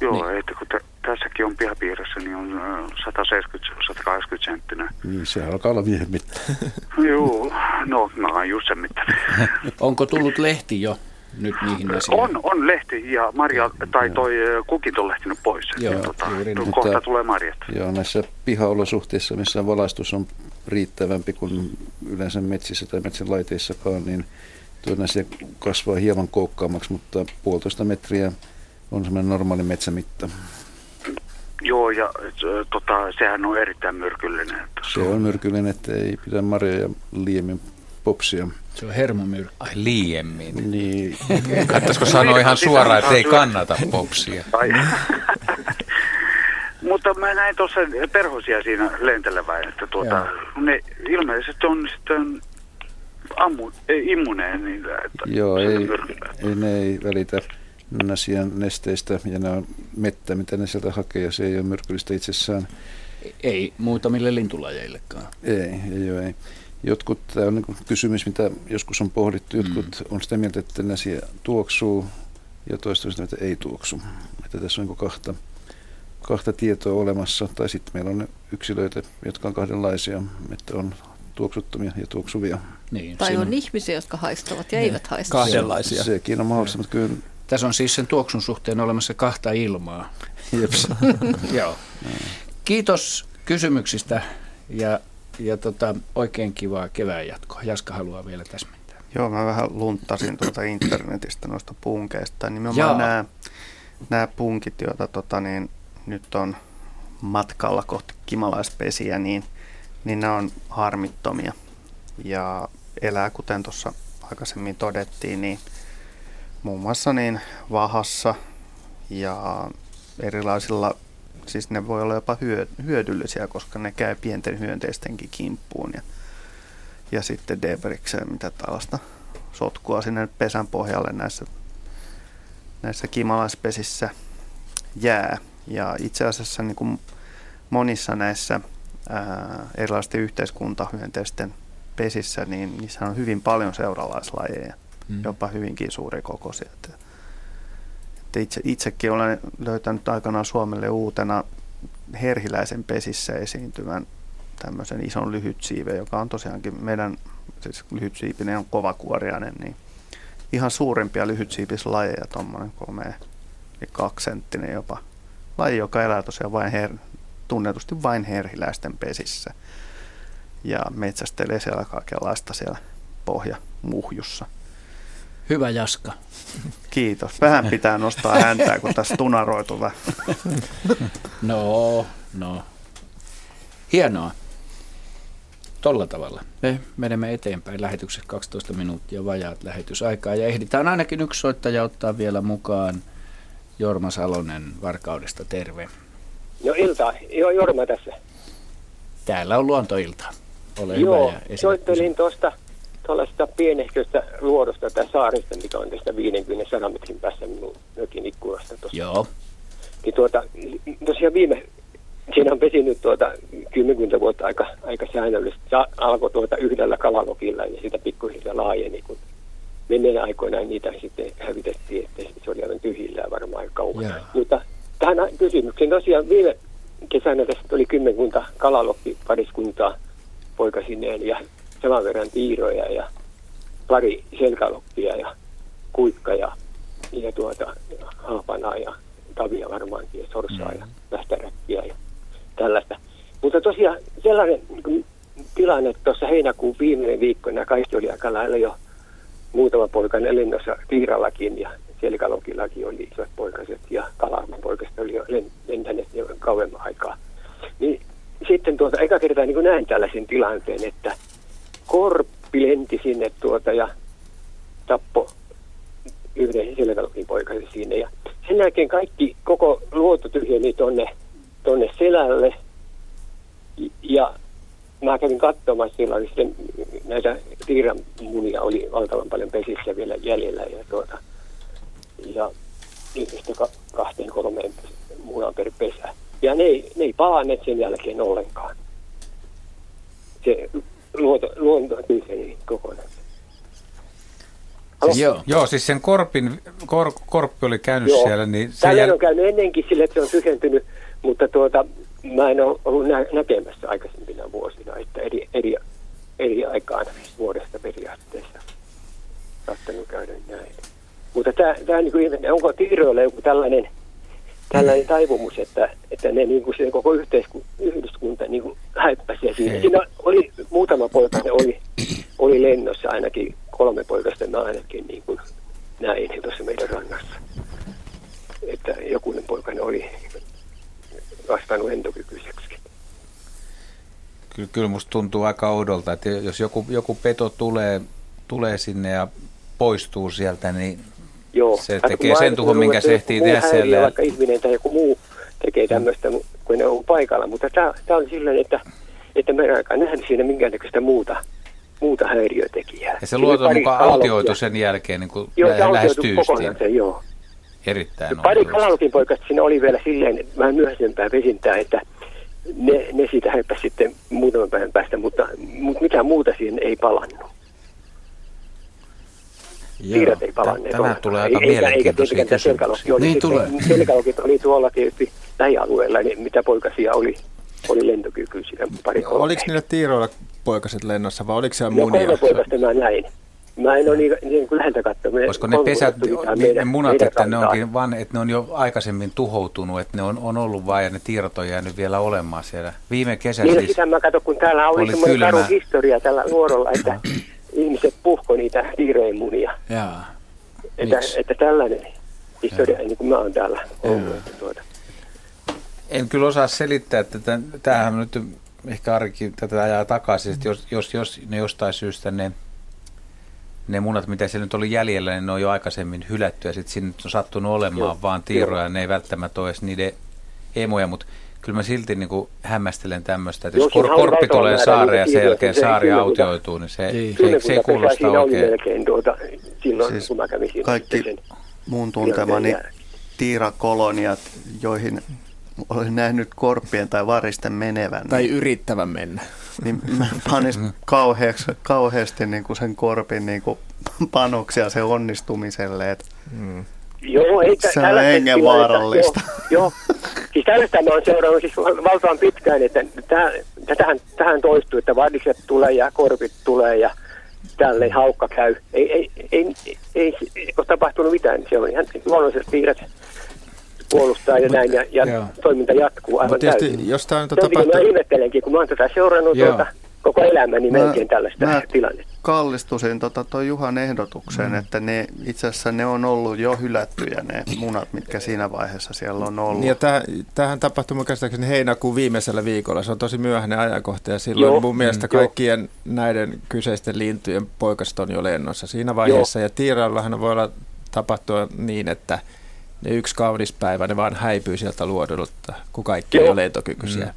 Joo, niin. että kun t- tässäkin on pihapiirissä, niin on ö, 170-180 senttinen. Niin se alkaa olla miehen mitta. Joo, no mä oon just sen mittainen. Onko tullut lehti jo nyt niihin asioihin? On, on lehti ja Marja, tai toi ö, kukit on lähtenyt pois. Joo, tota, juuri niin. kohta tulee marjat. Joo, näissä pihaolosuhteissa, missä valaistus on riittävämpi kuin yleensä metsissä tai metsän laiteissakaan, niin tuo näsiä kasvaa hieman koukkaammaksi, mutta puolitoista metriä on semmoinen normaali metsämitta. Joo, ja tota, sehän on erittäin myrkyllinen. Se on myrkyllinen, että ei pidä marjoja ja liemin popsia. Se on hermomyrkky. Ai liiemmin. Niin. Kannattaisiko sanoa ihan suoraan, että ei kannata popsia? Ai. Mutta mä näin tuossa perhosia siinä lentelevän, että tuota, ne ilmeisesti on sitten ammu, ei, immuneen niillä, että Joo, ei, ei, ne ei välitä nasian nesteistä ja nämä on mettä, mitä ne sieltä hakee ja se ei ole myrkyllistä itsessään. Ei muutamille lintulajeillekaan. Ei, ei ole, ei. Jotkut, tämä on niin kysymys, mitä joskus on pohdittu, jotkut mm. on sitä mieltä, että nasia tuoksuu ja toista on sitä, mieltä, että ei tuoksu. Että tässä on niin kahta, kahta tietoa olemassa, tai sitten meillä on yksilöitä, jotka on kahdenlaisia, että on tuoksuttomia ja tuoksuvia. Niin, Tai siinä on ihmisiä, jotka haistavat ja Ne. eivät haista. Se, sekin on mahdollista, mutta kyllä Tässä on siis sen tuoksun suhteen olemassa kahta ilmaa. Jeps. Joo. Kiitos kysymyksistä ja, ja tota, oikein kivaa kevään jatkoa. Jaska haluaa vielä täsmentää. Joo, mä vähän lunttasin tuolta internetistä noista punkeista. Nimenomaan nämä, nämä punkit, joita tota, niin, nyt on matkalla kohti kimalaispesiä, niin, niin ne on harmittomia. Ja elää, kuten tuossa aikaisemmin todettiin, niin muun muassa niin vahassa ja erilaisilla, siis ne voi olla jopa hyö, hyödyllisiä, koska ne käy pienten hyönteistenkin kimppuun ja, ja sitten debrikseen, mitä tällaista sotkua sinne pesän pohjalle näissä, näissä kimalaispesissä jää. Ja itse asiassa niin kuin monissa näissä ää, erilaisten yhteiskuntahyönteisten pesissä, niin niissä on hyvin paljon seuralaislajeja, Mm. jopa hyvinkin suuri kokoisia. Itse, itsekin olen löytänyt aikanaan Suomelle uutena herhiläisen pesissä esiintyvän tämmöisen ison lyhytsiiven, joka on tosiaankin meidän, siis lyhytsiipinen on kovakuoriainen, niin ihan suurimpia lyhytsiipislajeja, tuommoinen kolme kaksisenttinen jopa laji, joka elää tosiaan vain her, tunnetusti vain herhiläisten pesissä ja metsästelee siellä kaikenlaista siellä pohjamuhjussa. Hyvä Jaska. Kiitos. Vähän pitää nostaa häntää, kun tässä tunaroitu vähän. No, no. Hienoa. Tolla tavalla. Me menemme eteenpäin lähetykset 12 minuuttia vajaat lähetysaikaa ja ehditään ainakin yksi soittaja ottaa vielä mukaan. Jorma Salonen Varkaudesta, terve. No iltaa. Joo, Jorma tässä. Täällä on luontoilta. Ole Joo, hyvä ja soittelin tuosta tuollaisesta pienehköstä luodosta tai saarista, mikä on tästä 50-100 metrin päässä minun mökin ikkunasta tuossa. Joo. Niin tuota, tosiaan viime, siinä on pesinyt tuota kymmenkunta vuotta aika, aika säännöllisesti. Se alkoi tuota yhdellä kalalokilla ja sitä pikkuhiljaa laajeni, kun menneen aikoina niitä sitten hävitettiin, että se oli aivan tyhjillään varmaan aika kauan. Joo. Mutta tähän kysymykseen tosiaan viime kesänä tästä oli kymmenkunta kalalokkipariskuntaa poikasineen ja saman verran tiiroja ja pari selkäloppia ja kuikka ja, ja tuota, haapanaa ja tavia varmaankin ja sorsaa ja västäräkkiä ja tällaista. Mutta tosiaan sellainen niin tilanne, tuossa heinäkuun viimeinen viikko nämä kaikki oli aika lailla jo muutama poikainen lennossa tiirallakin ja selkälokillakin oli isot poikaset ja kalapoikaset oli jo len- lentäneet jo kauemman aikaa. Niin sitten tuota, eka kertaa niin näin tällaisen tilanteen, että korppi lenti sinne tuota ja tappo yhden selkälokin poikasen sinne. Ja sen jälkeen kaikki, koko luoto tyhjeni tonne, tonne selälle. Ja mä kävin katsomassa, siellä oli sitten näitä tiiranmunia oli valtavan paljon pesissä vielä jäljellä. Ja, tuota, ja yhdestä ka- kahteen kolmeen munan per pesä. Ja ne ei, ne ei palanneet sen jälkeen ollenkaan. Se luonto, luonto tyhjeni kokonaan. Joo. Joo, siis sen korpin, kor, korppi oli käynyt Joo. siellä, niin se Tällä jäl... on käynyt ennenkin sille, että se on tyhjentynyt, mutta tuota, mä en ole ollut nä- näkemässä aikaisempina vuosina, että eri, eri, eri aikaan vuodesta periaatteessa saattanut käydä näin. Mutta tämä, tämä niin kuin, onko tiiroilla joku tällainen, tällainen taipumus, että, että ne niin kuin se koko yhteiskunta, yhdyskunta niin kuin häippäsi siinä. Siinä oli muutama poika, ne oli, oli lennossa ainakin kolme poikasta, mä ainakin niin kuin näin tuossa meidän rannassa. Että jokunen poikainen oli vastannut lentokykyiseksi. Kyllä, kyllä musta tuntuu aika oudolta, että jos joku, joku peto tulee, tulee sinne ja poistuu sieltä, niin Joo. se tekee sen tuhon, minkä se ehtii tehdä siellä. Vaikka ihminen tai joku muu tekee tämmöistä, kun ne on paikalla. Mutta tämä on silleen, että, että me ei aika nähnyt siinä minkäännäköistä muuta, muuta häiriötekijää. Ja se luoton mukaan autioitu sen jälkeen niin kuin Joo, lä- lähestyy kokonaan se, joo. Erittäin Pari kalalokin poikasta siinä oli vielä silleen vähän myöhäisempää vesintää, että ne, ne siitä häippäsi sitten muutaman päivän päästä, mutta, mutta mitään muuta siihen ei palannut. Piirret ei palanneet. Ollenkaan. tulee aika Eikä- eikä mielenkiintoisia tämä kysymyksiä. Niin tulee. Selkälokit oli tuolla tietysti lähialueella, niin mitä poikasia oli, oli lentokykyisiä pari kolme. Oliko niillä tiiroilla poikaset lennossa vai oliko siellä No munia? kolme poikasta mä näin. Mä en ole niin, niin kuin läheltä katsoa. Olisiko ne pesät, ne munat, että ne, onkin vaan, että ne on jo aikaisemmin tuhoutunut, että ne on, on ollut vain ja ne tiedot on jäänyt vielä olemaan siellä. Viime kesä Niin, no siis, sitä mä katson, kun täällä oli, oli semmoinen karu historia tällä luorolla, että ihmiset puhko niitä tiireen munia. Jaa. Että, että tällainen historia, niin kuin mä oon täällä ollut. Että tuota. en kyllä osaa selittää, että tämän- tämähän on nyt ehkä Arikin tätä ajaa takaisin, että jos, jos, jos ne jostain syystä ne, ne munat, mitä siellä nyt oli jäljellä, niin ne on jo aikaisemmin hylätty ja sitten sinne on sattunut olemaan Joo, vaan tiiroja, ne ei välttämättä ole edes niiden emoja, mutta kyllä mä silti niin kuin hämmästelen tämmöistä, että jos kor- korppi tulee saareen ja sen jälkeen saari autioituu, niin se, se, se, se ei kuulosta oikein. tuota, silloin, Siis kun mä kävin siinä. Kaikki sen muun tuntemani tiirakoloniat, joihin olen nähnyt korppien tai varisten menevän. Tai yrittävän mennä. Niin mä panis kauheaksi, kauheasti niin kuin sen korpin niin kuin panoksia sen onnistumiselle. Et Mm. Joo, ei tä- Se on hengenvaarallista. Joo, joo. Siis tällaista mä oon seurannut siis val- valtavan pitkään, että täh, tähän, tähän toistuu, että vadikset tulee ja korpit tulee ja tälleen haukka käy. Ei, ei, ei, ei, ei, ei ole tapahtunut mitään. Se on ihan luonnollisesti piirret puolustaa ja näin ja, ja Joo. toiminta jatkuu aivan Mut tietysti, täysin. jos nyt on tapahtunut- ihmettelenkin, kun mä oon tätä seurannut Joo. tuota, koko elämäni Mä- melkein tällaista mä- tilannetta. kallistusin tota toi Juhan ehdotukseen, mm. että ne itse asiassa ne on ollut jo hylättyjä ne munat, mitkä siinä vaiheessa siellä on ollut. Niin ja tähän, tähän tapahtui mun käsittääkseni heinäkuun viimeisellä viikolla. Se on tosi myöhäinen ajankohta ja silloin Joo. mun mielestä Mm, joo. kaikkien näiden kyseisten lintujen poikaset on jo lennossa siinä vaiheessa. Ja tiiraillahan voi olla tapahtua niin, että ne yksi kaunis päivä ne vaan häipyy sieltä luodolta, kun kaikki on Joo. jo lentokykyisiä. Mm.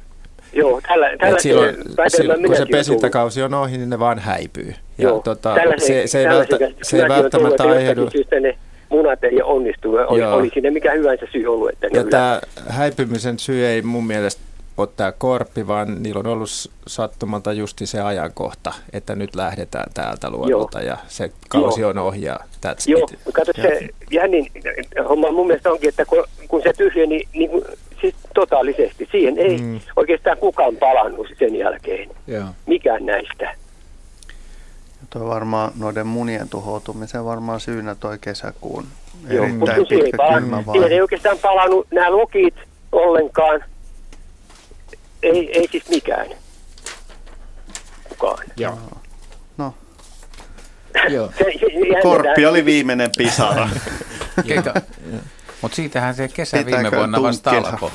Joo, tällä, Et tällä silloin, silloin, kun se pesintäkausi on ohi, niin ne vaan häipyy. Ja Joo, tota, tällaisen- se, se, ei välttä, se ei välttämättä aiheudu. ne munat ei onnistu. Oli, Joo. oli siinä mikä hyvänsä syy ollut, että Ja tämä häipymisen syy ei mun mielestä ole tämä korppi, vaan niillä on ollut sattumalta justi se ajankohta, että nyt lähdetään täältä luodolta ja se kausi Joo. on ohi ja that's Joo, it. kato se jännin homma mun mielestä onkin, että kun, kun se tyhjeni niin kuin, siis totaalisesti, siihen ei Mm. oikeastaan kukaan palannut sen jälkeen. Joo. Mikään näistä. Toi varmaan noiden munien tuhoutumisen varmaan syynä toi kesäkuun Joo, mutta erittäin ei, pitkä pala, kylmä siihen ei oikeastaan palannut nämä lokit ollenkaan. Ei, ei siis mikään. Kukaan. Joo. No. Joo. Se, se, se, Korppi oli viimeinen pisara. Mutta siitähän se kesä Pitääkö viime vuonna vasta alkoi.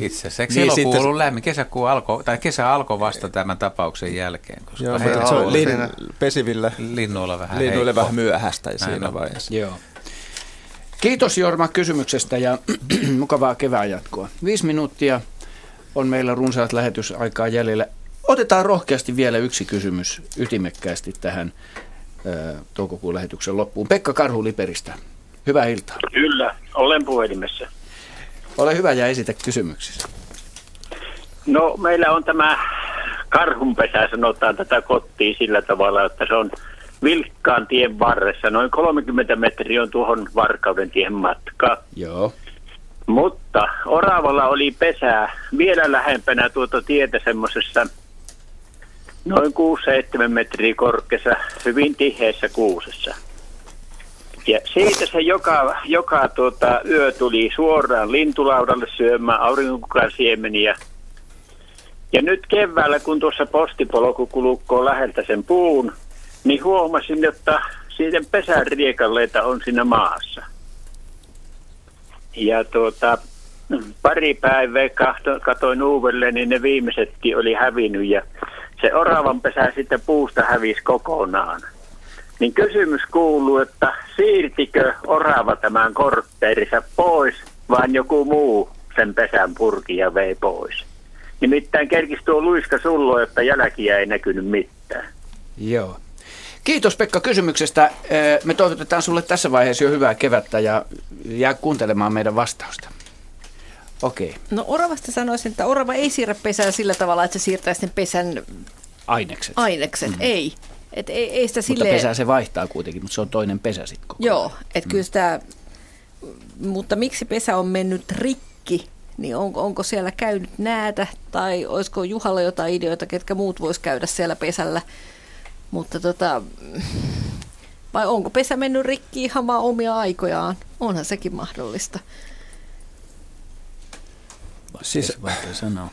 Itse asiassa. Niin, sitten- ollut lämmin? Kesäkuu alkoi, tai kesä alkoi vasta tämän tapauksen jälkeen. Koska Joo, he- mutta se on lin, siinä- pesivillä linnuilla vähän linnuille heikko. vähän myöhäistä Näin siinä on. vaiheessa. Joo. Kiitos Jorma kysymyksestä ja mukavaa kevään jatkoa. Viisi minuuttia on meillä runsaat lähetysaikaa jäljellä. Otetaan rohkeasti vielä yksi kysymys ytimekkäästi tähän ö, toukokuun lähetyksen loppuun. Pekka Karhu Liperistä. Hyvää iltaa. Kyllä, olen puhelimessa. Ole hyvä ja esitä kysymyksesi. No meillä on tämä karhunpesä, sanotaan tätä kotia sillä tavalla, että se on vilkkaan tien varressa. Noin 30 metriä on tuohon Varkauden tien matka. Joo. Mutta Oravalla oli pesä vielä lähempänä tuota tietä semmoisessa noin 6-7 metriä korkeassa, hyvin tiheässä kuusessa. Ja siitä se joka, joka tuota, yö tuli suoraan lintulaudalle syömään aurinkokukan siemeniä. Ja nyt keväällä, kun tuossa postipolku kulukoo läheltä sen puun, niin huomasin, että siitä pesän riekalleita on siinä maassa. Ja tuota, pari päivää katoin uudelleen, niin ne viimeisetkin oli hävinnyt ja se oravan pesä sitten puusta hävisi kokonaan. Niin kysymys kuuluu, että siirtikö orava tämän kortteerinsa pois, vaan joku muu sen pesän purki ja vei pois. Nimittäin kerkisi tuo luiska sullo, että jälkiä ei näkynyt mitään. Joo. Kiitos Pekka kysymyksestä. Me toivotetaan sulle tässä vaiheessa jo hyvää kevättä ja jää kuuntelemaan meidän vastausta. Okei. Okay. No oravasta sanoisin, että orava ei siirrä pesää sillä tavalla, että se siirtää sen pesän ainekset. Ainekset, mm. ei. Et ei, ei sitä mutta pesää se vaihtaa kuitenkin, mutta se on toinen pesä sitten koko Joo, että mm. kyllä sitä, mutta miksi pesä on mennyt rikki, niin on, onko siellä käynyt näätä tai olisiko Juhalla jotain ideoita, ketkä muut vois käydä siellä pesällä. Mutta tota, vai onko pesä mennyt rikki ihan vaan omia aikojaan? Onhan sekin mahdollista. Siis, sanoa.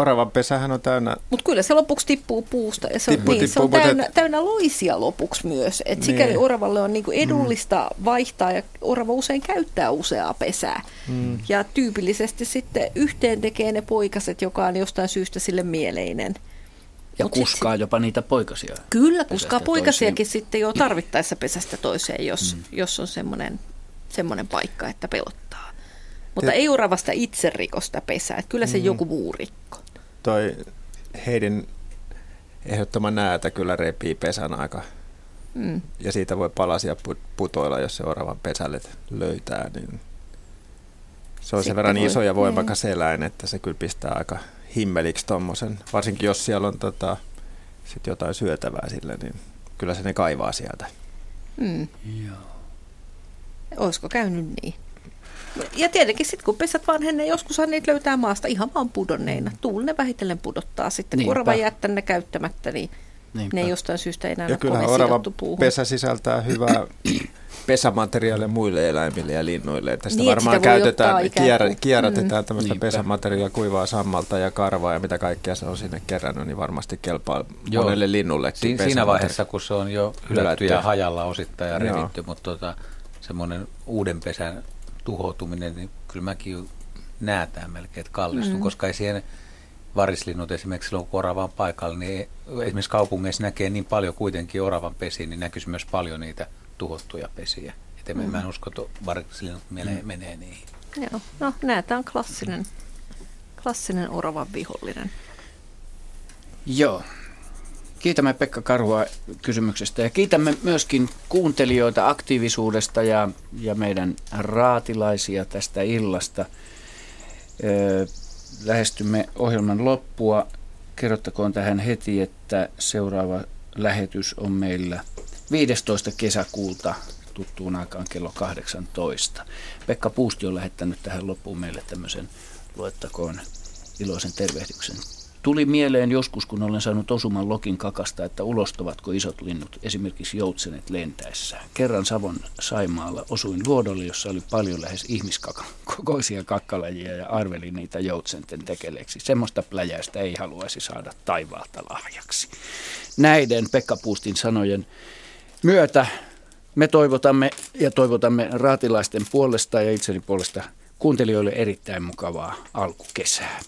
Oravan pesähän on täynnä... Mutta kyllä se lopuksi tippuu puusta ja se, tippuu, on, niin, tippuu, se on täynnä, et... täynnä loisia lopuksi myös. Et niin. sikäli oravalle on niinku edullista mm. vaihtaa ja orava usein käyttää useaa pesää. Mm. Ja tyypillisesti sitten yhteen tekee ne poikaset, joka on jostain syystä sille mieleinen. Ja Mut kuskaa sit, jopa niitä poikasia. Kyllä, kuskaa poikasiakin toiseen. sitten jo tarvittaessa pesästä toiseen, jos, mm. jos on semmoinen, semmoinen paikka, että pelottaa. Mutta Te... ei oravasta itse rikosta pesää, että kyllä se mm. joku muu rikko toi heidän ehdottoma näätä kyllä repii pesän aika. Mm. Ja siitä voi palasia putoilla, jos se oravan pesälle löytää. Niin se on Sitten sen verran voi, iso ja voimakas niin. eläin, että se kyllä pistää aika himmeliksi tuommoisen. Varsinkin jos siellä on tota, sit jotain syötävää sille, niin kyllä se ne kaivaa sieltä. Mm. Joo. Olisiko käynyt niin? Ja tietenkin sitten kun pesät vanhenee, joskushan niitä löytää maasta ihan vaan pudonneina. Tuuli ne vähitellen pudottaa sitten. Niinpä. Kun orava jättää ne käyttämättä, niin Niinpä. ne ei jostain syystä enää ja kyllä orava pesä sisältää hyvää pesämateriaalia muille eläimille ja linnuille. Että sitä niin, varmaan sitä käytetään, kier, kierrätetään mm. tämmöistä Niinpä. pesämateriaalia, kuivaa sammalta ja karvaa ja mitä kaikkea se on sinne kerännyt, niin varmasti kelpaa Joo. monelle linnulle. Si- siinä vaiheessa, kun se on jo hylätty ja hajalla osittain ja revitty, mutta tota, semmoinen uuden pesän tuhoutuminen, niin kyllä mäkin näätään melkein, että kallistun, mm. koska ei siihen varislinnut esimerkiksi silloin, kun orava on paikalla, niin esimerkiksi kaupungeissa näkee niin paljon kuitenkin oravan pesiä, niin näkyisi myös paljon niitä tuhottuja pesiä. Että mm. mä en usko, että varislinnut menee, mm. menee niihin. Joo, no näätä on klassinen, klassinen oravan vihollinen. Joo, Kiitämme Pekka Karhua kysymyksestä ja kiitämme myöskin kuuntelijoita aktiivisuudesta ja, ja meidän raatilaisia tästä illasta. Lähestymme ohjelman loppua. Kerrottakoon tähän heti, että seuraava lähetys on meillä 15. kesäkuulta tuttuun aikaan kello 18. Pekka Puusti on lähettänyt tähän loppuun meille tämmöisen luettakoon iloisen tervehdyksen Tuli mieleen joskus, kun olen saanut osuman lokin kakasta, että ulostavatko isot linnut, esimerkiksi joutsenet lentäessään. Kerran Savon Saimaalla osuin luodolle, jossa oli paljon lähes ihmiskokoisia kakkalajia ja arvelin niitä joutsenten tekeleeksi. Semmoista pläjäistä ei haluaisi saada taivaalta lahjaksi. Näiden Pekka Puustin sanojen myötä me toivotamme ja toivotamme raatilaisten puolesta ja itseni puolesta kuuntelijoille erittäin mukavaa alkukesää.